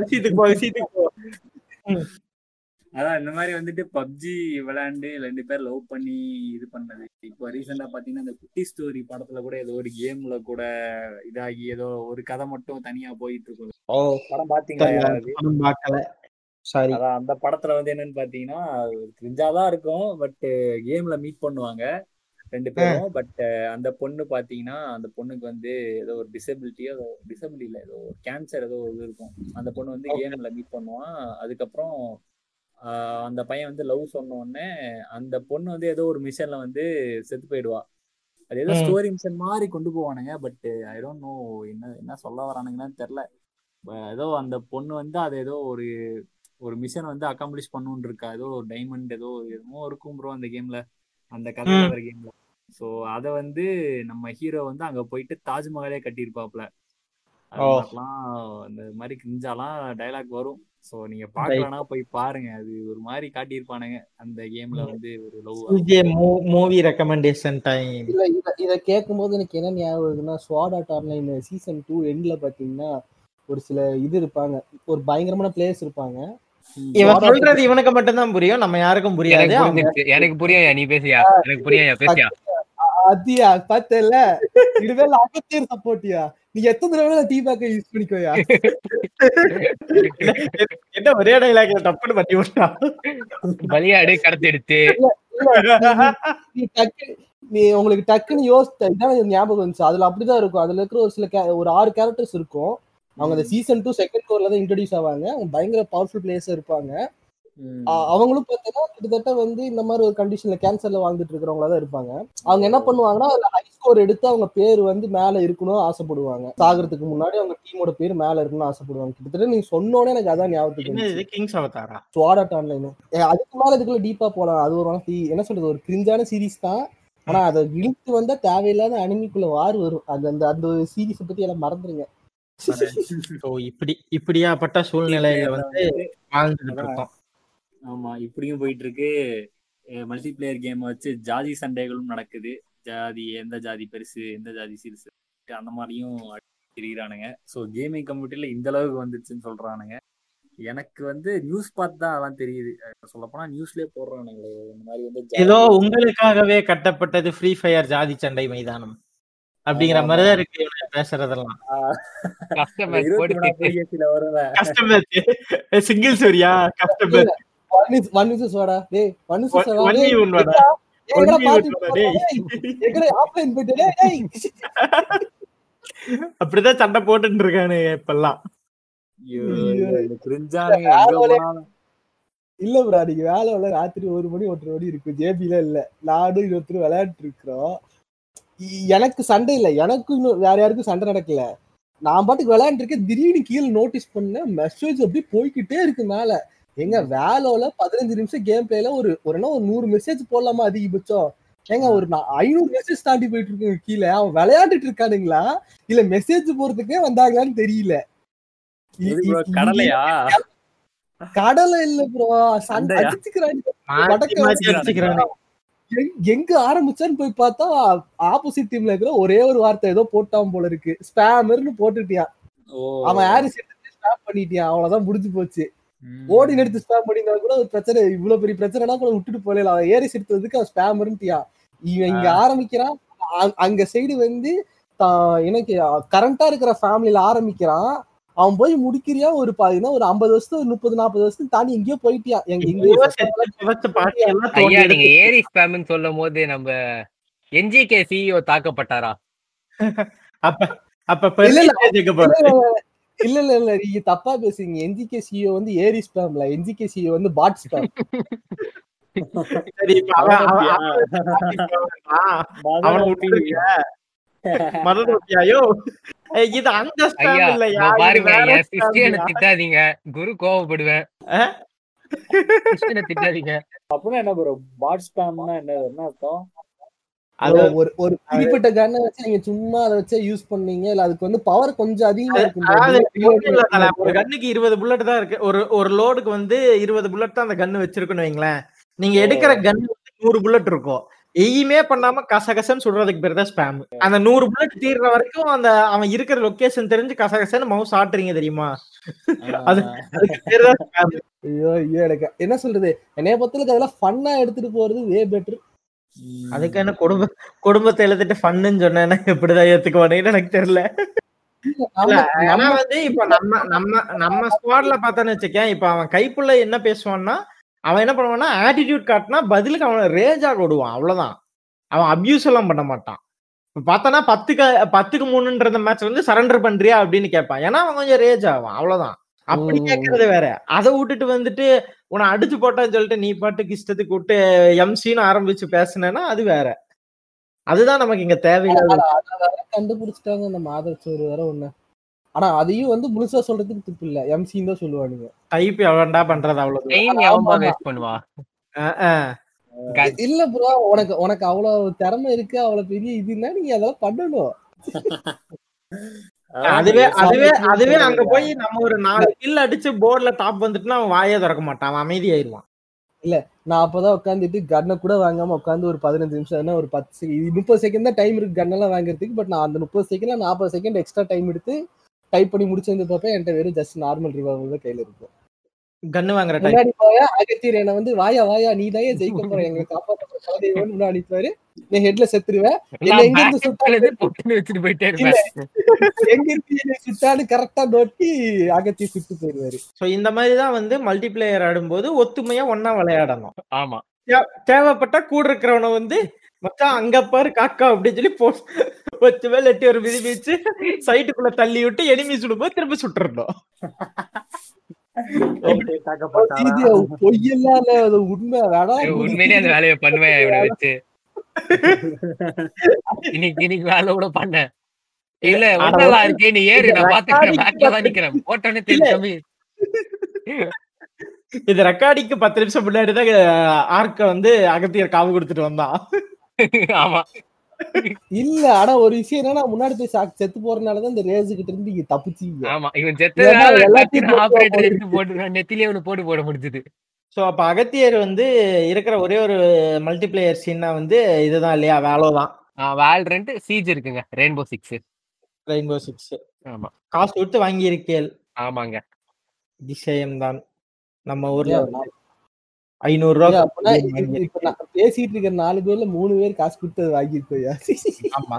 S1: விஷயத்துக்கு போ விஷயத்துக்கு போ
S4: அதான் இந்த மாதிரி வந்துட்டு பப்ஜி விளையாண்டு ரெண்டு பேர் லவ் பண்ணி இது பண்ணது. இப்போ ரீசெண்டா பாத்தீங்கன்னா இந்த குட்டி ஸ்டோரி படத்துல கூட ஏதோ ஒரு கேம்ல கூட இதாகி ஏதோ ஒரு கதை மட்டும் தனியா போயிட்டு இருக்கும்
S1: ஓ
S4: படம் பாத்தீங்களா
S1: சாரி.
S4: அதான் அந்த படத்துல வந்து என்னன்னு பாத்தீங்கன்னா கிரிஞ்சாதான் இருக்கும் பட் கேம்ல மீட் பண்ணுவாங்க ரெண்டு பேரும். பட் அந்த பொண்ணு பாத்தீங்கன்னா அந்த பொண்ணுக்கு வந்து ஏதோ ஒரு டிசபிலிட்டியோ ஏதோ டிசபிலிட்டி இல்ல ஏதோ கேன்சர் ஏதோ ஒரு இருக்கும். அந்த பொண்ணு வந்து கேம்ல மீட் பண்ணுவான் அதுக்கப்புறம் அந்த பையன் வந்து லவ் சொன்ன உடனே அந்த பொண்ணு வந்து ஏதோ ஒரு மிஷன்ல வந்து செத்து போயிடுவா. அது ஏதோ. ஸ்டோரி மிஷன் மாதிரி கொண்டு போவானுங்க பட் ஐ டோன்ட் நோ என்ன என்ன சொல்ல வரானுங்கன்னு தெரியல. ப- ஏதோ அந்த பொண்ணு வந்து அது ஏதோ ஒரு ஒரு மிஷன் வந்து அக்காம்ப்ளிஷ் பண்ணுன்னு இருக்கா. ஏதோ ஒரு டைமண்ட் ஏதோ என்னமோ இருக்கும் ப்ரோ அந்த கேம்ல அந்த
S1: ம்.
S4: வர கேம்ல ஸோ அதை வந்து நம்ம ஹீரோ வந்து அங்க போயிட்டு தாஜ்மஹாலே கட்டியிருப்பாப்ல. இந்த மாதிரி கிரிஞ்சாலாம் டைலாக் வரும். ஸோ நீங்க பார்க்கலனா போய் பாருங்க. அது ஒரு மாதிரி காட்டியிருப்பானுங்க. அந்த கேம்ல வந்து ஒரு love
S1: CJ movie recommendation time
S3: இல்ல இத கேட்கும்போது எனக்கு என்ன ஞாபகம் இருக்குன்னா Sword Art Online season two எண்ட்ல பாத்தீங்கன்னா ஒரு சில இது இருப்பாங்க. ஒரு பயங்கரமான பிளேயர்ஸ் இருப்பாங்க.
S1: இவன் சொல்றது இவனுக்கு மட்டும்தான் புரியும். நம்ம யாருக்கும் புரியாது.
S2: எனக்கு புரியும் நீ பேசியா எனக்கு புரியா பேசியா
S3: அதியா பார்த்தல இதுவேல அகத்தியர் சப்போர்ட்டியா? நீ எத்தனை தடவை டீ பேக்கை யூஸ் பண்ணிக்கோயா?
S1: என்ன ஒரே டைலாக் டப்புன்னு பட்டி விட்டா?
S2: பலியாடு கடத்தி எடுத்து.
S3: நீ உங்களுக்கு டக்குன்னு யோசித்த இதான் ஞாபகம் வந்துச்சு. அதுல அப்படிதான் இருக்கும். அதுல இருக்கிற ஒரு சில ஒரு ஆறு கேரக்டர்ஸ் இருக்கும். அவங்க அந்த சீசன் டூ செகண்ட் கோர்ல தான் இன்ட்ரடியூஸ் ஆவாங்க. அவங்க பயங்கர பவர்ஃபுல் பிளேயர்ஸ் இருப்பாங்க. அவங்களும் பார்த்தீங்கன்னா கிட்டத்தட்ட வந்து இந்த மாதிரி ஒரு கண்டிஷன்ல கேன்சர்ல வாழ்ந்துட்டு இருக்கிறவங்களா தான் இருப்பாங்க. அவங்க என்ன பண்ணுவாங்கன்னா அதுல ஹை ஸ்கோர் எடுத்து அவங்க பேர் வந்து மேல இருக்கணும்னு ஆசைப்படுவாங்க. சாகிறதுக்கு முன்னாடி அவங்க டீமோட பேர் மேல இருக்கணும்னு ஆசைப்படுவாங்க. கிட்டத்தட்ட நீங்க சொன்னோடனே எனக்கு அதான் ஞாபகத்துக்கு
S1: என்ன
S3: வந்துச்சு.
S1: இது? கிங்ஸ் அவதாரா
S3: ஸ்வாட் ஆன்லைன் அதுக்கு மேல இதுக்குள்ள டீப்பா போலாம். அது ஒரு என்ன சொல்றது? ஒரு கிரிஞ்சான சீரிஸ் தான். ஆனா அதை இழுத்து வந்தா தேவையில்லாத அனிமிக்குள்ள வார் வரும். அந்த அந்த அந்த சீரிஸ் பத்தி எல்லாம் மறந்துருங்க.
S1: இப்படி இப்படியாப்பட்ட சூழ்நிலையில வந்து வாழ்ந்துட்டு இருக்கோம்.
S4: ஆமா இப்படியும் போயிட்டு இருக்கு மல்டிபிளேயர் கேம் வச்சு ஜாதி சண்டைகளும் நடக்குது. ஜாதி எந்த ஜாதி பெருசு எந்த ஜாதி சிறுசு அந்த மாதிரியும் திரிகிறானுங்க ஸோ கேமிங் கம்யூனிட்டியில இந்த அளவுக்கு வந்துச்சுன்னு சொல்றானுங்க. எனக்கு வந்து நியூஸ் பார்த்து தான் அதெல்லாம் தெரியுது. சொல்ல போனா நியூஸ்லயே போடுறானுங்களே இந்த மாதிரி வந்து
S1: ஏதோ உங்களுக்காகவே கட்டப்பட்டது ஃப்ரீ ஃபயர் ஜாதி சண்டை மைதானம் அப்படிங்கிற
S4: ஆமா.
S1: மாதிரிதான் இருக்கு பேசுறதெல்லாம்.
S2: கஸ்டமர்
S4: பிடிஎஸ்ல வரும்ல.
S1: கஸ்டமர் அப்படிதான் சண்டை போட்டுட்டு இருக்கானுங்க இப்பெல்லாம்.
S3: வேலை- இல்ல ப்ரோ அன்னைக்கு வேலை உள்ள ராத்திரி ஒரு மணி ஒன்றரை மணி இருக்கு ஜேபில இல்ல. நானும் இன்னொருத்தர் விளையாட்டு இருக்கிறோம். எனக்கு சண்டை இல்ல. எனக்கும் இன்னும் வேற யாருக்கும் சண்டை நடக்கல. நான் பாட்டுக்கு விளையாண்டு இருக்கேன். திடீர்னு கீழே நோட்டீஸ் பண்ணேன். மெசேஜ் அப்படியே போய்க்கிட்டே இருக்கு மேல. எங்க வேலோல பதினஞ்சு நிமிஷம் கேம் பிளேல ஒரு ஒரு ஒரு நூறு மெசேஜ் போடலாமா அதிகபட்சம் ஏங்க ஒரு நான் ஐநூறு மெசேஜ் தாண்டி போயிட்டு இருக்கு கீழே. அவன் விளையாண்டுட்டு இருக்கானுங்களா? இல்ல மெசேஜ் போறதுக்கே வந்தாங்களான்னு தெரியல.
S4: கடலையா?
S3: கடலை இல்ல ப்ரோ சண்டை? அடிச்சுக்கிறாங்க. எங்க- ஆரம்பிச்சான்னு போய் பார்த்தா ஆப்போசிட் டீம்ல இருக்கிற ஒரே ஒரு வார்த்தை ஏதோ போட்டான் போல இருக்கு. ஸ்பேமர்னு போட்டுட்டியான். அவன் ஸ்டாப் பண்ணிட்டியான்? அவ்வளவுதான் முடிஞ்சு போச்சு. ஓடி எடுத்து ஸ்பேம் பண்ணியிருந்தா கூட ஒரு பிரச்சனை இவ்வளவு பெரிய பிரச்சனைனா கூட விட்டுட்டு போகல அவன் ஏரிஸ் எடுத்ததுக்கு அவன் ஸ்பேமர்ன்ட்டியான் இவன் இங்க ஆரம்பிக்கிறான். அங்க சைடு வந்து தான் எனக்கு கரண்டா இருக்கிற ஃபேமிலில ஆரம்பிக்கிறான். அவன் போய் முடிக்கிறியா? ஒரு பாத்தீங்கன்னா ஒரு ஐம்பது வருஷம் ஒரு முப்பது நாற்பது வருஷம் தாண்டி எங்கேயோ போயிட்டியான் எங்க இங்க
S2: நீங்க ஏரி ஸ்பேம்னு சொல்லும் போது நம்ம என்ஜிகே சிஇஓ தாக்கப்பட்டாரா?
S1: அப்ப அப்ப
S3: இல்ல இல்ல இல்ல. நீங்க தப்பா பேசுறீங்க. என்ஜிகே சிஓ வந்து ஏரி ஸ்பேம்ல என்ஜிகே சிஓ வந்து பாட் ஸ்பேம்.
S2: திட்டாதீங்க. குரு கோவப்படுவேன். திட்டாதீங்க.
S4: அப்படின்னா என்ன ப்ரோ பாட் ஸ்பேம்னா என்ன என்ன அர்த்தம்?
S3: ஒரு ஒரு குறிப்பிட்ட கன்னை வச்சு நீங்க சும்மா அதை வச்சு யூஸ் பண்ணீங்க இல்ல அதுக்கு வந்து பவர் கொஞ்சம் அதிகமா இருக்கும்
S1: ஒரு கன்னுக்கு இருபது புல்லட் தான் இருக்கு. ஒரு ஒரு லோடுக்கு வந்து இருபது புல்லட் தான் அந்த கன்னு வச்சிருக்குன்னு வைங்களேன். நீங்க எடுக்கிற கன் நூறு புல்லட் இருக்கும். எய்யுமே பண்ணாம கசகசன்னு சுடுறதுக்கு பேர் தான் ஸ்பேம் அந்த நூறு புல்லட் தீர்ற வரைக்கும் அந்த அவன் இருக்கிற லொகேஷன் தெரிஞ்சு கசகசன்னு மவுஸ் ஆட்டுறீங்க தெரியுமா? அது- அதுக்கு பேர் தான் spam.
S3: ஐயோ ஐயோ எனக்கு என்ன சொல்றது? என்னைய பொறுத்தளவுக்கு அதெல்லாம் ஃபன்னா எடுத்துட்டு போறது வே பெட்டர்
S1: அதுக்கு என்ன குடும்ப குடும்பத்தை எழுதிட்டு ஃபன்னுன்னு சொன்னேன்னா எப்படிதான் ஏத்துக்குவானுன்னு எனக்கு தெரியல. ஆனா வந்து இப்ப நம்ம நம்ம நம்ம ஸ்குவாட்ல பார்த்தோன்னு வச்சுக்கேன் இப்ப அவன் கைப்புள்ள என்ன பேசுவான்னா அவன் என்ன பண்ணுவான்னா ஆட்டிடியூட் காட்டினா பதிலுக்கு அவன் ரேஜா கொடுவான் அவ்வளவுதான். அவன் அபியூஸ் எல்லாம் பண்ண மாட்டான். இப்ப பார்த்தோன்னா பத்துக்கு பத்துக்கு மூணுன்ற மேட்ச் வந்து சரண்டர் பண்றியா அப்படின்னு கேட்பான். ஏன்னா அவன் கொஞ்சம் ரேஜ் ஆவான் அவ்வளவுதான். அப்படி
S3: ம்.
S1: கேட்கறது வேற. அதை விட்டுட்டு வந்துட்டு உன்னை அடிச்சு போட்டான்னு சொல்லிட்டு நீ பாட்டுக்கு இஷ்டத்துக்கு விட்டு எம்சின்னு ஆரம்பிச்சு பேசுனேன்னா அது வேற. அதுதான் நமக்கு இங்க தேவையில்லாத
S3: கண்டுபிடிச்சிட்டாங்க அந்த மாதச்சோறு வேற ஒண்ணு. ஆனா அதையும் வந்து முழுசா சொல்றதுக்கு துப்பு இல்ல. எம்சின்னு தான் சொல்லுவானுங்க.
S1: டைப் எவன்டா பண்றது அவ்வளவு
S2: பண்ணுவா?
S3: இல்ல ப்ரோ உனக்கு உனக்கு அவ்வளவு திறமை இருக்கு அவ்வளவு பெரிய இதுன்னா நீங்க அதெல்லாம் பண்ணணும்.
S1: அதுவே அதுவே அதுவே அங்க போய் நம்ம ஒரு நாலு கில் அடிச்சு போர்டுல டாப் வந்துட்டுனா அவன் வாயே திறக்க மாட்டான். அவன் அமைதியாயிருவான்.
S3: நான் அப்பதான் உட்காந்துட்டு கன்னை கூட வாங்காம உட்காந்து ஒரு பதினஞ்சு நிமிஷம் என்ன ஒரு பத்து செகண்ட் முப்பது செகண்ட் தான் டைம் இருக்கு கன்னெல்லாம் வாங்குறதுக்கு பட் நான் அந்த முப்பது செகண்ட்ல நாற்பது செகண்ட் எக்ஸ்ட்ரா டைம் எடுத்து டைப் பண்ணி முடிச்சிருந்து பார்ப்பேன் என்கிட்ட வெறும் ஜஸ்ட் நார்மல் ரிவால்வர் தான் கையில இருக்கும்.
S1: கன்னு வாங்குற டைம்
S3: முன்னாடி போயா அகத்தியர் என்ன வந்து வாயா வாயா நீ தான் ஜெயிக்க போற எங்களை காப்பாற்ற முன்னாடி அனுப்பிவாரு நீ ஹெட்ல செத்துருவேன். என்ன
S2: நான்
S3: எங்க இருந்து
S2: எழுதி பொட்டுன்னு வச்சுட்டு போயிட்டே இருப்பேன்.
S3: எங்க இருந்து என்னை கரெக்டா நோட்டி அகத்தி சுட்டு போயிருவாரு
S1: சோ இந்த மாதிரி தான் வந்து மல்டிபிளேயர் ஆடும்போது ஒத்துமையா ஒண்ணா விளையாடணும்.
S2: ஆமா.
S1: தேவைப்பட்டா கூட இருக்கிறவனை வந்து மச்சான் அங்க பாரு காக்கா அப்படின்னு சொல்லி போ வச்சு மேல எட்டி ஒரு மிதி மிதிச்சு சைட்டுக்குள்ள தள்ளி விட்டு எனிமி சுடும்போது திரும்ப சுட்டுறணும்.
S4: ஓகே தாக்கப்பட்டாரா?
S3: இது பொய்யெல்லாம் இல்ல அது உண்மை வேணா
S2: உண்மையிலேயே அந்த வேலையை பண்ணுவேன் இவனை வச்சு. இன்னைக்கு இன்னைக்கு வேலை கூட பண்ணேன் இல்ல ஒன்னதா இருக்கே நீ ஏறு நான் பாத்துக்கிறேன் பேக்ல தான் நிக்கிறேன். போட்டோன்னே தெரிஞ்சு
S1: இது ரெக்கார்டிங்க்கு பத்து நிமிஷம் முன்னாடி தான் ஆர்க்க வந்து அகத்தியர் காவு கொடுத்துட்டு வந்தான்.
S2: ஆமா.
S3: இல்ல ஆனா ஒரு விஷயம் என்னன்னா முன்னாடி போய் சாக்கு செத்து போறதுனாலதான் இந்த ரேஸு கிட்ட இருந்து இங்க தப்பிச்சீங்க.
S2: ஆமா இவன்
S3: ஏன்னா எல்லாத்தையும்
S2: ஆபரேட்டர் எடுத்து போட்டு நெத்திலே ஒண்ணு போட்டு போட முடிஞ்சது.
S1: சோ அப்ப அகத்தியர் வந்து இருக்கிற ஒரே ஒரு மல்டிபிளேயர் சீனா வந்து இதுதான் இல்லையா வேலோ தான்.
S2: வேல் ரெண்டு சீஜ் இருக்குங்க ரெயின்போ சிக்ஸ்
S1: ரெயின்போ சிக்ஸ்
S2: ஆமா.
S1: காசு கொடுத்து வாங்கி இருக்கேள்
S2: ஆமாங்க.
S1: விஷயம்தான். நம்ம ஊர்ல
S3: ஏன்
S1: வந்து ஐநூறு ரூபா
S3: ஏன் அப்பனா
S1: கொடுத்து
S3: இப்ப-
S1: வாங்கி
S3: இப்ப நான் பேசிட்டு இருக்க நாலு பேர்ல மூணு பேர் காசு கொடுத்து அதை வாங்கிருக்கோயா
S1: ஆமா.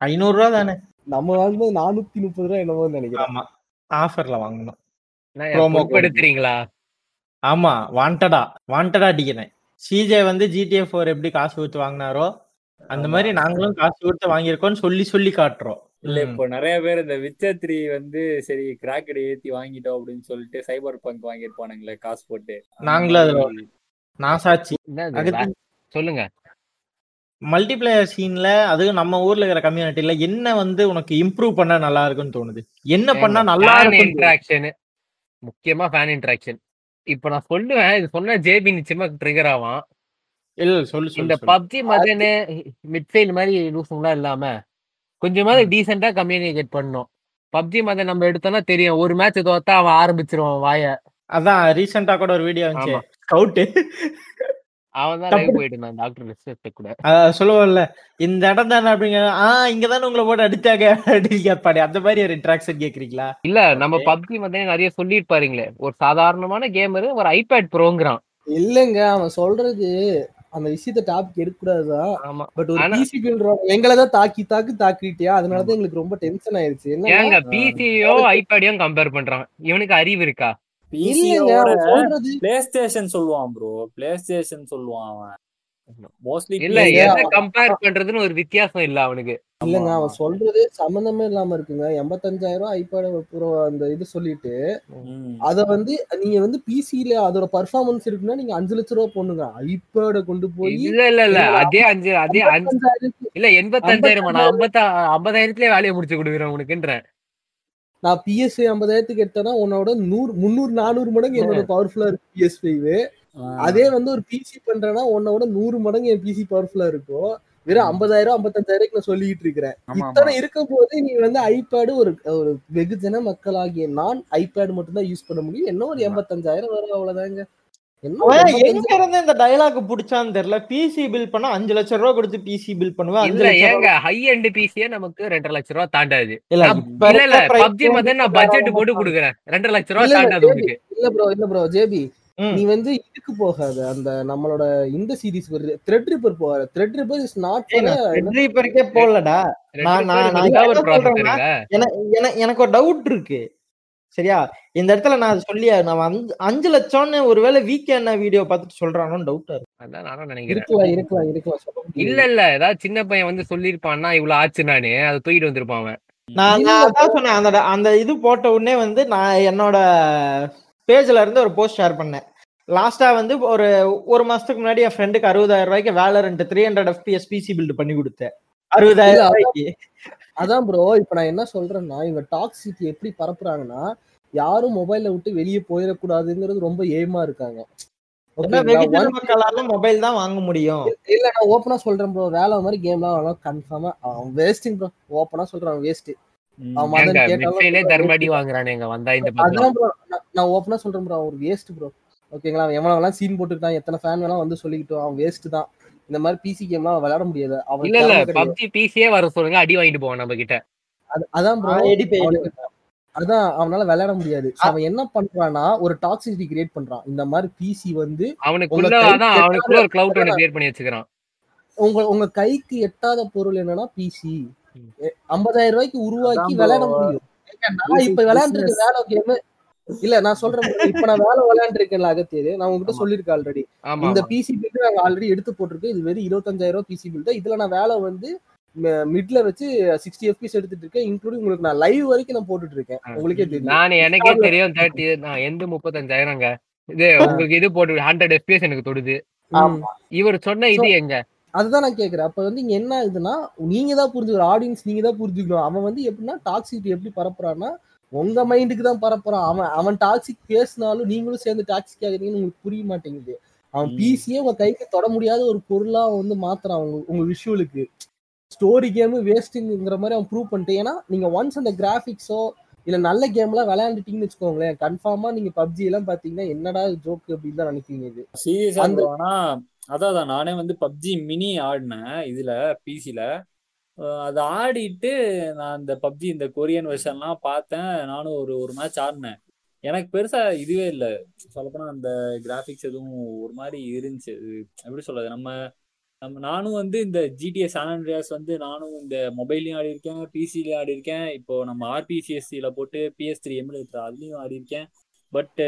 S1: ஐநூறு ரூபா தானே?
S3: நம்ம வாங்கும்போது நானூத்தி முப்பது ரூபாய் என்னமோ நினைக்கிறேன்.
S1: ஆமா. ஆஃபர்ல வாங்கணும்.
S2: எடுத்துறீங்களா
S1: ஆமா வாண்டடா வாண்டடா அடிக்கிறேன். சிஜே வந்து ஜிடிஎஃப் ஃபோர் எப்படி காசு கொடுத்து வாங்கினாரோ அந்த மாதிரி நாங்களும் காசு கொடுத்து வாங்கியிருக்கோம்னு சொல்லி சொல்லி காட்டுறோம்.
S4: இல்ல. இப்போ நிறைய பேர் இந்த விச்சர் த்ரீ வந்து சரி கிராக்கெட் ஏத்தி வாங்கிட்டோம் அப்படின்னு சொல்லிட்டு சைபர் பங்க் வாங்கியிருப்பானுங்களே காசு போட்டு.
S1: நாங்களும் அதுல நான் சாட்சி
S2: சொல்லுங்க
S1: மல்டிபிளேயர் சீன்ல அதுவும் நம்ம ஊர்ல இருக்கிற கம்யூனிட்டில என்ன வந்து உனக்கு இம்ப்ரூவ் பண்ணா நல்லா இருக்குன்னு தோணுது? என்ன பண்ணா நல்லா இருக்கும்
S2: இன்டராக்ஷன் முக்கியமா ஃபேன் இன்டராக்ஷன் இப்ப நான் சொல்லுவேன் இது சொன்னா ஜேபி நிச்சயமா ட்ரிகர் ஆவான்.
S1: இல்ல சொல்லு
S2: இந்த. பப்ஜி மதனு மிட்ஃபீல்ட் மாதிரி லூசுங்களாம் இல்லாம கொஞ்சமாவது டீசெண்டா கம்யூனிகேட் பண்ணணும் பப்ஜி மதன் நம்ம எடுத்தோம்னா தெரியும். ஒரு மேட்ச் தோத்தா அவன் ஆரம்பிச்சிருவான் வாய.
S1: அதான் ரீசெண்டா கூட ஒரு வீடியோ வந்துச்சு. ஸ்கவுட்
S2: அவன் தான். லைவ் போயிட்டு இருந்தான். டாக்டர் ரெஸ்பெக்ட் கூட.
S1: சொல்லுவோம்ல இந்த இடம் தானே அப்படிங்க ஆஹ் இங்க தானே உங்களை போட்டு அடிச்சாங்க அப்படின்னு கேட்பாடி அந்த மாதிரி ஒரு இன்ட்ராக்ஷன் கேக்குறீங்களா
S2: இல்ல நம்ம பப்ஜி மதனே நிறைய சொல்லிருப்பாருங்களே ஒரு சாதாரணமான கேமரு ஒரு ஐபேட் ப்ரோங்கிறான்
S3: இல்லங்க அவன் சொல்றது அந்த விஷயத்த டாபிக் எடுக்கக்கூடாதுதான்.
S2: ஆமா.
S3: பட் ஒரு பிசி எங்களை தான் தாக்கி தாக்கு தாக்கிட்டியா அதனாலதான் எங்களுக்கு ரொம்ப டென்ஷன் ஆயிருச்சு. என்ன
S2: பிசியோ ஐபேடையும் கம்பேர் பண்றான் இவனுக்கு அறிவு இருக்கா?
S4: பிளே ஸ்டேஷன் சொல்லுவான் ப்ரோ பிளே ஸ்டேஷன் சொல்லுவான் அவன். மோஸ்ட்லி
S2: இல்ல எதை கம்பேர் பண்றதுன்னு ஒரு வித்தியாசம் இல்ல அவனுக்கு.
S3: இல்லங்க அவன் சொல்றது சம்பந்தமே இல்லாம இருக்குங்க. எண்பத்தஞ்சாயிரம் ஐபேட் ப்ரோ அந்த இது சொல்லிட்டு அத வந்து நீங்க வந்து பிசில அதோட பர்ஃபார்மன்ஸ் இருக்குன்னா நீங்க அஞ்சு லட்ச ரூபா போடுங்க. ஐபேட கொண்டு போய்
S2: இல்ல இல்ல இல்ல. அதே அஞ்சு அதே அஞ்சு.
S3: 55,000
S2: இல்ல எண்பத்தஞ்சாயிரம் நான் ஐம்பத்தா ஐம்பதாயிரத்துலயே வேலையை முடிச்சு கொடுக்குறேன் உனக்குன்றேன்.
S3: நான் பிஎஸ் ஐம்பதாயிரத்துக்கு எடுத்தேன்னா உன்னோட நூறு முந்நூறு நானூறு மடங்கு என்னோட பவர்ஃபுல்லா இருக்கு பிஎஸ் ஃபைவ் அதே வந்து ஒரு பிசி பண்றேன்னா உன்னோட நூறு மடங்கு என் பிசி பவர்ஃபுல்லா இருக்கும் வெறும் ஐம்பதாயிரம் ஐம்பத்தஞ்சாயிரம் நான் சொல்லிட்டு இருக்கிறேன். இத்தனை இருக்கும் போது நீ வந்து ஐபேடு ஒரு ஒரு வெகுஜன மக்களாகிய நான் ஐபேட் மட்டும் தான் யூஸ் பண்ண முடியும். என்ன ஒரு எண்பத்தஞ்சாயிரம் வரும் அவ்வளவுதாங்க? என்ன ஒரு
S1: அவன்
S3: 85,000
S1: எங்க இருந்து இந்த டயலாக் புடிச்சான்னு தெரியல. பிசி பில் பண்ணா அஞ்சு லட்சம் ரூபா கொடுத்து பிசி பில் பண்ணுவேன்
S2: இல்ல ஏங்க ஹை எண்ட் பிசியே நமக்கு ரெண்டரை லட்சம் ரூபா தாண்டாது.
S1: இல்ல
S2: நான்- இல்ல பப்ஜி பட்ஜெட் போட்டு கொடுக்குறேன். ரெண்டரை லட்சம் ரூபா
S3: இல்ல, இல்ல,
S2: தாண்டாது உனக்கு
S3: இல்ல ப்ரோ இல்ல ப்ரோ ஜேபி. நீ வந்து இதுக்கு போகாத. அந்த நம்மளோட இந்த சீரிஸ் த்ரெட் ரிப்பர் போகாத. Threadripper is not
S1: Red Reaper-க்கே போடலடா நான் எனக்கு ஒரு டவுட் இருக்கு. சரியா? இந்த இடத்துல நான் சொல்லி நான் அஞ்சு அஞ்சு லட்சம்னு ஒருவேளை வீக்கெண்ட் வீடியோ பார்த்துட்டு சொல்றானோன்னு டவுட்டா இருக்கு.
S2: அதான் நானும் நினைக்கிறேன்.
S3: இருக்கலாம் இருக்கலாம்.
S2: இல்ல இல்ல. ஏதாவது சின்ன பையன் வந்து சொல்லிருப்பான்னா இவ்வளவு ஆச்சு நானு. அதை தூக்கிட்டு வந்திருப்பான் அவன்.
S1: நான்
S3: இல்ல
S1: நான் அதான் சொன்னேன். அந்த அந்த இது போட்ட உடனே வந்து நான் என்னோட பேஜ்ல இருந்து ஒரு போஸ்ட் ஷேர் பண்ணேன். லாஸ்டா வந்து ஒரு ஒரு மாசத்துக்கு முன்னாடி என் ஃப்ரெண்டுக்கு அறுபதாயிரம் ரூபாய்க்கு Valorant three hundred FPS PC build பண்ணி கொடுத்தேன். அறுபதாயிரம் ரூபாய்க்கு.
S3: அதான் ப்ரோ இப்ப நான் என்ன சொல்றேன்னா இவங்க டாக்ஸிட்டி எப்படி பரப்புறாங்கன்னா யாரும் மொபைல்ல விட்டு வெளியே போயிடக்கூடாதுங்கிறது ரொம்ப ஏமா இருக்காங்க.
S1: மொபைல் தான் வாங்க முடியும்?
S3: இல்ல நான் ஓப்பனா சொல்றேன் ப்ரோ வேலை மாதிரி கேம்லாம் கன்ஃபார்மா அவன் வேஸ்டிங் ப்ரோ ஓப்பனா சொல்றேன் வேஸ்ட்
S2: தர்மடி
S3: waste.
S2: வாங்குறானுங்க வந்தா இந்த
S3: நான் ஓப்பனா சொல்றேன் ப்ரோ அவர் வேஸ்ட் ப்ரோ ஓகேங்களா அவன் எவனெல்லாம் சீன் போட்டுக்கிட்டான் எத்தனை ஃபேன் வேணா வந்து சொல்லிக்கிட்டோம் அவன் வேஸ்ட் தான். இந்த மாதிரி பிசி கேம்லாம் விளையாட முடியாது. அவன்
S2: இல்ல இல்ல
S3: திறமை கிடையாது.
S2: பப்ஜி பிசியே வர சொல்லுங்க அடி வாங்கிட்டு போவான் நம்ம கிட்ட
S3: அது- அதான் ப்ரோ அதான் அவனால விளையாட முடியாது. So அவன் என்ன பண்றான்னா ஒரு டாக்ஸிசிட்டி கிரியேட் பண்றான். இந்த மாதிரி பிசி வந்து
S2: அவனுக்குள்ள அதான் ஒரு கிளவுட் கிரியேட் பண்ணி வச்சுக்கிறான்.
S3: உங்க உங்க கைக்கு எட்டாத பொருள் என்னன்னா பிசி. ஐம்பதாயிரம் ரூபாய்க்கு உருவாக்கி. விளையாட முடியும் நான் இப்ப விளையாண்டுருக்க
S4: business.
S3: வேலை கேம் இல்ல நான் சொல்றேன். இப்ப நான் வேலை விளையாண்டுருக்கேன்ல அகத்தியது நான் உங்ககிட்ட
S4: ஆமா.
S3: சொல்லியிருக்கேன் ஆல்ரெடி இந்த. பிசி பில்டு நாங்க ஆல்ரெடி எடுத்து போட்டிருக்கு இது வெறும் இருபத்தஞ்சாயிரம் பிசி பில்டு இதுல நான் வேலை வந்து மிட்ல வச்சு சிக்ஸ்டி எஃபிஎஸ் எடுத்துட்டு இருக்கேன் இன்க்ளூடிங் உங்களுக்கு நான் லைவ் வரைக்கும் நான் போட்டுட்டு இருக்கேன் உங்களுக்கே தெரியும்
S2: நான் எனக்கே தெரியும் தேர்ட்டி நான் எந்த முப்பத்தஞ்சாயிரங்க இது உங்களுக்கு இது போட்டு ஹண்ட்ரட் எஃபிஎஸ் எனக்கு தொடுது. இவர் சொன்ன இது எங்க
S3: அதுதான் நான் கேக்குறேன். அப்ப வந்து இங்க என்ன ஆகுதுன்னா நீங்க தான் புரிஞ்சுக்கணும் ஆடியன்ஸ் நீங்க தான் புரிஞ்சுக்கணும். அவன் வந்து எப்படின்னா டாக்ஸிட்டி எப்படி பரப்புறான்னா உங்க மைண்டுக்கு தான் பரப்புறான். அவன் அவன் டாக்ஸிக் பேசினாலும் நீங்களும் சேர்ந்து டாக்ஸிக் ஆகுறீங்கன்னு உங்களுக்கு புரிய மாட்டேங்குது. அவன். பிசியே உங்க கைக்கு தொட முடியாத ஒரு பொருளா வந்து மாத்துறான் உங்க உங்க விஷுவலுக்கு ஸ்டோரி கேமு வேஸ்ட்டுங்கிற மாதிரி அவன் ப்ரூவ் பண்ணிட்டு ஏன்னா நீங்க ஒன்ஸ் அந்த கிராஃபிக்ஸோ இல்ல நல்ல கேம்லாம் விளையாண்டுட்டீங்கன்னு வச்சுக்கோங்களேன் கன்ஃபார்மா நீங்க பப்ஜி எல்லாம் பாத்தீங்கன்னா என்னடா ஜோக்கு அப்படின்னு தான் நினைப்பீங்க இது.
S4: சீரியஸா அதான் அதான் நானே வந்து பப்ஜி மினி ஆடினேன் இதுல பிசில அது ஆடிட்டு நான் இந்த பப்ஜி இந்த கொரியன் வெர்ஷன்லாம் பார்த்தேன் நானும் ஒரு ஒரு மேட்ச் ஆடினேன். எனக்கு பெருசா இதுவே இல்லை. சொல்லப்போனா அந்த கிராஃபிக்ஸ் எதுவும் ஒரு மாதிரி இருந்துச்சு. எப்படி சொல்றது நம்ம நம்ம நானும் வந்து இந்த ஜிடிஏ சான் வந்து நானும் இந்த மொபைல்லையும் ஆடி இருக்கேன் பிசிலையும் ஆடி இருக்கேன் இப்போ நம்ம ஆர்பிசிஎஸ்சியில போட்டு பிஎஸ் த்ரீ எமுலேட்டர் அதுலயும் ஆடி இருக்கேன் பட்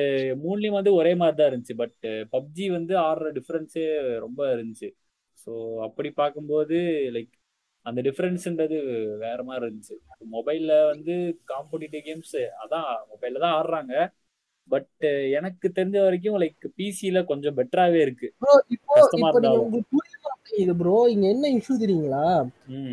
S4: மூணுலயும் வந்து ஒரே மாதிரி தான் இருந்துச்சு பட் பப்ஜி வந்து ஆடுற டிஃப்ரென்ஸே ரொம்ப இருந்துச்சு. ஸோ அப்படி பார்க்கும்போது லைக் அந்த டிஃப்ரென்ஸ்ன்றது வேற மாதிரி இருந்துச்சு. மொபைல்ல வந்து காம்படிட்டிவ் கேம்ஸ் அதான் மொபைல்ல தான் ஆடுறாங்க. பட் எனக்கு தெரிஞ்ச வரைக்கும் லைக் பிசில கொஞ்சம் பெட்டராகவே இருக்கு.
S3: மாட்டேங்குது ப்ரோ இங்க என்ன இஷ்யூ தெரியுங்களா.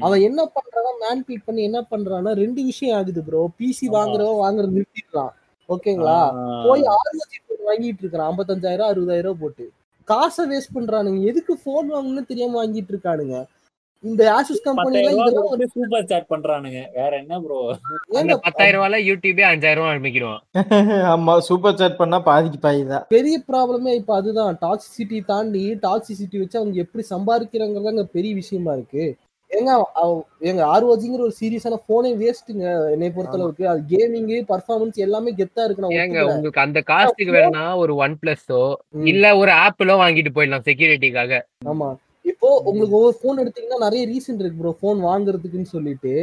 S3: அவன் என்ன பண்றானா மேன்பீட் பண்ணி என்ன பண்றான்னா ரெண்டு விஷயம் ஆகுது ப்ரோ பிசி. வாங்குறவன் வாங்குறது நிறுத்திடுறான் ஓகேங்களா. போய் ஆர்ஓஜி போன் வாங்கிட்டு இருக்கான். ஐம்பத்தஞ்சாயிரம் அறுபதாயிரம் ரூபாய் போட்டு. காசை வேஸ்ட் பண்றானுங்க. எதுக்கு போன் வாங்கணும்னு தெரியாம வாங்கிட்டு இருக்கானுங்க? இந்த ஆசூஸ் கம்பெனி இதெல்லாம்
S4: கொடுத்து சூப்பர் சாட் பண்றானுங்க. வேற என்ன ப்ரோ
S2: அந்த
S3: ஏங்க
S2: பத்தாயிரம் ரூபாய்ல யூடியூபே அஞ்சாயிரம் ரூபாய் அமைக்கிடுவான்
S1: ஆமா சூப்பர் சாட் பண்ணா பாதிக்கு பாதி தான்.
S3: பெரிய ப்ராப்ளமே இப்ப அதுதான். டாக்ஸிசிட்டி தாண்டி டாக்ஸிசிட்டி வச்சு அவங்க எப்படி சம்பாதிக்கிறாங்கிறதாங்க பெரிய விஷயமா இருக்கு. ஏங்க எங்க ஆர்ஓஜிங்கிற ஒரு சீரியஸான போனே வேஸ்ட்டுங்க என்னை பொறுத்தளவுக்கு அது கேமிங் பர்ஃபார்மன்ஸ் எல்லாமே கெத்தா இருக்கு
S2: ஏங்க. உங்களுக்கு அந்த காஸ்ட்டுக்கு வேணா ஒரு ஒன் பிளஸோ. இல்ல ஒரு ஆப்பிளோ வாங்கிட்டு போயிடலாம் செக்யூரிட்டிக்காக
S3: ஆமா. இப்போ உங்களுக்கு ஒவ்வொரு போன் எடுத்தீங்கன்னா நிறைய ரீசன் இருக்கு ப்ரோ போன் வாங்குறதுக்குன்னு சொல்லிட்டு.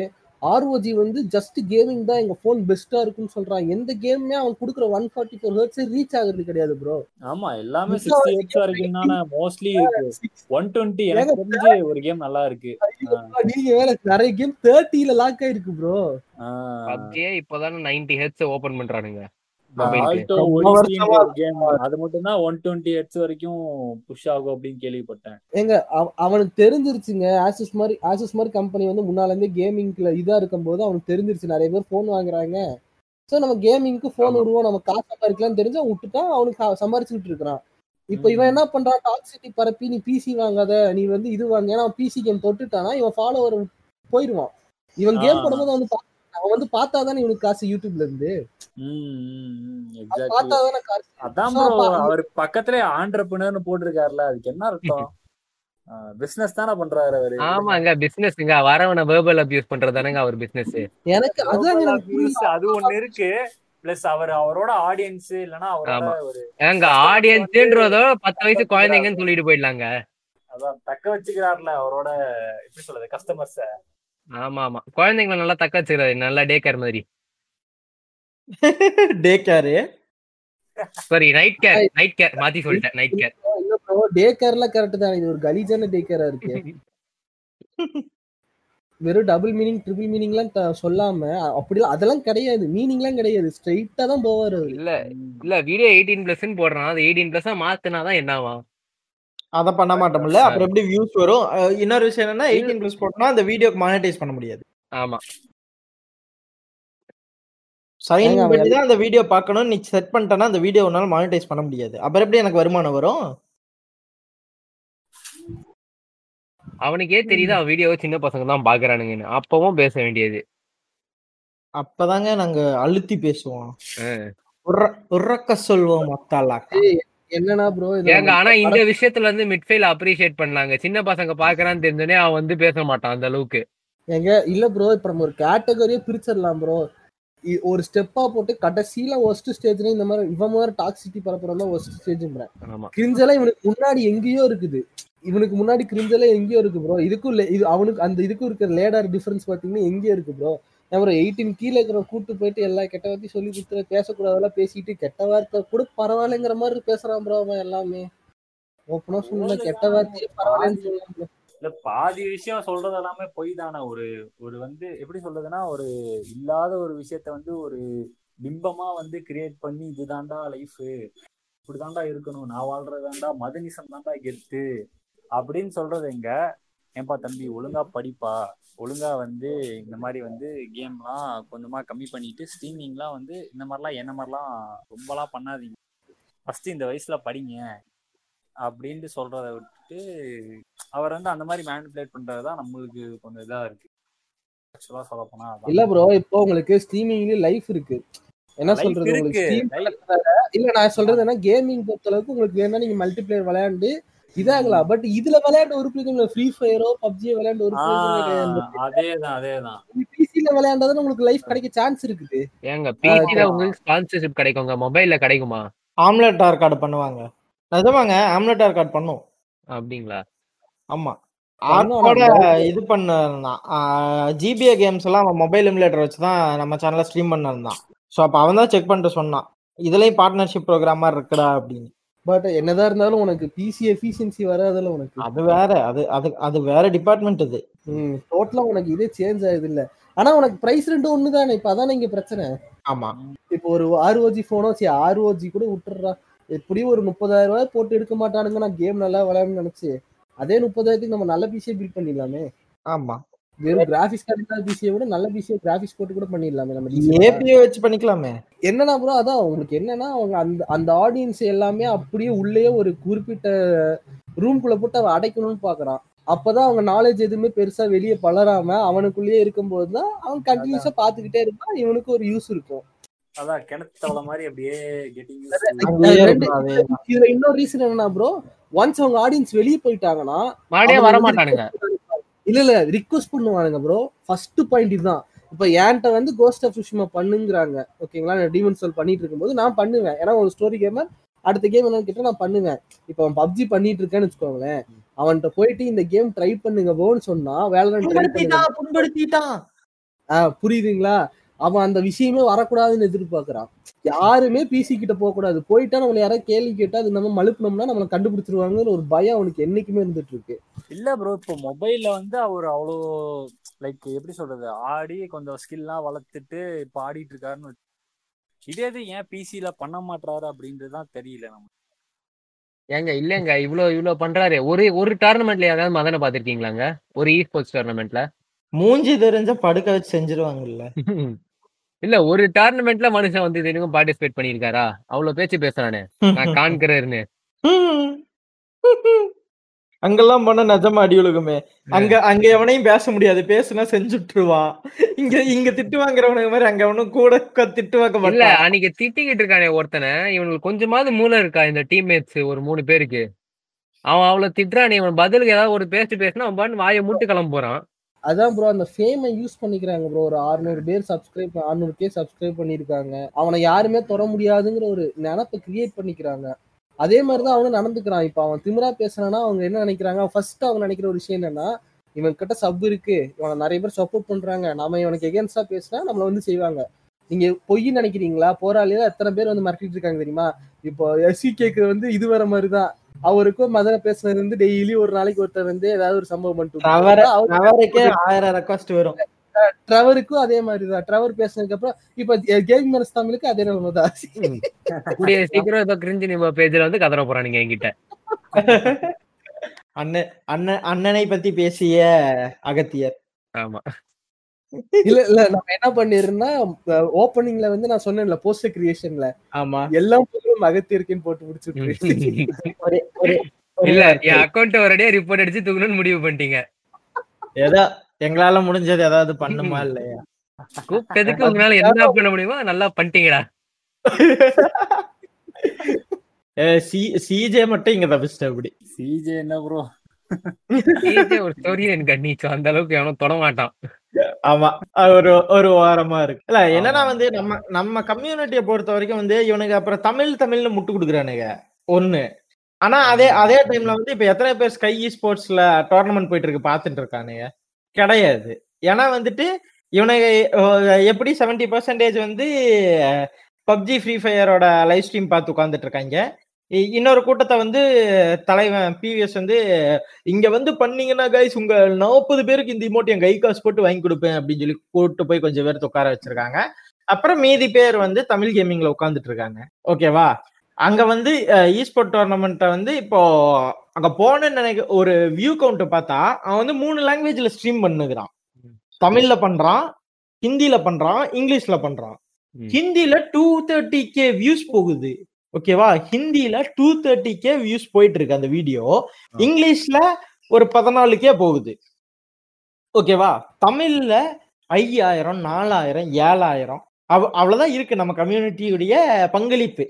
S3: ஆர்ஓஜி வந்து ஜஸ்ட் கேமிங் தான் எங்க போன் பெஸ்டா இருக்குன்னு சொல்றான். எந்த கேமுமே அவன் கொடுக்குற one forty four hertz reach ஆகுறது கிடையாது ப்ரோ
S4: ஆமா எல்லாமே சிக்ஸ்டி எயிட்ஸ் வரைக்கும் தானே. மோஸ்ட்லி இருக்கு ஒன் டுவெண்ட்டி எனக்கு தெரிஞ்சு ஒரு கேம் நல்லா இருக்கு.
S3: நீங்க வேற நிறைய கேம் தேர்ட்டில லாக் ஆயிருக்கு ப்ரோ
S2: பப்ஜியே இப்போதானே நைன்டி ஹெட்ஸ் ஓபன் பண்றானுங்க.
S4: அது மட்டும் தான் ஒன் டுவெண்ட்டி ஹெட்ஸ் வரைக்கும் புஷ் ஆகும் அப்படின்னு கேள்விப்பட்டேன்.
S3: ஏங்க அவ- அவனுக்கு தெரிஞ்சிருச்சுங்க. ஆசஸ் மாதிரி ஆசஸ் மாதிரி கம்பெனி வந்து முன்னால இருந்தே கேமிங்ல இதா இருக்கும்போது அவனுக்கு தெரிஞ்சிருச்சு. நிறைய பேர் போன் வாங்குறாங்க. சோ நம்ம கேமிங்க்கு போன்
S2: ஆமா.
S3: விடுவோம். நம்ம காசு சம்பாதிக்கலாம்னு தெரிஞ்சு அவன் விட்டுட்டான் அவனுக்கு சம்பாரிச்சுட்டு இருக்கிறான். இப்போ இவன் என்ன பண்றான்? டாக்ஸிட்டி பரப்பி நீ பிசி வாங்காத. நீ வந்து இது வாங்க ஏன்னா பிசி கேம் தொட்டுட்டானா? இவன் ஃபாலோவர் போயிடுவான் இவன் கேம். போடும்போது வந்து அவன் வந்து பார்த்தாதானே இவனுக்கு காசு யூடியூப்ல இருந்து?
S4: அதான் அவர் பக்கத்துல ஆண்டர்பிரினர்னு போட்டிருக்காருல அதுக்கு என்ன அர்த்தம்? பிசினஸ் தானே பண்றாரு அவரு.
S2: ஆமாங்க பிசினஸ்ங்க வரவன வேர்பல் அபியூஸ் பண்றதானங்க அவர் பிசினஸ்
S3: எனக்கு
S4: abuse அது ஒண்ணு இருக்கு. பிளஸ் அவர் அவரோட ஆடியன்ஸ் இல்லனா அவரோட
S2: ஆமா.
S4: ஒரு
S2: ஏங்க ஆடியன்ஸ்ன்றதோ பத்து வயசு குழந்தைங்கன்னு சொல்லிட்டு போயிடலாங்க.
S4: அதான் தக்க வச்சுக்கிறாருல அவரோட எப்படி சொல்றது கஸ்டமர்ஸ
S2: ஆமா ஆமா. குழந்தைங்களை நல்லா தக்க வச்சுக்கிறாரு நல்லா டே கேர் மாதிரி.
S1: Day care
S2: sorry night care night care மாத்தி சொல்லிட்டேன் நைட் கேர்
S3: டே கேர்லாம் கரெக்ட் தான் இது ஒரு கலீஜான டே கேரா இருக்கு. வெறும் டபுள் மீனிங் ட்ரிபிள் மீனிங்லாம் சொல்லாம அப்படிலாம் அதெல்லாம் கிடையாது மீனிங்லாம் கிடையாது ஸ்ட்ரைட்டா தான் போவாரு
S2: இல்ல இல்ல வீடியோ எயிட்டீன் பிளஸ் போடுறான் அது எயிட்டீன் பிளஸ் மாத்தினாதான் என்ன ஆகும்
S1: அத பண்ண மாட்டோம்ல. அப்புறம் எப்படி வியூஸ் வரும்? இன்னொரு விஷயம் என்னன்னா எயிட்டீன் பிளஸ் போட்டோம்னா அந்த வீடியோக்கு மானிட்டைஸ் பண்ண முடியாது.
S2: ஆமா.
S1: சைன் பண்ணி தான் அந்த வீடியோ பார்க்கணும். நீ செட் பண்ணிட்டனா அந்த வீடியோ உன்னால மானிட்டைஸ் பண்ண முடியாது. அப்புறம் எப்படி எனக்கு வருமானம் வரும்?
S2: அவனுக்கே தெரியுது அவன் வீடியோவை சின்ன பசங்க தான் பாக்குறானுங்கன்னு. அப்பவும் பேச வேண்டியது.
S1: அப்பதாங்க நாங்க அழுத்தி பேசுவோம். உர்ரக்க சொல்வோம் மத்தாலாக்கா
S3: என்னன்னா ப்ரோ
S2: ஏங்க ஆனா இந்த விஷயத்துல இருந்து மிட்ஃபீல்ட் அப்ரிஷியேட் பண்ணாங்க. சின்ன பசங்க பாக்குறான்னு தெரிஞ்சோடனே அவன் வந்து பேச மாட்டான் அந்த அளவுக்கு.
S3: எங்க இல்ல ப்ரோ இப்ப நம்ம ஒரு கேட்டகரியே பிரிச்சிடலாம் ப்ரோ ஒரு ஸ்டெப்பா போட்டு கடைசியில ஒஸ்ட் ஸ்டேஜ்ல இந்த மாதிரி இவன் மாதிரி டாக்ஸிட்டி பரப்புறதா ஒஸ்ட் ஸ்டேஜ்ன்றேன் கிரிஞ்செல்லாம் இவனுக்கு முன்னாடி எங்கேயோ இருக்குது. இவனுக்கு முன்னாடி கிரிஞ்செல்லாம் எங்கேயோ இருக்கு ப்ரோ இதுக்கும் இது அவனுக்கு அந்த இதுக்கும் இருக்கிற லேடார் டிஃபரன்ஸ் பாத்தீங்கன்னா எங்கேயோ இருக்கு ப்ரோ அப்புறம் எயிட்டீன் கீழே இருக்கிற கூட்டு போயிட்டு எல்லா கெட்ட வார்த்தை சொல்லி கொடுத்துற பேசக்கூடாதெல்லாம் பேசிட்டு கெட்ட வார்த்தை கூட பரவாயில்லைங்கிற மாதிரி பேசுறான் ப்ரோ அவன் எல்லாமே. ஓப்பனா சொல்லல கெட்ட வார்த்தையே பரவாயில்லன்னு bro.
S4: இல்ல பாதி விஷயம் சொல்றது எல்லாமே பொய் தானே. ஒரு ஒரு வந்து எப்படி சொல்றதுன்னா ஒரு இல்லாத ஒரு விஷயத்த வந்து ஒரு பிம்பமா வந்து கிரியேட் பண்ணி இதுதான்டா லைஃப் இப்படிதான்டா இருக்கணும். நான் வாழ்றதாண்டா மதனிசம் தான்டா கெத்து. அப்படின்னு சொல்றது எங்க? ஏன்பா தம்பி ஒழுங்கா படிப்பா. ஒழுங்கா வந்து இந்த மாதிரி வந்து கேம்லாம் கொஞ்சமா கம்மி பண்ணிட்டு ஸ்ட்ரீமிங்லாம் வந்து இந்த மாதிரிலாம் என்ன மாதிரிலாம் ரொம்பலாம் பண்ணாதீங்க. ஃபர்ஸ்ட் இந்த வயசுல படிங்க அப்படின்ட்டு சொல்றத விட்டுட்டு அவர் வந்து அந்த மாதிரி மேனிப்புலேட் பண்றது தான் நம்மளுக்கு கொஞ்சம் இதா இருக்கு. ஆக்சுவலா சொல்ல போனா
S3: இல்ல ப்ரோ இப்போ உங்களுக்கு ஸ்ட்ரீமிங்லயும் லைஃப் இருக்கு. என்ன சொல்றது? உங்களுக்கு இல்ல நான் சொல்றது என்ன கேமிங் பொறுத்த அளவுக்கு உங்களுக்கு வேணா நீங்க மல்டிபிளேயர் விளையாண்டு இதாகலாம் பட் இதுல விளையாண்ட ஒரு பிரயோஜனம் ஃப்ரீ ஃபயரோ பப்ஜியோ விளையாண்ட கிடையாது
S4: அதேதான் அதேதான்
S3: பிசில விளையாண்டதுன்னு உங்களுக்கு லைஃப் கிடைக்க சான்ஸ் இருக்குது.
S2: ஏங்க பிசில உங்களுக்கு ஸ்பான்சர்ஷிப் கிடைக்குங்க? மொபைல்ல கிடைக்குமா?
S1: ஆம்லெட் கார்டு பண்ணுவாங்க. நிஜமாங்க ஆம்லெட் கார்டு பண்ணும்.
S2: அப்படிங்களா?
S1: ஆமா. இது பண்ணிருந்தான் ஜிபிஏ கேம்ஸ் எல்லாம் அவன் மொபைல் எமுலேட்டர் வச்சு தான் நம்ம சேனல்ல ஸ்ட்ரீம் பண்ணிருந்தான். ஸோ அப்போ அவன் தான் செக் பண்ணிட்டு சொன்னான். இதுலயும் பார்ட்னர்ஷிப் ப்ரோக்ராமா இருக்குடா அப்படின்னு.
S3: பட் என்னதான் இருந்தாலும் உனக்கு பிசி எஃபிஷியன்சி வராதுல உனக்கு.
S1: அது வேற. அது அது அது வேற டிபார்ட்மெண்ட் இது
S3: ம் டோட்டலா உனக்கு இதே சேஞ்ச் ஆகுது இல்ல ஆனா உனக்கு பிரைஸ் ரெண்டும் ஒண்ணு தானே இப்ப அதானே இங்க பிரச்சனை.
S1: ஆமா.
S3: இப்போ ஒரு ஆர்ஓஜி போனோ சரி ஆர்ஓஜி கூட விட்டுறா எப்படியும் ஒரு முப்பதாயிரம் ரூபாய் போட்டு எடுக்க மாட்டானுங்க. நான் கேம் நல்லா விளையாடணும்னு நினைச்சு. அதே முப்பதாயிரத்துக்கு நம்ம நல்ல பிசியை பில்ட் பண்ணிடலாமே.
S1: ஆமா.
S3: வெறும் கிராபிக்ஸ் கார்டு இல்லாத பிசியை விட நல்ல பிசியை கிராபிக்ஸ் போட்டு கூட பண்ணிடலாமே நம்ம.
S1: ஏபிஏ வச்சு பண்ணிக்கலாமே.
S3: என்னன்னா ப்ரோ அதான் உங்களுக்கு என்னன்னா அவங்க அந்த அந்த ஆடியன்ஸ் எல்லாமே அப்படியே உள்ளேயே ஒரு குறிப்பிட்ட ரூம்குள்ள போட்டு அவன் அடைக்கணும்னு பாக்குறான். அப்பதான் அவங்க நாலேஜ் எதுவுமே பெருசா வெளியே பலராம அவனுக்குள்ளேயே இருக்கும்போது தான் அவன் கண்டினியூஸா பாத்துக்கிட்டே இருப்பான் இவனுக்கு ஒரு யூஸ் இருக்கும்.
S4: அதான் கிணத்து மாதிரி அப்படியே
S3: இதுல இன்னொரு ரீசன் என்னன்னா ப்ரோ ஒன்ஸ் அவங்க ஆடியன்ஸ் வெளியே போயிட்டாங்கன்னா
S2: வர மாட்டானுங்க.
S3: இல்ல இல்ல ரிக்வஸ்ட் பண்ணுவானுங்க ப்ரோ ஃபர்ஸ்ட் பாயிண்ட் இதுதான். இப்ப என்கிட்ட வந்து கோஸ்ட் ஆஃப் சுஷ்மா பண்ணுங்கிறாங்க. ஓகேங்களா? நான் டீமன் சோல் பண்ணிட்டு இருக்கும்போது நான் பண்ணுவேன். ஏன்னா ஒரு ஸ்டோரி கேமர் அடுத்த கேம் என்னன்னு கேட்டா நான் பண்ணுவேன். இப்போ அவன் பப்ஜி பண்ணிட்டு இருக்கேன்னு வச்சுக்கோங்களேன். அவன்கிட்ட போயிட்டு இந்த கேம் ட்ரை பண்ணுங்க போன்னு சொன்னா
S1: புண்படுத்திட்டான் புண்படுத்திட்டான்.
S3: ஆஹ் புரியுதுங்களா? அவன் அந்த விஷயமே வரக்கூடாதுன்னு எதிர்பார்க்கறான். யாருமே பிசி கிட்ட போக கூடாது போயிட்டா நம்மள யாராவது கேள்வி கேட்டா அது நம்ம மழுப்பினோம்னா நம்மள கண்டுபிடிச்சிருவாங்கன்னு ஒரு பயம் அவனுக்கு என்னைக்குமே இருந்துட்டு இருக்கு
S4: இல்ல ப்ரோ இப்போ மொபைல்ல வந்து அவர் அவ்வளோ லைக் எப்படி சொல்றது ஆடி கொஞ்சம் ஸ்கில்லாம் வளர்த்துட்டு இப்போ ஆடிட்டு இருக்காருன்னு இதே இது ஏன் பிசில பண்ண மாட்டாரு அப்படின்றது தான் தெரியல நம்ம
S2: ஏங்க இல்லங்க இவ்ளோ இவ்ளோ பண்றாரு. ஒரு ஒரு டோர்னமெண்ட்ல ஏதாவது மதனை பாத்திருக்கீங்களாங்க ஒரு இ ஸ்போர்ட்ஸ் டோர்னமெண்ட்ல
S1: மூஞ்சி தெரிஞ்ச படுக்க வச்சு செஞ்சிருவாங்கல்ல.
S2: இல்ல ஒரு டோர்னமெண்ட்ல மனுஷன் வந்து இது வரைக்கும் பார்ட்டிசிபேட் பண்ணிருக்காரா அவ்வளவு பேச்சு பேசுறானே நான். காண்கிறேன்னு.
S1: அங்கெல்லாம் போனா நிஜமா அடி ஒழுகுமே. அங்க அங்க எவனையும் பேச முடியாது. பேசுனா செஞ்சுட்டுருவான். இங்க இங்க திட்டு வாங்குறவனுக்கு மாதிரி அங்க எவனும் கூட திட்டு வாங்க
S2: இல்ல அன்னைக்கு திட்டிக்கிட்டு இருக்கானே ஒருத்தனை. இவனுக்கு கொஞ்சமாவது மூளை இருக்கா இந்த டீம்மேட்ஸ் ஒரு மூணு பேருக்கு? அவன் அவ்வளவு திட்டுறானே. இவன் பதிலுக்கு ஏதாவது ஒரு பேசிட்டு பேசினா அவன் பாட்டு வாயை மூட்டு கிளம்ப போறான்
S3: அதான் ப்ரோ அந்த ஃபேமை யூஸ் பண்ணிக்கிறாங்க ப்ரோ ஒரு 600 பேர் சப்ஸ்கிரைப் 600 கே சப்ஸ்கிரைப் பண்ணியிருக்காங்க. அவனை யாருமே தொட முடியாதுங்கிற ஒரு நினப்பை கிரியேட் பண்ணிக்கிறாங்க. அதே மாதிரி தான் அவனும் நடந்துக்கிறான். இப்போ அவன் திமிரா பேசுறான்னா அவங்க என்ன நினைக்கிறாங்க? ஃபர்ஸ்ட் அவங்க நினைக்கிற ஒரு விஷயம் என்னன்னா இவன் கிட்ட சப் இருக்கு. இவனை நிறைய பேர் சப்போர்ட் பண்றாங்க. நம்ம இவனுக்கு எகேன்ஸ்டா பேசினா நம்மள வந்து செய்வாங்க. நீங்க பொய் நினைக்கிறீங்களா? போராளியில எத்தனை பேர் வந்து மிரட்டிட்டு இருக்காங்க தெரியுமா? இப்போ எஸ்சி கேக்கு வந்து இது வர மாதிரி தான் அவருக்கும் மதுரை பேசுனது வந்து டெய்லி ஒரு நாளைக்கு ஒருத்தர் வந்து ஏதாவது ஒரு சம்பவம் பண்ணிட்டு
S1: ஆயிரம் ரெக்வஸ்ட் வரும்.
S3: ட்ரெவருக்கும் அதே மாதிரி தான் ட்ரெவர் பேசினதுக்கு அப்புறம் இப்ப கேமிங் மனசு தமிழுக்கு அதே நிலைமை தான்.
S2: கூடிய சீக்கிரம் ஏதோ கிரிஞ்சு நிம்ப பேஜ்ல வந்து கதற போறானுங்க என்கிட்ட.
S1: அண்ணன் அண்ணன் அண்ணனை பத்தி பேசிய அகத்தியர்.
S2: ஆமா.
S3: இல்ல இல்ல நம்ம என்ன பண்ணிருந்தா ஓப்பனிங்ல வந்து நான் சொன்னேன்ல போஸ்டர் கிரியேஷன்ல
S1: ஆமா.
S3: எல்லாம் அகத்தியிருக்குன்னு போட்டு முடிச்சுட்டு
S1: ஒரே ஒரே ஒரே
S2: இல்ல. என் அக்கௌண்ட் ஒரேடியா ரிப்போர்ட் அடிச்சு தூக்கணும்னு முடிவு பண்ணிட்டீங்க.
S1: ஏதோ எங்களால முடிஞ்சது ஏதாவது பண்ணுமா இல்லையா?
S2: கூப்பிட்டதுக்கு உங்களால என்ன பண்ண முடியுமோ நல்லா பண்ணிட்டீங்கடா.
S1: சிஜே மட்டும் இங்க தப்பிச்சிட்ட அப்படி.
S4: சிஜே என்ன ப்ரோ
S2: ஒரு ஸ்டோரி எனக்கு அன்னிச்சோம் அந்த அளவுக்கு எவனும் தொட மாட்டான்.
S1: ஆமா. ஒரு ஒரு வாரமா இருக்கு. இல்ல என்னன்னா வந்து நம்ம நம்ம கம்யூனிட்டியை பொறுத்த வரைக்கும் வந்து இவனுக்கு அப்புறம் தமிழ் தமிழ்னு முட்டு கொடுக்குறானுங்க. ஒண்ணு. ஆனா அதே அதே டைம்ல வந்து இப்ப எத்தனை பேர் ஸ்கை ஸ்போர்ட்ஸ்ல டோர்னமெண்ட் போயிட்டு இருக்கு பாத்துட்டு இருக்கானுங்க. கிடையாது. ஏன்னா வந்துட்டு இவனுக்கு எப்படி செவன்டி பர்சன்டேஜ் வந்து பப்ஜி ஃப்ரீ ஃபயரோட லைவ் ஸ்ட்ரீம் பார்த்து உட்காந்துட்டு இருக்காங்க. இன்னொரு கூட்டத்தை வந்து தலைவன் பிவிஎஸ் வந்து இங்க வந்து பண்ணீங்கன்னா கைஸ் உங்க நாற்பது பேருக்கு இந்த இமோட் என் கை காசு போட்டு வாங்கி கொடுப்பேன் அப்படின்னு சொல்லி கூட்டு போய் கொஞ்சம் பேர் உட்கார வச்சிருக்காங்க. அப்புறம் மீதி பேர் வந்து தமிழ் கேமிங்ல உட்காந்துட்டு இருக்காங்க. ஓகேவா அங்க வந்து ஈஸ்போர்ட் டோர்னமெண்ட்டை வந்து இப்போ அங்க போன நினைக்க ஒரு வியூ கவுண்ட் பார்த்தா அவன் வந்து மூணு லாங்குவேஜ்ல ஸ்ட்ரீம் பண்ணுகிறான். தமிழ்ல பண்றான் ஹிந்தில பண்றான் இங்கிலீஷ்ல பண்றான்.
S2: ம்.
S1: ஹிந்தில டூ தேர்ட்டி கே வியூஸ் போகுது. ஓகேவா ஹிந்தில டூ தேர்ட்டி கே வியூஸ் போயிட்டு இருக்கு அந்த வீடியோ இங்கிலீஷ்ல ஒரு பதினாலு கே போகுது. ஓகேவா தமிழ்ல ஐயாயிரம் நாலாயிரம் ஏழாயிரம். அவ் அவ்வளவுதான் இருக்கு நம்ம கம்யூனிட்டியுடைய பங்களிப்பு.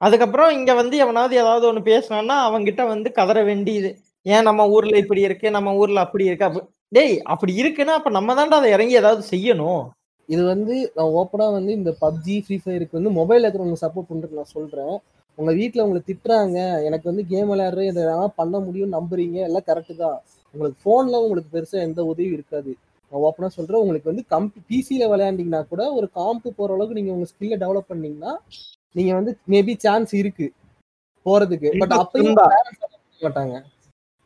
S1: அதுக்கப்புறம் இங்க வந்து எவனாவது ஏதாவது ஒண்ணு பேசினான்னா அவங்கிட்ட வந்து கதற வேண்டியது. ஏன் நம்ம ஊர்ல இப்படி இருக்கு? நம்ம ஊர்ல அப்படி இருக்கு? அப்ப டேய் அப்படி இருக்குன்னா அப்ப நம்ம தான்டா அதை இறங்கி ஏதாவது செய்யணும்.
S3: இது வந்து நான் ஓப்பனா வந்து இந்த பப்ஜி ஃப்ரீ ஃபயருக்கு வந்து மொபைல் இருக்கிறவங்க சப்போர்ட் பண்றது நான் சொல்றேன். உங்க வீட்ல உங்களை திட்டுறாங்க. எனக்கு வந்து கேம் விளையாடுற இதை எல்லாம் பண்ண முடியும் நம்புறீங்க. எல்லாம் கரெக்டு தான். உங்களுக்கு போன்ல உங்களுக்கு பெருசா எந்த உதவியும் இருக்காது. நான் ஓப்பனா சொல்றேன். உங்களுக்கு வந்து கம் பிசியில விளையாண்டீங்கன்னா கூட ஒரு காம்பு போற அளவுக்கு நீங்க உங்க ஸ்கில்ல டெவலப் பண்ணீங்கன்னா நீங்க வந்து மேபி சான்ஸ் இருக்கு போறதுக்கு. பட் அப்பயும் மாட்டாங்க.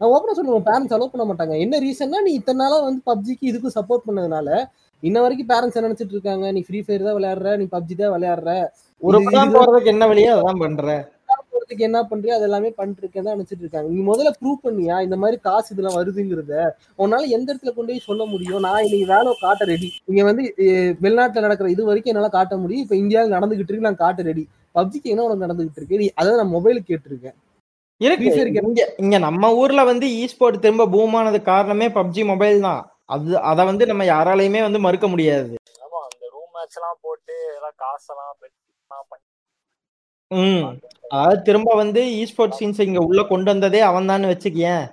S3: நான் ஓப்பனா சொல்லுவேன் பேரண்ட்ஸ் அலோவ் பண்ண மாட்டாங்க. என்ன ரீசன்னா நீ இத்தனை நாளா வந்து பப்ஜிக்கு இதுக்கும் சப்போர்ட் பண்ணதுனால இன்ன வரைக்கும் பேரண்ட்ஸ் என்ன நினைச்சிட்டு இருக்காங்க? நீ ஃப்ரீ ஃபயர் தான் விளையாடுற நீ பப்ஜி தான் விளையாடுற.
S1: ஒரு போறதுக்கு என்ன வழியோ அதான் பண்ற.
S3: போறதுக்கு என்ன பண்றியோ அது எல்லாமே பண்ணிட்டு இருக்கேன் தான் நினைச்சிட்டு இருக்காங்க. நீ முதல்ல ப்ரூவ் பண்ணியா? இந்த மாதிரி காசு இதெல்லாம் வருதுங்கிறத. உன்னால எந்த இடத்துல கொண்டு போய் சொல்ல முடியும்? நான் இன்னைக்கு வேலை காட்ட ரெடி இங்க வந்து வெளிநாட்டுல நடக்கிற இது வரைக்கும் என்னால காட்ட முடியும். இப்ப இந்தியாவில் நடந்துகிட்டு இருக்கு நான் காட்ட ரெடி பப்ஜிக்கு என்ன உனக்கு நடந்துகிட்டு இருக்கு? நீ அதான் நான் மொபைலுக்கு கேட்டிருக்கேன்.
S1: இருக்கு. இங்க இங்க நம்ம ஊர்ல வந்து இஸ்போர்ட் திரும்ப பூம் ஆனது காரணமே பப்ஜி மொபைல் தான். அது அத வந்து நம்ம யாராலையுமே வந்து மறுக்க முடியாது.
S4: ஆமா அந்த ரூம் மேட்ச் எல்லாம் போட்டு எல்லாம் காசெல்லாம் எல்லாம் பண்ணி.
S1: ம். அதாவது திரும்ப வந்து இஸ்போர்ட் சீன்ஸ் இங்க உள்ள கொண்டு வந்ததே அவன் தான் வச்சுக்கேன்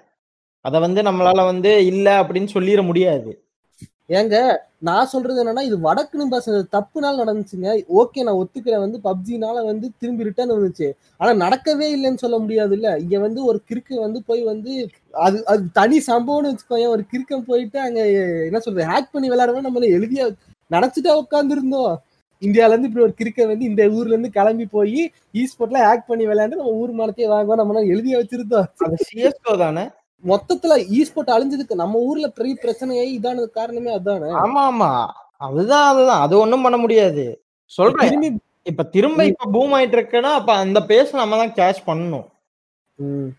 S1: அத வந்து நம்மளால வந்து இல்ல அப்படின்னு சொல்லிட முடியாது.
S3: ஏங்க நான் சொல்றது என்னன்னா இது வடக்குன்னு பசங்க தப்புனால நடந்துச்சுங்க. ஓகே நான் ஒத்துக்கிறேன். வந்து பப்ஜினால வந்து திரும்பி ரிட்டர்ன் வந்துச்சு. ஆனா நடக்கவே இல்லைன்னு சொல்ல முடியாது இல்ல இங்க வந்து ஒரு கிறுக்கு வந்து போய் வந்து அது அது தனி சம்பவம்னு வச்சுக்கோங்க. ஒரு கிறுக்கன் போயிட்டு அங்க என்ன சொல்றது ஹேக் பண்ணி விளையாடுவோம் நம்ம எழுதியா நினைச்சிட்டா உட்காந்துருந்தோம் இந்தியால இருந்து இப்படி ஒரு கிரிக்கெட் வந்து இந்த ஊர்ல இருந்து கிளம்பி போய் ஈஸ்போர்ட்ல ஹேக் பண்ணி விளையாண்டு நம்ம ஊர் மரத்தையே வாங்குவோம். நம்ம எழுதிய வச்சிருந்தோம்.
S1: அது சிஎஸ்கோ தானே?
S3: மொத்தத்துல ஈஸ்போர்ட் அழிஞ்சதுக்கு நம்ம ஊர்ல பெரிய பிரச்சனையே இதானது காரணமே அதானே?
S1: ஆமா ஆமா. அதுதான் அதுதான். அது ஒண்ணும் பண்ண முடியாது. சொல்றேன். இப்ப திரும்ப இப்ப பூம் ஆயிட்டு இருக்குன்னா அப்ப அந்த பேஸ் நம்ம தான் கேஷ் பண்ணணும்.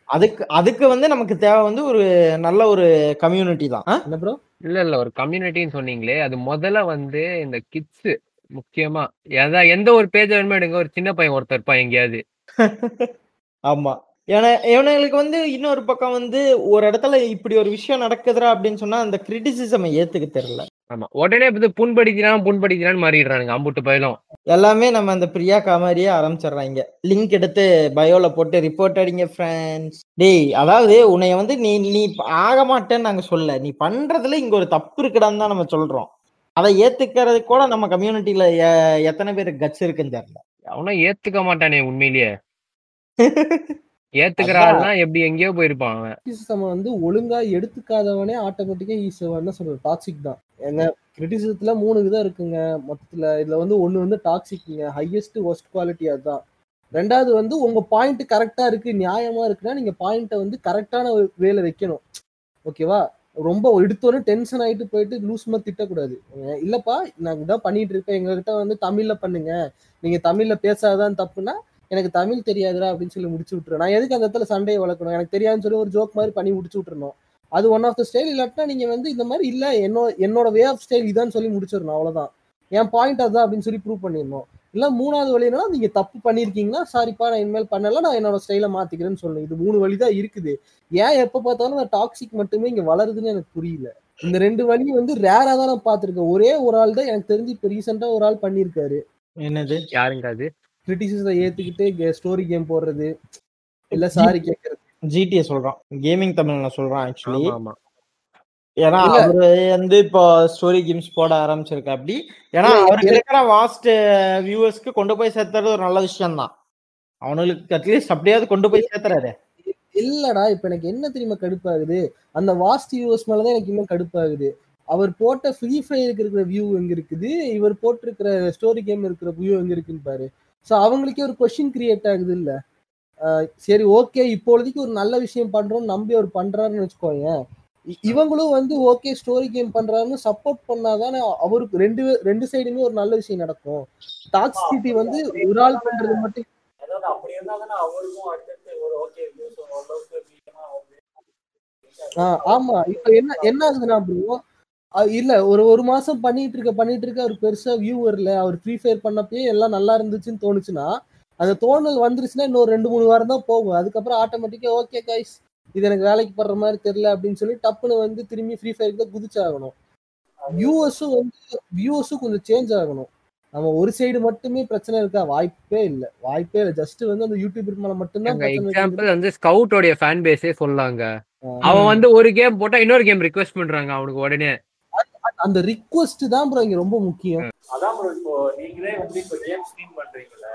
S1: அதுக்கு அதுக்கு வந்து நமக்கு தேவை வந்து ஒரு நல்ல ஒரு கம்யூனிட்டி தான்.
S3: ப்ரோ
S2: இல்ல இல்ல. ஒரு கம்யூனிட்டின்னு சொன்னீங்களே அது முதல்ல வந்து இந்த கிட்ஸ் முக்கியமா. எதா எந்த ஒரு பேஜ் வேணுமோ எடுங்க. ஒரு சின்ன பையன் ஒருத்தர் இருப்பான் எங்கேயாவது.
S1: ஆமா. ஏன்னா இவனுங்களுக்கு வந்து இன்னொரு பக்கம் வந்து ஒரு இடத்துல இப்படி ஒரு விஷயம் நடக்குதுடா அப்படின்னு சொன்னா அந்த கிரிட்டிசிசம் ஏத்துக்க தெரியல.
S2: ஆமா. உடனே இது புண்படுத்தினான் புண்படுத்தினான்னு மாறிடுறானுங்க அம்புட்டு பயிலும்.
S1: எல்லாமே நம்ம அந்த பிரியா காமாரியே ஆரம்பிச்சிடுறாங்க. லிங்க் எடுத்து பயோல போட்டு ரிப்போர்ட் அடிங்க ஃப்ரெண்ட்ஸ் டேய் அதாவது உன்னைய வந்து நீ நீ ஆக மாட்டேன்னு நாங்க சொல்ல நீ பண்றதுல இங்க ஒரு தப்பு இருக்குடான்னு தான் நம்ம சொல்றோம். அதை ஏத்துக்கிறது கூட நம்ம கம்யூனிட்டியில எத்தனை பேர் கட்ஸ் இருக்குன்னு தெரியல.
S2: அவனும் ஏத்துக்க மாட்டானே உண்மையிலேயே. ஏத்துக்கிற
S1: அதான்.
S2: ஆள்னா எப்படி எங்கேயோ போயிருப்பான் அவன்.
S3: கிரிட்டிசிசம் வந்து ஒழுங்கா எடுத்துக்காதவனே ஆட்டோமேட்டிக்கா ஈஸ் என்ன சொல்றது. டாக்ஸிக் தான். ஏங்க கிரிட்டிசிசத்துல மூணு விதம் இருக்குங்க. மொத்தத்துல இதுல வந்து ஒண்ணு வந்து டாக்ஸிக்ங்க ஹையஸ்ட் ஒஸ்ட் குவாலிட்டி அதுதான். ரெண்டாவது வந்து உங்க பாயிண்ட் கரெக்டா இருக்கு நியாயமா இருக்குன்னா நீங்க பாயிண்ட்டை வந்து கரெக்டான வேலை வைக்கணும். ஓகேவா ரொம்ப எடுத்தோடனே டென்ஷன் ஆயிட்டு போயிட்டு லூஸ் மாதிரி திட்டக்கூடாது. இல்லப்பா நான் இதான் பண்ணிட்டு இருக்கேன். எங்ககிட்ட வந்து தமிழ்ல பண்ணுங்க. நீங்க தமிழ்ல பேசாதான் தப்புனா எனக்கு தமிழ் தெரியாதுடா அப்படின்னு சொல்லி முடிச்சு விட்டுருவேன் நான் எதுக்கு அந்த இடத்துல சண்டையை வளர்க்கணும்? எனக்கு தெரியாதுன்னு சொல்லி ஒரு ஜோக் மாதிரி பண்ணி முடிச்சு விட்டுறணும். அது ஒன் ஆஃப் த ஸ்டைல் இல்லாட்டினா நீங்க வந்து இந்த மாதிரி இல்ல என்னோட என்னோட வே ஆஃப் ஸ்டைல் இதான்னு சொல்லி முடிச்சிடணும் அவ்வளவுதான். என் பாயிண்ட் அதுதான் அப்படின்னு சொல்லி ப்ரூவ் பண்ணிடணும். இல்ல மூணாவது வழினா நீங்க தப்பு பண்ணிருக்கீங்கன்னா சாரிப்பா நான் இனிமேல் பண்ணல நான் என்னோட ஸ்டைல மாத்திக்கிறேன்னு சொல்லணும். இது மூணு வழி தான் இருக்குது. ஏன் எப்ப பார்த்தாலும் அந்த டாக்ஸிக் மட்டுமே இங்க வளருதுன்னு எனக்கு புரியல. இந்த ரெண்டு வழி வந்து ரேரா தான் நான் பார்த்திருக்கேன். ஒரே ஒரு ஆள் தான் எனக்கு தெரிஞ்சு இப்ப ரீசெண்டா ஒரு ஆள் பண்ணியிருக்காரு.
S1: என்னது?
S2: யாருங்க அது?
S3: கிரிட்டிசிசத்தை ஏத்துக்கிட்டு ஸ்டோரி கேம் போடுறது இல்ல சாரி கேட்கறது
S1: ஜிடிஏ சொல்றான். கேமிங் தமிழ்ல சொல்றான் ஆக்சுவலி ஏன்னா. அவரு வந்து இப்போ ஸ்டோரி கேம்ஸ் போட ஆரம்பிச்சிருக்க அப்படி ஏன்னா அவருக்கு இருக்கிற வாஸ்ட் வியூவர்ஸ்க்கு கொண்டு போய் சேர்த்துறது ஒரு நல்ல விஷயம் தான் அவனுக்கு அட்லீஸ்ட் அப்படியாவது கொண்டு போய் சேர்த்துறாரு.
S3: இல்லடா இப்ப எனக்கு என்ன தெரியுமா கடுப்பாகுது? அந்த வாஸ்ட் வியூவர்ஸ் மேலதான் எனக்கு இன்னும் கடுப்பாகுது. அவர் போட்ட ஃப்ரீ ஃபயருக்கு இருக்கிற வியூ எங்க இருக்குது? இவர் போட்டிருக்கிற ஸ்டோரி கேம் இருக்கிற வியூ எங்க இருக்குன்னு பாரு. சோ அவங்களுக்கே ஒரு கொஸ்டின் கிரியேட் ஆகுது இல்ல. சரி ஓகே இப்பொழுதைக்கு ஒரு நல்ல விஷயம் பண்றோம் நம்பி அவர் பண்றாருன்னு வச்சுக்கோங்க இவங்களும் வந்து ஓகே ஸ்டோரி கேம் பண்றாருன்னு சப்போர்ட் பண்ணாதானே அவருக்கு ரெண்டு ரெண்டு சைடுமே ஒரு நல்ல விஷயம் நடக்கும். டாக்ஸிசிட்டி வந்து ஒரு ஆள் பண்றது மட்டும் ஆமா. இப்ப என்ன என்ன ஆகுதுன்னா ப்ரோ இல்ல ஒரு ஒரு மாசம் பண்ணிட்டு இருக்க பண்ணிட்டு இருக்க அவர் பெருசா வியூ வரல. அவர் ஃப்ரீ ஃபயர் பண்ணப்பயே எல்லாம் நல்லா இருந்துச்சுன்னு தோணுச்சுன்னா அந்த தோணல் வந்துருச்சுன்னா இன்னொரு ரெண்டு மூணு வாரம் தான் போகும். அதுக்கப்புறம் ஆட்டோமேட்டிக்கா ஓகே கைஸ் இது எனக்கு வேலைக்கு படுற மாதிரி தெரியல அப்படின்னு சொல்லி டப்புன்னு வந்து திரும்பி ஃப்ரீ ஃபயருக்கு தான் குதிச்சாகணும். வியூவர்ஸும் வந்து வியூவர்ஸும் கொஞ்சம் சேஞ்ச் ஆகணும். நம்ம ஒரு சைடு மட்டுமே பிரச்சனை இருக்கா? வாய்ப்பே இல்லை. வாய்ப்பே இல்லை. ஜஸ்ட் வந்து அந்த யூடியூபர் மேல மட்டும்தான்.
S2: எக்ஸாம்பிள் வந்து ஸ்கவுட்டோடைய ஃபேன் பேஸே சொல்லாங்க. அவன் வந்து ஒரு கேம் போட்டா இன்னொரு கேம் ரிக்வெஸ்ட் பண்றாங்க அவனுக்கு உடனே.
S3: அந்த ரிக்வஸ்ட் தான் ப்ரோ இங்க ரொம்ப முக்கியம்.
S4: அதான் bro இப்போ நீங்களே வந்து இப்போ கேம் ஸ்ட்ரீம் பண்றீங்கல்ல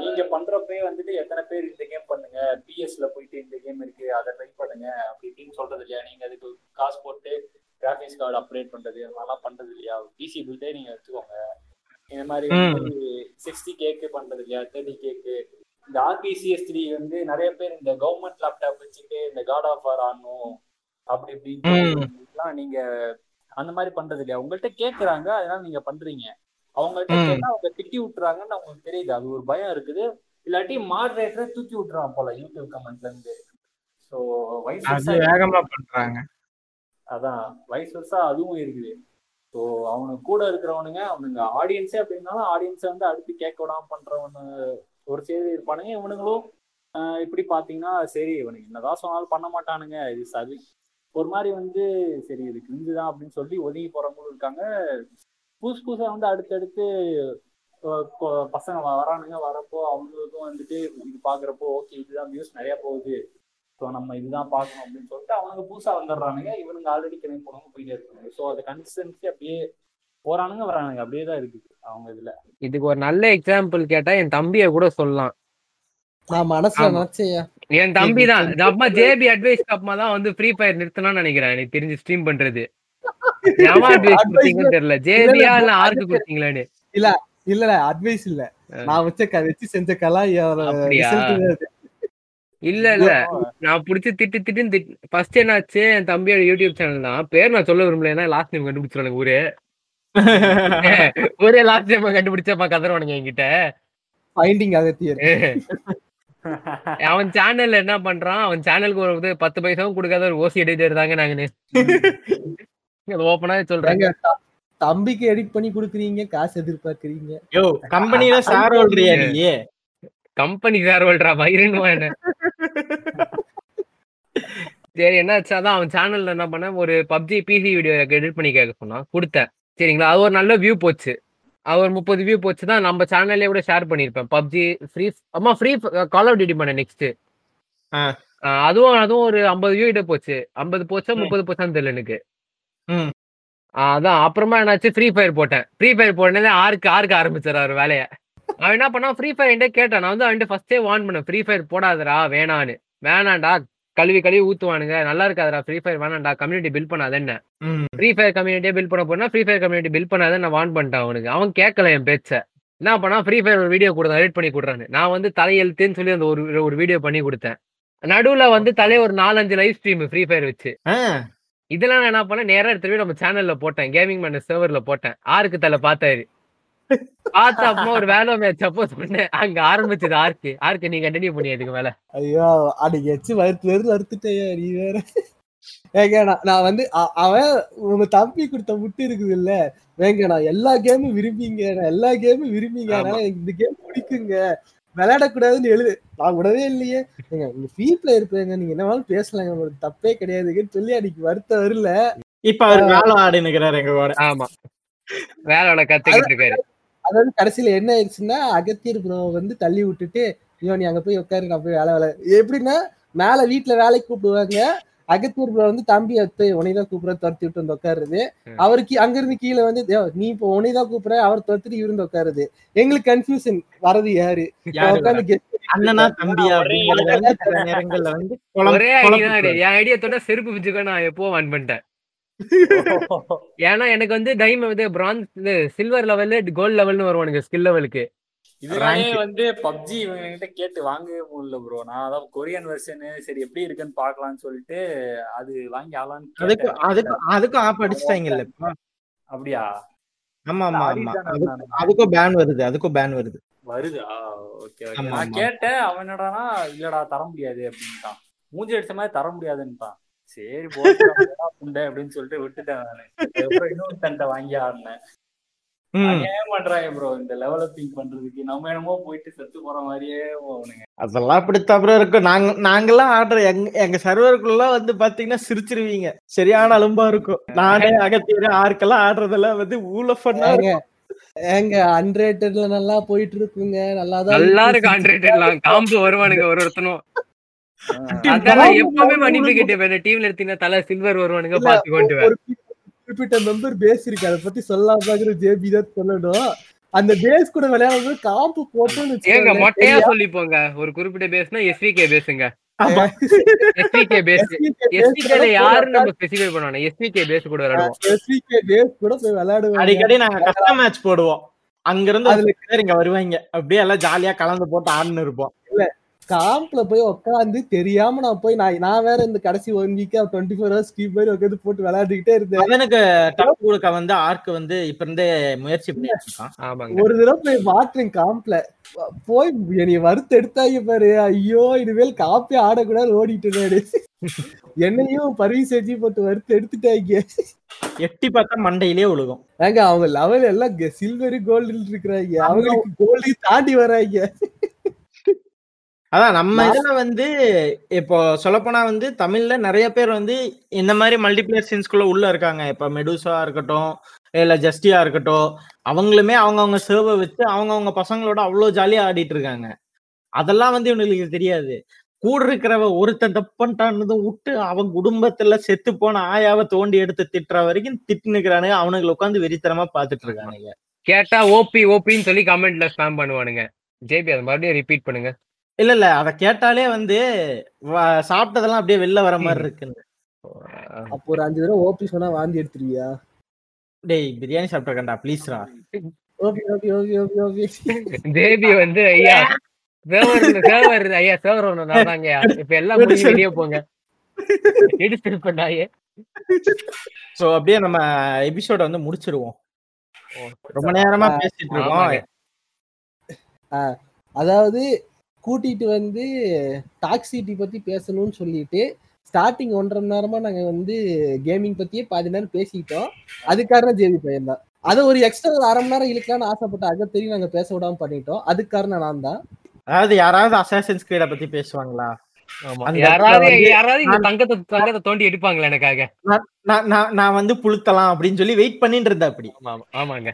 S4: நீங்க பண்றப்பே வந்துட்டு எத்தனை பேர் இந்த கேம் பண்ணுங்க பிஎஸ்ல போயிட்டு இந்த கேம் இருக்கு அதை ட்ரை பண்ணுங்க அப்படி இப்படின்னு சொல்றது இல்லையா? நீங்க அதுக்கு காசு போட்டு கிராஃபிக்ஸ் கார்டு அப்கிரேட் பண்றது அதெல்லாம் பண்றது இல்லையா? பிசி பில்டே நீங்க எடுத்துக்கோங்க இந்த மாதிரி சிக்ஸ்டி கேக்கு பண்றது இல்லையா? தேர்ட்டி கேக்கு இந்த ஆர்பிசிஎஸ் த்ரீ வந்து நிறைய பேர் இந்த கவர்மெண்ட் லேப்டாப் வச்சுட்டு இந்த காட் ஆஃப் ஆர் ஆடணும். அப்படி இப்படின்னு நீங்க அந்த மாதிரி பண்றது இல்லையா? உங்கள்கிட்ட கேக்குறாங்க அதனால நீங்க பண்றீங்க. அவங்கள்ட்ட. கேட்டா அவங்க திட்டி விட்டுறாங்கன்னு அவங்களுக்கு தெரியுது. அது ஒரு பயம் இருக்குது. இல்லாட்டி மாடரேட்டரை தூக்கி விட்டுறான் போல யூடியூப் கமெண்ட்ல இருந்து. ஸோ வயசு
S1: வேகமா பண்றாங்க.
S4: அதான். வயசு வருஷா அதுவும் இருக்குது. ஸோ அவனுக்கு கூட இருக்கிறவனுங்க அவனுங்க ஆடியன்ஸே அப்படி இருந்தாலும் ஆடியன்ஸை வந்து அடுத்து கேட்க விடாம பண்றவனு ஒரு செய்தி இருப்பானுங்க. இவனுங்களும் இப்படி பாத்தீங்கன்னா சரி இவனுக்கு என்னதான் சொன்னாலும் பண்ண மாட்டானுங்க. இது சரி ஒரு மாதிரி வந்து சரி இது கிரிஞ்சுதான் அப்படின்னு சொல்லி ஒதுங்கி போறவங்களும் இருக்காங்க. புதுசு புதுசா வந்து அடுத்தடுத்து பசங்க வ- வரானுங்க வரப்போ அவங்களுக்கும் வந்துட்டு இது பாக்குறப்போ ஓகே இதுதான் வியூஸ் நிறைய போகுது. ஸோ நம்ம இதுதான் பார்க்கணும் அப்படின்னு சொல்லிட்டு அவனுங்க புதுசா வந்துடுறானுங்க. இவனுங்க ஆல்ரெடி கிளம்பி போனவங்க போயிட்டே இருக்காங்க. ஸோ அது கன்சிஸ்டன்சி அப்படியே போறானுங்க வரானுங்க. அப்படியே தான் இருக்குது அவங்க இதுல.
S2: இதுக்கு ஒரு நல்ல எக்ஸாம்பிள் கேட்டா என் தம்பிய கூட சொல்லலாம்.
S3: நான் மனசுல
S2: ஆமா. என் தம்பி தான். நம்ம ஜேபி அட்வைஸ் அப்புறமா தான் வந்து ஃப்ரீ ஃபயர் நிறுத்தணும்னு நினைக்கிறேன். எனக்கு தெரிஞ்சு ஸ்ட்ரீம் பண்றது. தெரியல. ஜேபியா இல்ல ஆருக்கு கொடுத்தீங்களான்னு.
S3: இல்ல அட்வைஸ் இல்ல. நான் வச்ச வச்சு செஞ்ச கலா?
S2: இல்ல இல்ல. நான் புடிச்சு திட்டு திட்டுன்னு திட்டு ஃபர்ஸ்ட் என்னாச்சு என் தம்பியோட யூடியூப் சேனல் தான். பேர் நான் சொல்ல விரும்பல ஏன்னா லாஸ்ட் நேம் கண்டுபிடிச்சிருவாங்க ஊரே. ஒரே லாஸ்ட் நேம் கண்டுபிடிச்சப்பா கதறவானுங்க என்கிட்ட.
S3: ஃபைண்டிங் அகத்தியர்
S2: அவன் சேனல்ல என்ன பண்றான்? அவன் சேனலுக்கு ஒரு இது பத்து பைசாவும் கொடுக்காத ஒரு ஓசி எடுத்து இருந்தாங்க நாங்க ஓப்பனா சொல்றாங்க
S3: தம்பிக்கு எடிட் பண்ணி குடுக்குறீங்க காசு எதிர்பார்க்கறீங்க.
S1: யோ கம்பெனில ஷேர் ஹோல்டரியா நீ
S2: கம்பெனி வேற வல்றா வயிறுன்னு என்ன சரி என்னாச்சு அதான் அவன் சேனல்ல என்ன பண்ண ஒரு பப்ஜி பிசி வீடியோ எடிட் பண்ணி கேட்க சொன்னான். கொடுத்தேன். சரிங்களா? அது ஒரு நல்ல வியூ போச்சு. அது ஒரு முப்பது வியூ போச்சு தான் நம்ம சேனல்லே கூட ஷேர் பண்ணியிருப்பேன் பப்ஜி ஃப்ரீ அம்மா ஃப்ரீ கால் அவுட் டியூட்டி பண்ணேன் நெக்ஸ்ட். அதுவும் அதுவும் ஒரு ஐம்பது வியூ கிட்ட போச்சு. ஐம்பது போச்சா. முப்பது போச்சான்னு தெரியல எனக்கு. அதான். அப்புறமா என்னாச்சு? ஃப்ரீ ஃபயர் போட்டேன். ஃப்ரீ ஃபயர் போட்டனே ஆருக்கு ஆருக்கு ஆரம்பிச்சாரு அவர் வேலையை. அவன் என்ன பண்ணா ஃப்ரீ ஃபயர் என்கிட்ட கேட்டான். நான் வந்து அவன்கிட்ட ஃபர்ஸ்டே வார்ன் பண்ணேன். ஃப்ரீ ஃபயர் போடாதடா வேணான்னு. வேணாண்டா கழுவி கழுவி ஊத்துவானுங்க. நல்லா இருக்காதுடா ஃப்ரீ ஃபயர் வேணாண்டா கம்யூனிட்டி பில்ட் பண்ணாத என்ன. ஃப்ரீ ஃபயர் கம்யூனிட்டியே பில்ட் பண்ண போனா ஃப்ரீ ஃபயர் கம்யூனிட்டி பில்ட் பண்ணாத நான் வார்ன் பண்ணிட்டேன் அவனுக்கு. அவன் கேட்கல என் பேச்ச. என்ன பண்ணா ஃப்ரீ ஃபயர் ஒரு வீடியோ கொடுத்தேன் எடிட் பண்ணி கொடுறான்னு. நான் வந்து தலையெழுத்துன்னு சொல்லி அந்த ஒரு ஒரு வீடியோ பண்ணி கொடுத்தேன். நடுவுல வந்து தலைய ஒரு நாலஞ்சு லைவ் ஸ்ட்ரீம் ஃப்ரீ ஃபயர் வச்சு. இதெல்லாம் நான் என்ன பண்ணேன் நேரா எடுத்து நம்ம சேனல்ல போட்டேன். கேமிங் மேன் சர்வர்ல போட்டேன். ஆருக்கு தலை பார்த்தாரு. பார்த்த அப்புறமா ஒரு வேலை மேட்ச் அப்போ சொன்னேன் அங்க ஆரம்பிச்சது ஆர்க்கு. ஆர்க்கு நீ கண்டினியூ பண்ணி அதுக்கு மேல.
S3: ஐயோ அன்னைக்கு வச்சு வறுத்து வெறும் வறுத்துட்டேயா நீ வேற. ஏங்க நான் வந்து அவன் உங்க தம்பி கொடுத்த முட்டு இருக்குது இல்ல? வேங்க நான் எல்லா கேமும் விரும்பிங்க நான் எல்லா கேமும் விரும்பிங்க இந்த கேம் பிடிக்குங்க. விளையாடக்கூடாதுன்னு எழுது. நான் விடவே இல்லையே. நீங்க ஃபீப்ல இருப்பேங்க நீங்க என்ன வேணாலும் பேசலாங்க உங்களுக்கு தப்பே கிடையாதுன்னு சொல்லி அன்னைக்கு வருத்த வரல.
S1: இப்ப அவர் வேலை எங்க கூட.
S2: ஆமா. வேலையோட கத்துக்கிட்டு இருக்காரு.
S3: அதாவது கடைசியில என்ன ஆயிடுச்சுன்னா அகத்தியர் ப்ரோ வந்து தள்ளி விட்டுட்டு ஐயோ நீ அங்க போய் உட்காரு நான் போய் வேலை வேலை எப்படின்னா மேல வீட்டுல வேலைக்கு கூப்பிடுவாங்க. அகத்தியர் ப்ரோ வந்து தம்பி போய் உனைதான் கூப்பிட துரத்தி விட்டு வந்து உட்காருது. அவருக்கு அங்க இருந்து கீழே வந்து "டேய், நீ இப்போ உனைதான் கூப்பிடுற அவர் துரத்திட்டு இருந்து உட்காருது. எங்களுக்கு கன்ஃபியூஷன் வரது யாரு?
S1: அண்ணனா தம்பியா
S2: ஒரே ஐடியா
S1: குழப்பம்
S2: என் ஐடியா தொட்ட செருப்பு பிச்சுக்க நான் எப்போ வான் பண்ணிட்டேன். ஏன்னா எனக்கு வந்து டைம் வந்து பிரான்ஸ் இது சில்வர் லெவல்ல கோல்ட் லெவல்னு வருவானுங்க ஸ்கில் லெவலுக்கு
S1: Rank.
S4: வந்து பப்ஜி இவங்க கிட்ட கேட்டு வாங்கவே முடியல ப்ரோ நான் அதான் கொரியன் வெர்ஷனு சரி எப்படி இருக்குன்னு பார்க்கலாம்னு சொல்லிட்டு அது வாங்கி ஆளான்னு
S1: அதுக்கு அதுக்கு அதுக்கும் ஆப் அடிச்சிட்டாங்கல்ல.
S4: அப்படியா?
S1: ஆமா ஆமா ஆமா. அதுக்கும் பேன் வருது அதுக்கும் பேன் வருது.
S4: வருதா? Okay okay. நான். கேட்டேன் அவன் என்னடானா இல்லடா தர முடியாது அப்படின்ட்டான். மூஞ்சி அடிச்ச மாதிரி தர முடியாதுன்ட்டான். சரி அப்படின்னு சொல்லிட்டு விட்டுட்டேன் நானு. அதுக்கப்புறம் இன்னொருத்தன்ட்ட வாங்கி ஆடினேன். ஏன் பண்றாங்க ப்ரோ இந்த டெவலப்பிங் பண்றதுக்கு. நம்ம என்னமோ போயிட்டு செத்து போற மாதிரியே போகணுங்க
S1: அதெல்லாம் அப்படித்தான் அப்புறம் இருக்கும். நாங்க நாங்கெல்லாம் ஆடுற எங்க எங்க சர்வருக்குள்ள வந்து பாத்தீங்கன்னா சிரிச்சிருவீங்க. சரியான அலும்பா இருக்கும். நானே அகத்தியர் ஆர்க்கெல்லாம் ஆடுறதெல்லாம் வந்து ஊழ பண்ணா
S3: ஏங்க ஏங்க அன்ரேட்டட்ல நல்லா போயிட்டு இருக்குங்க. நல்லா தான்
S2: நல்லா
S3: இருக்கு.
S2: ஹண்ட்ரட் காம்பு வருவானுங்க ஒரு ஒருத்தனும். எப்பவுமே மன்னிப்பு டீம்ல எடுத்தீங்கன்னா தலை சில்வர் வருவானுங்க பாத்து கொண்டு
S3: குறிப்பிட்ட மெம்பர் பேஸ் இருக்கு அதை பத்தி சொல்லாம ஜேபி தான் சொல்லணும். அந்த பேஸ் கூட விளையாடும்போது காம்பு போட்டோன்னு
S2: ஏங்க மொட்டையா
S3: தெரியா-
S2: சொல்லி போங்க ஒரு குறிப்பிட்ட பேஸ்னா எஸ்விகே பேசுங்க
S1: ஆமா.
S2: எஸ்விகே பேஸ் எஸ்விகேல யாரு நம்ம ஸ்பெசிஃபை பண்ணுவாங்க? எஸ்விகே பேஸ் கூட விளையாடுவோம்.
S3: SVK base கூட போய் விளையாடுவாங்க.
S1: அடிக்கடி நாங்க கஸ்டம் மேட்ச் போடுவோம். அங்க இருந்து
S3: அதுல-
S1: இங்க வருவாங்க. அப்படியே எல்லாம் ஜாலியா கலந்து போட்டு ஆடுன்னு இருப்போம்.
S3: காம்ப்ல போய் உட்காந்து தெரியாம நான் போய் நான் நான் வேற இந்த கடைசி ஒன் வீக்கா டுவெண்ட்டி ஃபோர் ஹவர்ஸ் ஸ்கீப் மாதிரி உட்காந்து போட்டு விளையாடிக்கிட்டே இருந்தேன்.
S1: அவனுக்கு டப் கொடுக்க வந்து ஆர்க் வந்து இப்ப இருந்தே முயற்சி
S2: ஆமாங்க.
S3: ஒரு தடவை போய் மாற்றேன் காம்ப்ல போய் என்னைய வறுத்து எடுத்தாங்க பாரு. ஐயோ இனிமேல் காப்பே ஆடக்கூடாது ஓடிட்டு இருந்தாரு. என்னையும் பரிவு செஞ்சு போட்டு வறுத்து எடுத்துட்டாங்க
S1: எட்டி பார்த்தா மண்டையிலே விழுகும்
S3: ஏங்க அவங்க லெவல் எல்லாம் சில்வரு கோல்டு இருக்கிறாங்க. அவங்களுக்கு கோல்டு தாண்டி வராங்க.
S1: அதான் நம்ம இதுல வந்து இப்போ சொல்லப்போனா வந்து தமிழ்ல நிறைய பேர் வந்து இந்த மாதிரி மல்டிபிளேயர் சீன்ஸ்குள்ள உள்ள இருக்காங்க. இப்ப மெடுசா இருக்கட்டும் இல்ல ஜஸ்டியா இருக்கட்டும் அவங்களுமே அவங்கவங்க சர்வை வச்சு அவங்கவங்க பசங்களோட அவ்வளவு ஜாலியா ஆடிட்டு இருக்காங்க. அதெல்லாம் வந்து இவனுக்கு தெரியாது. கூட இருக்கிறவ ஒருத்தன் தப்பு பண்ணிட்டான்னு விட்டு அவன் குடும்பத்துல செத்து போன ஆயாவை தோண்டி எடுத்து திட்டுற வரைக்கும் திட்டு நிக்கிறானுங்க அவனுங்களை உட்காந்து வெறித்தனமா பாத்துட்டு இருக்கானுங்க.
S2: கேட்டா ஓபி ஓபின்னு சொல்லி கமெண்ட்ல ஸ்பேம் பண்ணுவானுங்க. ஜேபி அதை மறுபடியும் ரிப்பீட் பண்ணுங்க.
S1: இல்ல இல்ல. அத கேட்டாலே வந்து சாப்பிட்டதெல்லாம் அப்படியே வெளில வர மாதிரி இருக்குன்னு
S3: அப்போ ஒரு அஞ்சு தடவை ஓபி சொன்னா வாந்தி எடுத்துருவியா?
S1: டேய் பிரியாணி சாப்பிட்டுருக்கேன்டா ப்ளீஸ்ரா
S3: OP OP OP OP OP
S2: JP வந்து ஐயா சேவர் சேவர் ஐயா சேவர் ஒண்ணு தாங்கய்யா இப்ப எல்லாம் முடிஞ்சு வெளியே போங்க. எடுத்து பண்ணாயே
S1: சோ அப்படியே நம்ம எபிசோட வந்து முடிச்சிருவோம். ரொம்ப நேரமா பேசிட்டு இருக்கோம்.
S3: அதாவது கூட்டிட்டு வந்து டாக்ஸிட்டி பத்தி பேசணும்னு சொல்லிட்டு ஸ்டார்டிங் ஒன்றரை மணி நேரமா நாங்க வந்து கேமிங் பத்தியே பாதி நேரம் பேசிட்டோம் அதுக்காரணம் ஜேபி பையன் தான் அதை ஒரு எக்ஸ்ட்ரா ஒரு அரை மணி நேரம் இழுக்கலாம்னு ஆசைப்பட்ட அதை தெரியும் நாங்க பேச விடாம பண்ணிட்டோம். அதுக்கு காரணம் நான் தான்
S1: அதாவது யாராவது அசாசன்ஸ் கிரீட பத்தி பேசுவாங்களா?
S2: ஆமா.
S1: அந்த
S2: யாராவது
S1: இடத்துல வந்து
S2: யாராவது இந்த தங்கத்தை தங்கத்தை தோண்டி எடுப்பாங்களா எனக்காக.
S1: நான் நான் நான் வந்து புழுத்தலாம் அப்படின்னு சொல்லி வெயிட் பண்ணிட்டு இருந்தேன் அப்படி.
S2: ஆமா, ஆமா. ஆமாங்க.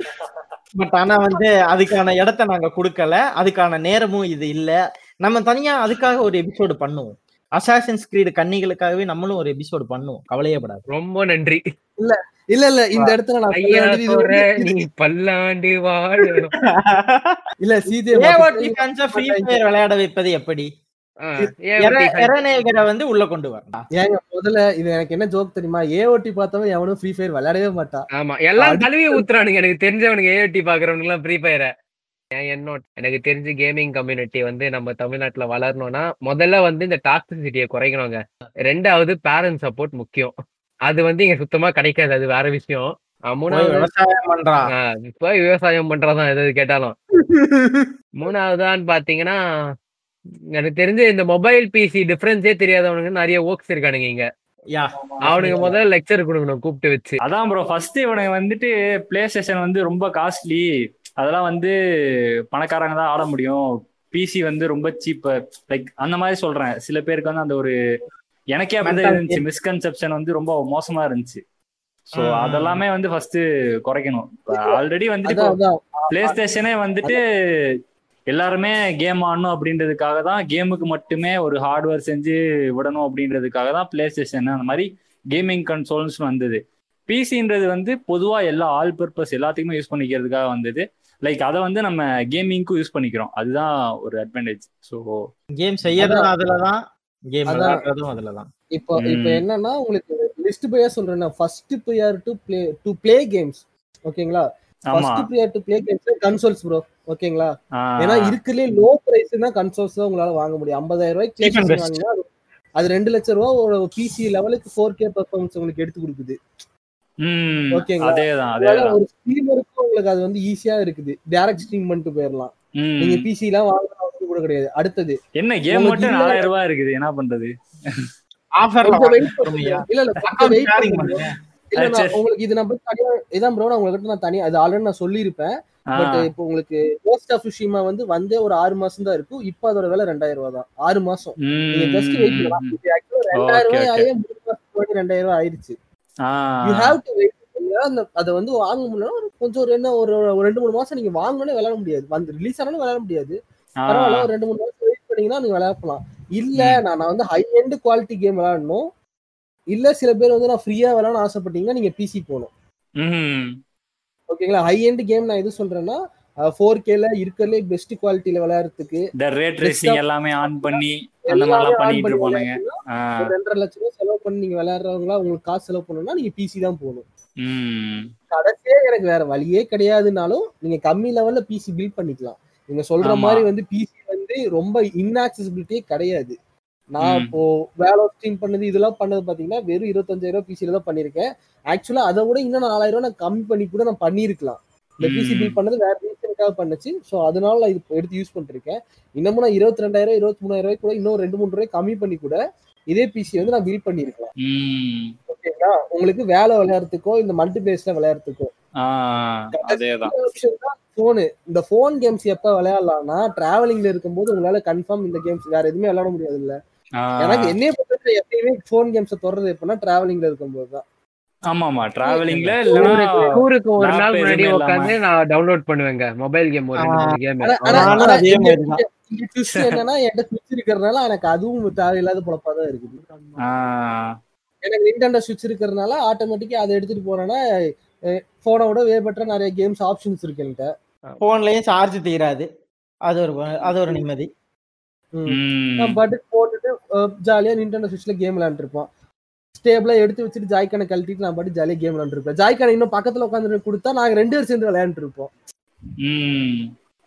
S1: பட் ஆனா வந்து அதுக்கான இடத்த நாங்க கொடுக்கல. அதுக்கான நேரமும் இது இல்ல. நம்ம தனியா அதுக்காக ஒரு எபிசோடு பண்ணுவோம். அசாசன்ஸ் கிரீடு கன்னிகளுக்காகவே நம்மளும் ஒரு எபிசோடு பண்ணுவோம். கவலையப்படாது.
S2: ரொம்ப நன்றி.
S3: இல்ல இல்ல இந்த இடத்துல நான்
S2: நீ பல்லாண்டு வாழணும்.
S3: இல்ல சீதே
S1: விளையாட வைப்பது எப்படி? வந்து உள்ள கொண்டு வரலாம்
S3: ஏங்க முதல்ல இது எனக்கு என்ன ஜோக் தெரியுமா? ஏஓடி பார்த்தவன் எவனும் ஃப்ரீ ஃபயர் விளையாடவே மாட்டான்.
S2: ஆமா எல்லாம் கழுவி ஊத்துறானுங்க. எனக்கு தெரிஞ்சவனுக்கு ஏஐடி பாக்குறவனுங்க எல்லாம் ஃப்ரீ ஃபயரை என்னோட எனக்கு தெரிஞ்சு கேமிங் கம்யூனிட்டி வந்து நம்ம தமிழ்நாட்டுல வளரணும்னா முதல்ல வந்து இந்த டாக்ஸிசிட்டியை குறைக்கணுங்க. ரெண்டாவது பேரண்ட் சப்போர்ட் முக்கியம். அது வந்து இங்க சுத்தமா கிடைக்காது. அது வேற விஷயம். மூணாவது
S1: விவசாயம் பண்றான்
S2: இப்ப விவசாயம் பண்றதான் எதாவது கேட்டாலும். மூணாவதான்னு பாத்தீங்கன்னா எனக்கு தெரிஞ்சு இந்த மொபைல் பிசி டிஃபரன்ஸே தெரியாதவனுங்க நிறைய ஒர்க்ஸ் இருக்கானுங்க இங்க.
S1: யா.
S2: அவனுக்கு முதல்ல லெக்சர் கொடுக்கணும் கூப்பிட்டு வச்சு.
S4: அதான் ப்ரோ ஃபர்ஸ்ட் இவனுக்கு வந்துட்டு பிளே ஸ்டேஷன் வந்து ரொம்ப காஸ்ட்லி அதெல்லாம் வந்து பணக்காரங்க தான் ஆட முடியும். பிசி வந்து ரொம்ப சீப் லைக் அந்த மாதிரி சொல்றேன். சில பேருக்கு வந்து அந்த ஒரு எனக்கே அப்படிதான். இருந்துச்சு. மிஸ்கன்செப்ஷன் வந்து ரொம்ப மோசமா இருந்துச்சு.
S1: ம்.
S4: அதெல்லாமே வந்து ஃபர்ஸ்ட் குறைக்கணும். ஆல்ரெடி வந்துட்டு பிளே ஸ்டேஷனே வந்துட்டு எல்லாருமே கேம் ஆடணும் அப்படின்றதுக்காக தான் கேமுக்கு மட்டுமே ஒரு ஹார்ட்வேர் செஞ்சு விடணும் அப்படின்றதுக்காக தான் பிளே ஸ்டேஷன் அந்த மாதிரி கேமிங் கன்சோல்ஸ் வந்தது. பிசின்றது வந்து பொதுவா எல்லா ஆல் பர்பஸ் எல்லாத்துக்குமே யூஸ் பண்ணிக்கிறதுக்காக வந்தது. லைக் அதை வந்து நம்ம கேமிங்க்கும் யூஸ் பண்ணிக்கிறோம். அதுதான் ஒரு அட்வான்டேஜ் ஸோ
S1: கேம் செய்யறதும் அதுலதான். கேம். விளையாடுறதும் அதுலதான்.
S3: இப்போ இப்போ. என்னன்னா உங்களுக்கு லிஸ்ட் பையா சொல்றேன் first prior to play to play games ஓகேங்களா first prior to play games consoles bro ஓகேங்களா? ஏன்னா இருக்கிறதுலே லோ பிரைஸ் தான் கன்சோல்ஸ் தான் உங்களால வாங்க முடியும். 50000 ரூபாய்க்கு
S1: best.
S3: வாங்கினா அது- ரெண்டு லட்சம் ரூபா ஒரு பிசி லெவலுக்கு ஃபோர் கே பர்ஃபார்மன்ஸ் உங்களுக்கு எடுத்து கொடுக்குது. ஓகேங்களா?
S4: அதேதான்
S3: அதனால
S4: அதேதான்.
S3: ஒரு ஸ்ட்ரீமருக்கும் உங்களுக்கு அது வந்து ஈஸியா இருக்குது. டைரக்ட் ஸ்ட்ரீம் பண்ணிட்டு போயிடலாம்.
S4: ம்.
S3: நீங்க பிசி எல்லாம் வாங்கணும் அவசியம் கூட கிடையாது. அடுத்தது
S4: என்ன கேம் மட்டும்
S3: இல்ல-
S4: நாலாயிரம் ரூபாய் இருக்குது. என்ன பண்றது?
S1: ஆஃபர்ல?
S3: இல்ல இல்ல நான். உங்களுக்கு இது நம்ம தனியா இதான் ப்ரோ நான் உங்ககிட்ட நான் தனியா அது ஆல்ரெடி நான் சொல்லியிருப்பேன். பட் இப்போ உங்களுக்கு போஸ்ட் ஆஃப் விஷயமா வந்து வந்தே ஒரு ஆறு மாசம் தான் இருக்கும் இப்போ அதோட விலை ரெண்டாயிரம் ரூபாய் தான். ஆறு மாசம். நீங்க ஜஸ்ட் வெயிட் பண்ணலாம். ரெண்டாயிரம் ரூபாய். ஆயே மூணு மாசத்துக்கு ரெண்டாயிரம் ரூபாய் ஆயிருச்சு. யூ ஹேவ் டு வெயிட் அந்த அதை வந்து வாங்க முடியல கொஞ்சம் ஒரு என்ன ஒரு ரெண்டு மூணு மாசம் நீங்க வாங்கணும்னே விளையாட முடியாது. வந்து ரிலீஸ் ஆனாலும் விளையாட முடியாது. பரவாயில்ல ஒரு ரெண்டு மூணு மாசம் வெயிட் பண்ணீங்கன்னா நீங்க விளையாடலாம். இல்ல நான் நான் வந்து ஹை எண்ட் குவாலிட்டி கேம் விளையாடணும். இல்ல சில பேர் வந்து நான் ஃப்ரீயா விளையாடணும் ஆசைப்பட்டீங்கன்னா நீங்க பிசி போகணும். ஓகேங்களா? ஹை எண்ட் கேம் நான் எது சொல்றேன்னா ஃபோர் கேல இருக்கிறதுலே பெஸ்ட் குவாலிட்டியில விளையாடுறதுக்கு
S4: இந்த ரேட் ரேசிங் எல்லாமே ஆன் பண்ணி அந்த மாதிரிலாம் பண்ணிட்டு இருப்பானுங்க.
S3: ரெண்டரை லட்சம் ரூபாய் செலவு பண்ணி நீங்க விளையாடுறவங்களா உங்களுக்கு காசு செலவு பண்ணணும்னா நீங்க பிசி தான் போகணும். கடைசியே எனக்கு வேற வழியே கிடையாதுனாலும் நீங்க கம்மி லெவல்ல பிசி பில்ட் பண்ணிக்கலாம். நீங்க சொல்ற. மாதிரி வந்து பிசி வந்து ரொம்ப இன்ஆக்சசிபிலிட்டியே கிடையாது. நான். இப்போ வேலை ஸ்ட்ரீம் பண்ணது இதெல்லாம் பண்ணது பாத்தீங்கன்னா வெறும் இருபத்தஞ்சாயிரம் பிசில தான் பண்ணிருக்கேன் ஆக்சுவலா அதை விட இன்னும் நாலாயிரம் ரூபாய் நான் கம்மி பண்ணி கூட நான் பண்ணிருக்கலாம் இந்த பிசி. பில் பண்ணது வேற ரீசனுக்காக பண்ணுச்சு. ஸோ அதனால நான் இது எடுத்து யூஸ் பண்ணிருக்கேன். இன்னமும் நான் இருபத்தி ரெண்டாயிரம் இருபத்தி மூணாயிரம் ரூபாய் கூட இன்னும் ரெண்டு மூணு ரூபாய் கம்மி பண்ணி கூட இதே பிசி வந்து நான் பில் பண்ணிருக்கலாம். ஓகேங்களா? உங்களுக்கு வேலை விளையாடுறதுக்கோ இந்த மல்டி பிளேஸ்ல விளையாடுறதுக்கோ. போனு இந்த போன் கேம்ஸ் எப்ப விளையாடலாம்னா டிராவலிங்ல இருக்கும்போது உங்களால கன்ஃபார்ம் இந்த கேம்ஸ் வேற எதுவுமே விளையாட முடியாது இல்ல எனக்கு என்னைய பொறுத்த எப்பயுமே போன் கேம்ஸ் தொடர்றது எப்படின்னா டிராவலிங்ல இருக்கும்போது தான்
S4: ஆமா ஆமா டிராவலிங்ல
S2: டூருக்கு ஒரு நாள் முன்னாடி உட்காந்து நான் டவுன்லோட் பண்ணுவேங்க மொபைல் கேம் ஒரு கேம்
S3: என்னன்னா என்கிட்ட சுவிட்ச் இருக்கிறதுனால எனக்கு அதுவும் தேவையில்லாத பொழப்பா தான் இருக்குது.
S4: ஆ,
S3: எனக்கு நிண்டண்டோ சுவிட்ச் இருக்கிறதுனால ஆட்டோமேட்டிக்கா அதை எடுத்துட்டு போனேன்னா போனை விட வே பெட்டரா நிறைய கேம்ஸ் ஆப்ஷன்ஸ் இருக்கு என்கிட்ட.
S1: போன்லயும் சார்ஜ் தீராது. அது ஒரு அது ஒரு நிம்மதி.
S4: ம்.
S3: நான் பாட்டுக்கு போட்டுட்டு ஜாலியா நிண்டண்டோ சுவிட்ச்ல கேம் விளையாண்டுருப்போம் ஸ்டேபிளா எடுத்து வச்சுட்டு ஜாய்க்கானை கழட்டிட்டு நான் பாட்டு ஜாலியா கேம் விளையாண்டுருப்பேன் ஜாய்க்கானை இன்னும் பக்கத்துல உட்காந்து கொடுத்தா நாங்க ரெண்டு பேரும் சேர்ந்து விளையாண்டு இருப்போம்
S4: ம்.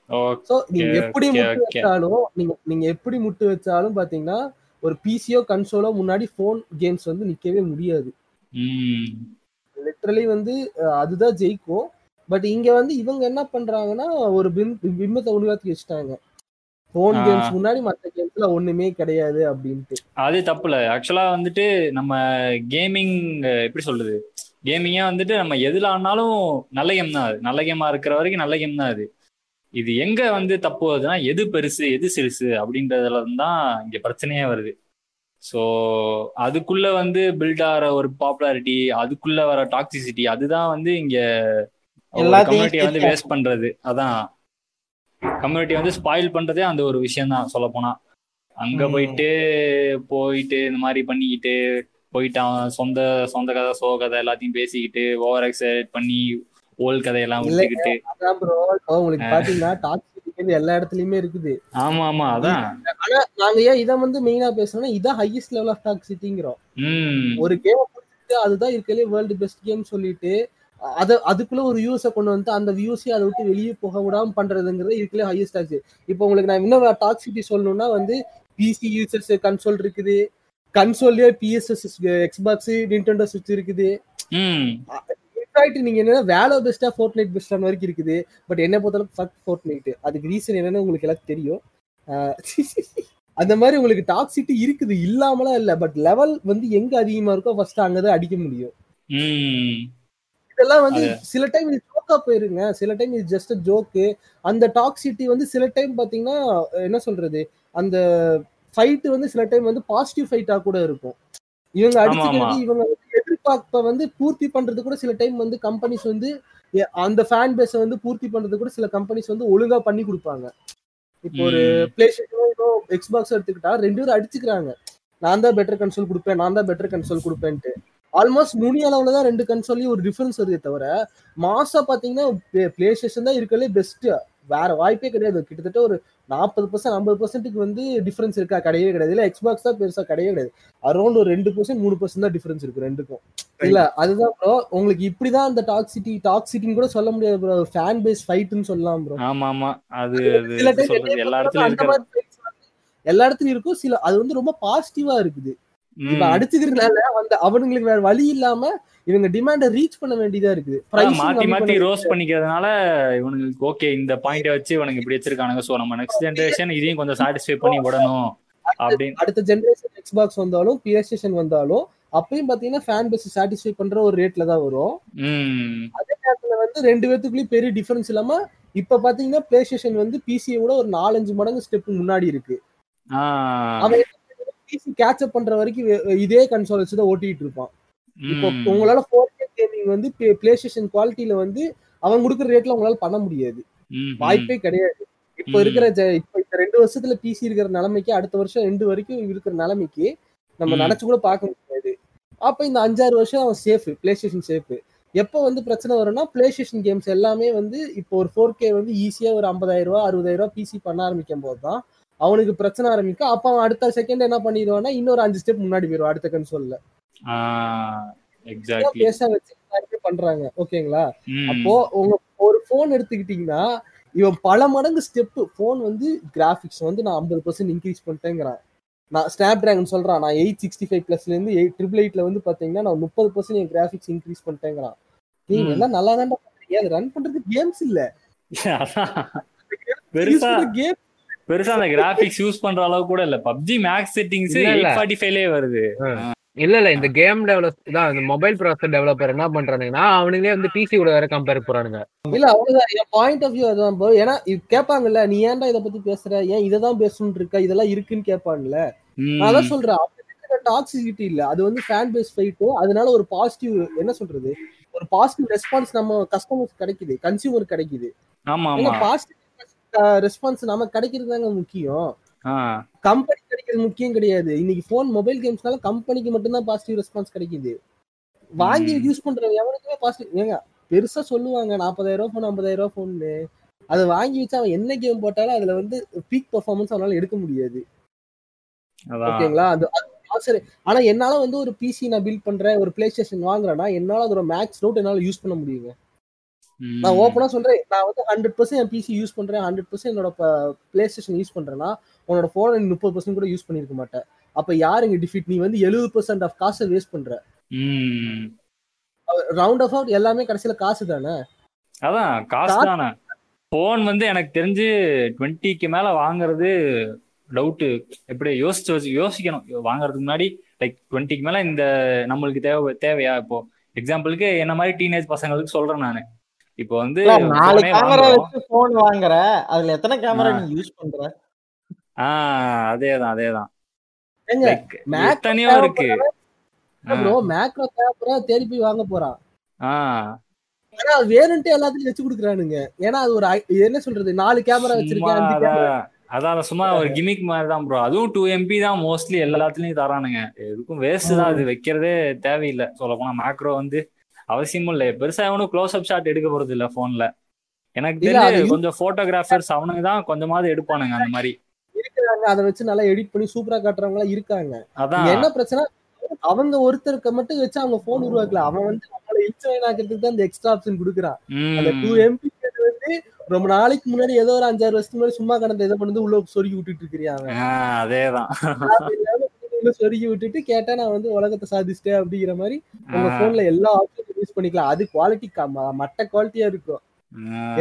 S4: ஓகே
S3: சோ நீங்க எப்படி முட்டு. வச்சாலும் நீங்க நீங்க எப்படி முட்டு வச்சாலும் பாத்தீங்கன்னா ஒரு பிசியோ கன்சோலோ முன்னாடி போன் கேம்ஸ் வந்து நிக்கவே முடியாது
S4: ம்.
S3: லிட்டரலி வந்து அதுதான் ஜெயிக்கும் பட் இங்க வந்து இவங்க என்ன பண்றாங்கன்னா ஒரு பிம் பிம்பத்தை உருவாக்கி வச்சுட்டாங்க போன். கேம்ஸ் முன்னாடி மத்த கேம்ஸ்ல ஒண்ணுமே கிடையாது அப்படின்ட்டு.
S4: அது தப்புல. ஆக்சுவலா வந்துட்டு நம்ம கேமிங் எப்படி சொல்றது? கேமிங்கா வந்துட்டு நம்ம எதுல ஆனாலும் நல்ல கேம் தான் அது. நல்ல கேமா இருக்கிற வரைக்கும் நல்ல கேம் தான் அது. இது எங்க வந்து தப்பு வருதுன்னா எது பெருசு எது சிறுசு அப்படின்றதுல தான் இங்க பிரச்சனையே வருது. ஸோ அதுக்குள்ள வந்து பில்ட் ஆகிற ஒரு பாப்புலாரிட்டி அதுக்குள்ள வர டாக்ஸிசிட்டி அதுதான் வந்து இங்க கம்யூனிட்டியை வந்து வேஸ்ட் பண்றது. அதான். கம்யூனிட்டி வந்து ஸ்பாயில் பண்றதே அந்த ஒரு விஷயம் தான் சொல்ல போனா அங்க. போயிட்டு போயிட்டு இந்த மாதிரி பண்ணிக்கிட்டு போயிட்டு அவன் சொந்த சொந்த கதை சோ கதை எல்லாத்தையும் பேசிக்கிட்டு ஓவர் எக்ஸைட் பண்ணி ஓல் கதையெல்லாம். விட்டுக்கிட்டு.
S3: உங்களுக்கு பாத்தீங்கன்னா டாக்ஸிக் எல்லா இடத்துலயுமே இருக்குது.
S4: ஆமா ஆமா அதான்.
S3: ஆனா நாங்க ஏன் இதை வந்து மெயினா பேசுறோம்னா இதான் ஹையஸ்ட் லெவல் ஆஃப் டாக்ஸிட்டிங்கிறோம் ஒரு கேம் அதுதான் இருக்கலே வேர்ல்டு பெஸ்ட் கேம் சொல்லிட்டு அத அதுக்குள்ள ஒரு வியூஸை கொண்டு வந்து அந்த வியூஸை அதை விட்டு வெளியே போக விடாம பண்றதுங்கிறது இருக்கலே ஹையஸ்ட் டாக்ஸி இப்போ உங்களுக்கு நான் இன்னும் டாக்ஸிட்டி சொல்லணும்னா வந்து பிசி யூசர்ஸ் கன்சோல் இருக்குது. கன்சோல்லயே பிஎஸ்எஸ் எக்ஸ்பாக்ஸ் நிண்டெண்டோ சுவிட்ச் இருக்குது. நீங்க என்னன்னா வேலோ பெஸ்டா ஃபோர்ட் நைட் பெஸ்டான வரைக்கும் இருக்குது. பட் என்ன பொறுத்தளவுக்கு ஃபக் ஃபோர்ட் நைட் அதுக்கு ரீசன் என்னன்னு உங்களுக்கு எல்லாம் தெரியும். அந்த மாதிரி உங்களுக்கு டாக்ஸிட்டி இருக்குது. இல்லாமலாம் இல்ல. பட் லெவல் வந்து எங்க அதிகமா இருக்கோ ஃபர்ஸ்ட் அங்கதான் அடிக்க முடியும். இதெல்லாம் வந்து சில டைம் இது ஜோக்கா போயிருங்க. சில டைம் இது ஜஸ்ட் ஜோக்கு அந்த டாக்ஸிட்டி வந்து சில டைம் பாத்தீங்கன்னா என்ன சொல்றது? அந்த ஃபைட் வந்து சில டைம் வந்து பாசிட்டிவ் ஃபைட்டா கூட இருக்கும். இவங்க அடிச்சுக்கிறது இவங்க எதிர்பார்ப்ப வந்து பூர்த்தி பண்றது கூட சில டைம் வந்து கம்பெனிஸ் வந்து அந்த ஃபேன் பேஸை வந்து பூர்த்தி பண்றது கூட சில கம்பெனிஸ் வந்து ஒழுங்கா பண்ணி கொடுப்பாங்க. இப்போ ஒரு பிளே எக்ஸ்பாக்ஸ் எடுத்துக்கிட்டா ரெண்டு பேரும் அடிச்சுக்கிறாங்க. நான் தான் பெட்டர் கன்சோல் கொடுப்பேன் நான் தான் பெட்டர் கன்சோல் கொடுப்பேன்ட்டு. ஆல்மோஸ்ட் நுனி அளவுல தான் ரெண்டு கன்சோல்லையும் ஒரு டிஃபரன்ஸ் வருதே தவிர மாசா பாத்தீங்கன்னா பிளே ஸ்டேஷன் தான் இருக்கலே பெஸ்ட் வேற வாய்ப்பே கிடையாது. கிட்டத்தட்ட ஒரு நாற்பது பர்சன்ட் ஐம்பது பர்சன்ட்டுக்கு வந்து டிஃபரன்ஸ் இருக்கா? கிடையவே கிடையாது. இல்ல எக்ஸ்பாக்ஸ் தான் பெருசா கிடையவே கிடையாது. அரௌண்ட் ஒரு ரெண்டு பர்சன்ட் மூணு பர்சன்ட் தான் டிஃபரன்ஸ் இருக்கு ரெண்டுக்கும். இல்ல அதுதான் ப்ரோ உங்களுக்கு இப்படிதான் அந்த டாக்ஸிட்டி டாக்ஸிட்டின்னு கூட சொல்ல முடியாது ப்ரோ ஃபேன் பேஸ் ஃபைட்னு சொல்லலாம் ப்ரோ
S4: ஆமா ஆமா அது எல்லா இடத்துலயும்
S3: எல்லா இடத்துலயும் இருக்கும். சில அது வந்து ரொம்ப பாசிட்டிவா இருக்குது. இப்ப. அடிச்சுக்கிறதுனால அந்த அவனுங்களுக்கு வேற வழி இல்லாம இவங்க டிமாண்ட ரீச் பண்ண வேண்டியதா Pricing
S4: மாத்தி மாத்தி ரோஸ் பண்ணிக்கிறதுனால இவனுக்கு ஓகே இந்த பாயிண்ட வச்சு இவனுக்கு இப்படி வச்சிருக்கானுங்க. சோ நம்ம நெக்ஸ்ட் ஜெனரேஷன் இதையும் கொஞ்சம் சாட்டிஸ்ஃபை பண்ணி விடணும் அப்படின்னு.
S3: அடுத்த ஜெனரேஷன் எக்ஸ்பாக்ஸ் வந்தாலும் பிளே ஸ்டேஷன் வந்தாலும் அப்பயும் பாத்தீங்கன்னா ஃபேன் பேஸ் சாட்டிஸ்ஃபை பண்ற ஒரு ரேட்ல தான் வரும். அதே நேரத்துல வந்து ரெண்டு பேத்துக்குள்ளயும் பெரிய டிஃபரன்ஸ் இல்லாம இப்ப பாத்தீங்கன்னா பிளே ஸ்டேஷன் வந்து பிசியை விட ஒரு நாலஞ்சு மடங்கு ஸ்டெப் முன்னாடி இருக்கு. அவன் பிசி கேட்சப் பண்ற வரைக்கும் இதே கன்சோல் வச்சு தான் ஓட்டிட்டு இருப்பான் இப்போ. உங்களால ஃபோர் கே கேமிங் வந்து பிளே ஸ்டேஷன் குவாலிட்டியில வந்து அவன் கொடுக்குற ரேட்ல உங்களால பண்ண முடியாது. வாய்ப்பே கிடையாது இப்ப. இருக்கிற இப்ப இந்த ரெண்டு வருஷத்துல பிசி இருக்கிற நிலைமைக்கு அடுத்த வருஷம் ரெண்டு வரைக்கும் இருக்கிற நிலைமைக்கு நம்ம. நினைச்சு கூட பார்க்க முடியாது அப்ப இந்த அஞ்சாறு வருஷம் அவன் சேஃப் பிளே ஸ்டேஷன் சேஃப் எப்போ வந்து பிரச்சனை வரும்னா பிளே ஸ்டேஷன் கேம்ஸ் எல்லாமே வந்து இப்போ ஒரு ஃபோர் கே வந்து ஈஸியா ஒரு ஐம்பதாயிரம் ரூபாய் அறுபதாயிரம் ரூபாய் பிசி பண்ண ஆரம்பிக்கும் போது தான் அவனுக்கு பிரச்சனை ஆரம்பிக்கும் அப்ப அவன் அடுத்த செகண்ட் என்ன பண்ணிடுவான்னா இன்னொரு அஞ்சு ஸ்டெப் முன்னாடி போயிடுவான் அடுத்த கன்சோல்ல பேச வச்சு பண்றாங்க ஓகேங்களா? அப்போ உங்க ஒரு போன் எடுத்துக்கிட்டீங்கன்னா இவன் பல மடங்கு ஸ்டெப் போன் வந்து கிராபிக்ஸ் வந்து நான் ஐம்பது பர்சன்ட் இன்க்ரீஸ் பண்ணிட்டேங்கிறான். நான் ஸ்னாப் டிராகன் சொல்றான் நான் எயிட் சிக்ஸ்டி ஃபைவ் பிளஸ்ல இருந்து எயிட் ட்ரிபிள் எயிட்ல வந்து பாத்தீங்கன்னா நான் முப்பது பர்சன்ட் என் கிராபிக்ஸ் இன்க்ரீஸ் பண்ணிட்டேங்கிறான். நீங்க. எல்லாம் நல்லா தான் ரன் பண்றது கேம்ஸ் இல்ல. கேம்
S4: பெருசா அந்த கிராபிக்ஸ் யூஸ் பண்ற அளவு கூட இல்ல. பப்ஜி மேக்ஸ் செட்டிங்ஸ் ஃபார்ட்டி ஃபைவ்லயே வருது.
S2: இல்ல இல்ல இந்த கேம் டெவலப் தான் இந்த மொபைல் ப்ராசஸர் டெவலப்பர் என்ன பண்றானுங்கன்னா அவனுங்களே வந்து பிசி கூட வேற கம்பேர் போறானுங்க.
S3: இல்ல அவ்வளவுதான் என் பாயிண்ட் ஆஃப் வியூ அதான் bro. ஏன்னா கேட்பாங்கல்ல நீ ஏன்டா இதை பத்தி பேசுற? ஏன் இதை தான் பேசணும்னு இருக்க? இதெல்லாம் இருக்குன்னு கேட்பாங்கல்ல அதான் சொல்றேன். டாக்ஸிசிட்டி இல்ல. அது வந்து ஃபேன் பேஸ் ஃபைட்டு அதனால ஒரு பாசிட்டிவ் என்ன சொல்றது? ஒரு பாசிட்டிவ் ரெஸ்பான்ஸ் நம்ம கஸ்டமர்ஸ் கிடைக்குது. கன்சியூமர் கிடைக்குது.
S4: ஆமா
S3: பாசிட்டிவ் ரெஸ்பான்ஸ் நமக்கு கிடைக்கிறது தாங்க முக்கியம். கம்பெனி கிடைக்கிறது முக்கியம் கிடையாது. இன்னைக்கு ஃபோன் மொபைல் கேம்ஸ்னால கம்பெனிக்கு மட்டும்தான் பாசிட்டிவ் ரெஸ்பான்ஸ் கிடைக்குது. வாங்கி. யூஸ் பண்றவங்க எவனுக்குமே பாசிட்டிவ் ஏங்க பெருசா சொல்லுவாங்க நாற்பதாயிரம் ரூபாய் ஃபோன் ஐம்பதாயிரம் ரூபாய் ஃபோன்னு அதை வாங்கி வச்சு அவன் என்ன கேம் போட்டாலும் அதுல வந்து பீக் பெர்ஃபார்மன்ஸ் அவனால எடுக்க முடியாது. ஓகேங்களா? அது ஆசை ஆனா என்னால வந்து ஒரு பிசி நான் பில்ட் பண்றேன் ஒரு பிளே ஸ்டேஷன் வாங்குறேன்னா என்னால அதோட மேக்ஸ் நோட் என்னால யூஸ் பண்ண முடியுங்க. நான் ஓப்பனா சொல்றேன். நான் வந்து ஹண்ட்ரட் பர்சன்ட் என் பிசி யூஸ் பண்றேன். ஹண்ட்ரட் பர்சன்ட் என்னோட பிளே ஸ்டேஷன் யூஸ் பண்றேன்னா உன்னோட போனை நீ முப்பது பர்சன்ட் கூட யூஸ் பண்ணிருக்க மாட்டேன் அப்ப யார் இங்க டிஃபிட் நீ வந்து எழுபது பர்சன்ட் ஆஃப் காசை வேஸ்ட் பண்ற. ரவுண்ட் ஆஃப் அவுட் எல்லாமே கடைசியில காசு தானே?
S4: அதான் காசு தானே. போன் வந்து எனக்கு தெரிஞ்சு டுவெண்ட்டிக்கு மேல வாங்குறது டவுட் எப்படி யோசிச்சு யோசிக்கணும். வாங்குறதுக்கு முன்னாடி லைக் டுவெண்ட்டிக்கு மேல இந்த நம்மளுக்கு தேவை தேவையா இப்போ? எக்ஸாம்பிளுக்கு என்ன மாதிரி டீனேஜ் பசங்களுக்கு சொல்றேன் நானு. இப்போ வந்து
S1: நாலு கேமரா. வச்சு போன் வாங்குற. அதுல எத்தனை கேமரா
S4: ஆ.
S1: நீ யூஸ் பண்ற?
S4: ஆஹ் அதேதான் அதேதான்.
S3: Mac
S4: எத்தனையோ இருக்கு.
S3: ப்ரோ மேக்ரோ கேமரா தேடி போய் வாங்க போறான்.
S4: ஆஹ்
S3: ஆனா அது வேணுன்ட்டு எல்லாத்துலயும் வச்சு கொடுக்குறானுங்க. ஏன்னா அது ஒரு என்ன சொல்றது நாலு கேமரா வச்சிருக்கேன்
S4: அதான் சும்மா ஒரு கிமிக் மாதிரி தான் ப்ரோ அதுவும் டூ எம்பி தான் மோஸ்ட்லி எல்லாத்துலயும் தரானுங்க. எதுக்கும் வேஸ்ட் தான் அது வைக்கிறதே தேவையில்லை. சொல்ல போனா மேக்ரோ வந்து அவசியமும் இல்லை. பெருசா எவனும் க்ளோஸ் அப் ஷாட் எடுக்க போறது இல்ல போன்ல எனக்கு
S3: use-
S4: கொஞ்சம் போட்டோகிராஃபர்ஸ் அவனுங்க தான் கொஞ்சமாவது எடுப்பானுங்க அந்த மாதிரி.
S3: இருக்கிறாங்க அதை வச்சு நல்லா எடிட் பண்ணி சூப்பரா காட்டுறவங்க எல்லாம் இருக்காங்க.
S4: அதான்.
S3: என்ன பிரச்சனை? அவங்க ஒருத்தருக்கு மட்டும் வச்சு அவங்க போன் உருவாக்கல. அவன் வந்து நம்மள இன்சைன் ஆக்கிறதுக்கு தான் இந்த எக்ஸ்ட்ரா ஆப்ஷன் கொடுக்குறான். அந்த டூ எம்பி வந்து ரொம்ப நாளைக்கு முன்னாடி ஏதோ ஒரு அஞ்சாறு வருஷத்துக்கு முன்னாடி சும்மா கடந்த இதை பண்ணி உள்ள சொருகி விட்டுட்டு
S4: ஆஹ் அதேதான்.
S3: உள்ள சொருகி விட்டுட்டு கேட்டா நான் வந்து உலகத்தை சாதிச்சிட்டேன் அப்படிங்கிற மாதிரி உங்க போன்ல எல்லா ஆப்ஷனும் யூஸ் பண்ணிக்கலாம். அது குவாலிட்டி மட்ட குவாலிட்டியா இருக்கும்.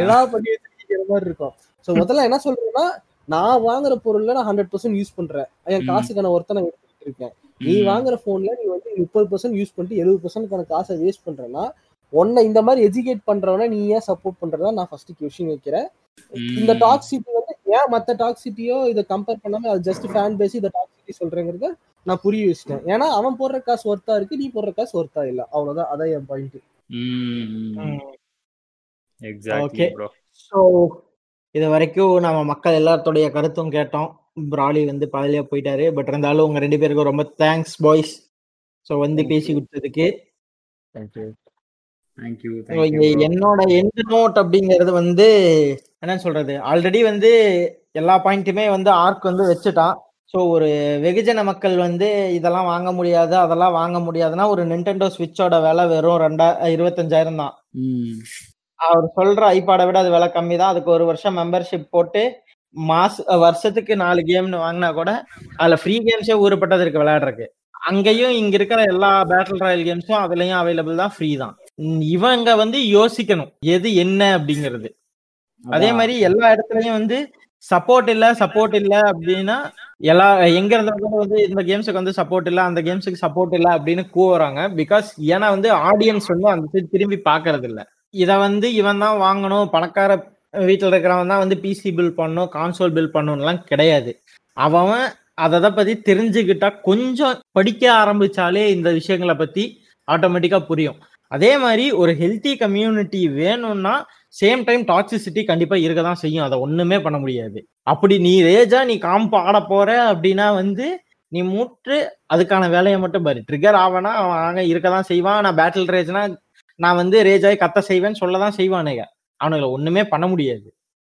S3: ஏதாவது பண்ணி வச்சிருக்கிற மாதிரி இருக்கும். சோ முதல்ல என்ன சொல்றேன்னா நான் வாங்குற பொருள்ல நான் ஹண்ட்ரட் பர்சன்ட் யூஸ் பண்றேன். என். காசுக்கான ஒருத்த நான் எடுத்துட்டு இருக்கேன். நீ வாங்குற போன்ல நீ வந்து முப்பது பர்சன்ட் யூஸ் பண்ணிட்டு எழுபது பர்சன்ட்கான காசை வேஸ்ட் பண்றேன்னா உன்னை இந்த மாதிரி எஜுகேட் பண்றவன நீ ஏன் சப்போர்ட் பண்றதா நான் ஃபர்ஸ்ட் கொஸ்டின் வைக்கிறேன். இந்த டாக்ஸிட்டி வந்து ஏன் மத்த டாக்ஸிட்டியோ இதை கம்பேர் பண்ணாம அது ஜஸ்ட் ஃபேன் பேசி இந்த டாக்ஸிட்டி சொல்றேங்கிறத நான் புரிய வச்சிட்டேன். ஏன்னா அவன் போடுற காசு ஒர்த்தா இருக்கு நீ போடுற காசு ஒர்த்தா இல்ல. அவ்வளவுதான். அதான் என் பாயிண்ட்.
S4: ப்ரோ
S1: ஸோ இது வரைக்கும் நம்ம மக்கள் எல்லாத்தோடைய கருத்தும் கேட்டோம். பிராலி வந்து பாதியிலே போயிட்டாரு. பட் இருந்தாலும் உங்க ரெண்டு பேருக்கும் ரொம்ப தேங்க்ஸ் பாய்ஸ் ஸோ வந்து
S3: Thank
S1: பேசி
S3: you.
S1: கொடுத்ததுக்கு என்னோட எண்ட் நோட் அப்படிங்கிறது வந்து என்ன சொல்றது? ஆல்ரெடி வந்து எல்லா பாயிண்ட்டுமே வந்து ஆர்க் வந்து வச்சுட்டான். ஸோ ஒரு வெகுஜன மக்கள் வந்து இதெல்லாம் வாங்க முடியாது அதெல்லாம் வாங்க முடியாதுன்னா ஒரு நிண்டெண்டோ ஸ்விட்சோட விலை வெறும் ரெண்டா இருபத்தஞ்சாயிரம் தான். அவர் சொல்ற ஐபாடை விட அது விலை கம்மி தான். அதுக்கு ஒரு வருஷம் மெம்பர்ஷிப் போட்டு மாச வருஷத்துக்கு நாலு கேம்னு வாங்கினா கூட அதுல ஃப்ரீ கேம்ஸே ஊறப்பட்டது இருக்கு விளையாடுறதுக்கு. அங்கேயும் இங்க இருக்கிற எல்லா பேட்டில் ராயல் கேம்ஸும் அதுலயும் அவைலபிள் தான் ஃப்ரீ தான். இவங்க வந்து யோசிக்கணும் எது என்ன அப்படிங்கிறது. அதே. மாதிரி எல்லா இடத்துலயும் வந்து சப்போர்ட் இல்ல சப்போர்ட் இல்ல அப்படின்னா எல்லா எங்க இருந்தாலும் வந்து இந்த கேம்ஸுக்கு வந்து சப்போர்ட் இல்ல அந்த கேம்ஸுக்கு சப்போர்ட் இல்ல அப்படின்னு கூவுறாங்க. பிகாஸ் ஏன்னா வந்து ஆடியன்ஸ் வந்து அந்த திரும்பி பாக்குறது இல்ல. இத வந்து இவன் தான் வாங்கணும் பணக்கார வீட்டுல இருக்கிறவன் தான் வந்து பிசி பில் பண்ணும் கான்சோல் பில் பண்ணணும்லாம் கிடையாது. அவன் அதை பத்தி தெரிஞ்சுக்கிட்டா கொஞ்சம் படிக்க ஆரம்பிச்சாலே இந்த விஷயங்களை பத்தி ஆட்டோமேட்டிக்கா புரியும். அதே மாதிரி ஒரு ஹெல்த்தி கம்யூனிட்டி வேணும்னா சேம் டைம் டாக்ஸிசிட்டி கண்டிப்பா இருக்க தான் செய்யும். அதை ஒண்ணுமே பண்ண முடியாது. அப்படி நீ ரேஜா நீ காம்பு ஆட போற அப்படின்னா வந்து நீ மூட்டு அதுக்கான வேலையை மட்டும் பாரு. ட்ரிகர் ஆவனா அவன் ஆக இருக்க தான் செய்வான். நான் பேட்டில் ரேஜ்னா நான் வந்து ரேஜாய் கத்த செய்வேன்னு சொல்ல தான் செய்வானுங்க. அவனுங்களை ஒண்ணுமே பண்ண முடியாது.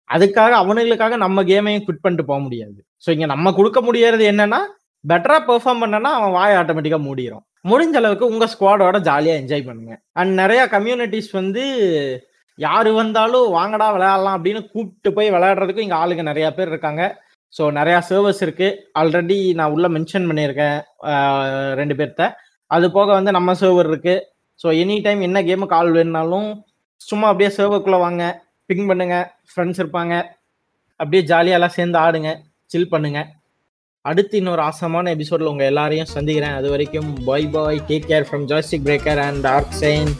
S1: அதுக்காக அவனுங்களுக்காக நம்ம கேமையும் குவிட் பண்ணிட்டு போக முடியாது. ஸோ இங்க நம்ம கொடுக்க முடியறது என்னன்னா பெட்டரா பெர்ஃபார்ம் பண்ணனா அவன் வாய் ஆட்டோமேட்டிக்கா மூடிடும் முடிஞ்ச அளவுக்கு உங்க ஸ்குவாடோட ஜாலியா என்ஜாய் பண்ணுங்க. அண்ட் நிறைய கம்யூனிட்டிஸ் வந்து யாரு வந்தாலும் வாங்கடா விளையாடலாம் அப்படின்னு கூப்பிட்டு போய் விளையாடுறதுக்கும் இங்க ஆளுங்க நிறைய பேர் இருக்காங்க. ஸோ நிறையா சர்வர்ஸ் இருக்கு. ஆல்ரெடி நான் உள்ள மென்ஷன் பண்ணியிருக்கேன் ரெண்டு பேர்த்த. அது போக வந்து நம்ம சர்வர் இருக்கு. ஸோ எனி டைம் என்ன கேமு கால் வேணுனாலும் சும்மா அப்படியே சர்வருக்குள்ள வாங்க. பிங் பண்ணுங்க. ஃப்ரெண்ட்ஸ் இருப்பாங்க. அப்படியே ஜாலியாக எல்லாம் சேர்ந்து ஆடுங்க. சில் பண்ணுங்க. அடுத்து இன்னொரு ஆசமான எபிசோட்ல உங்க எல்லாரையும் சந்திக்கிறேன். அது வரைக்கும் bye bye take care from Jastic Breaker and Arc Sign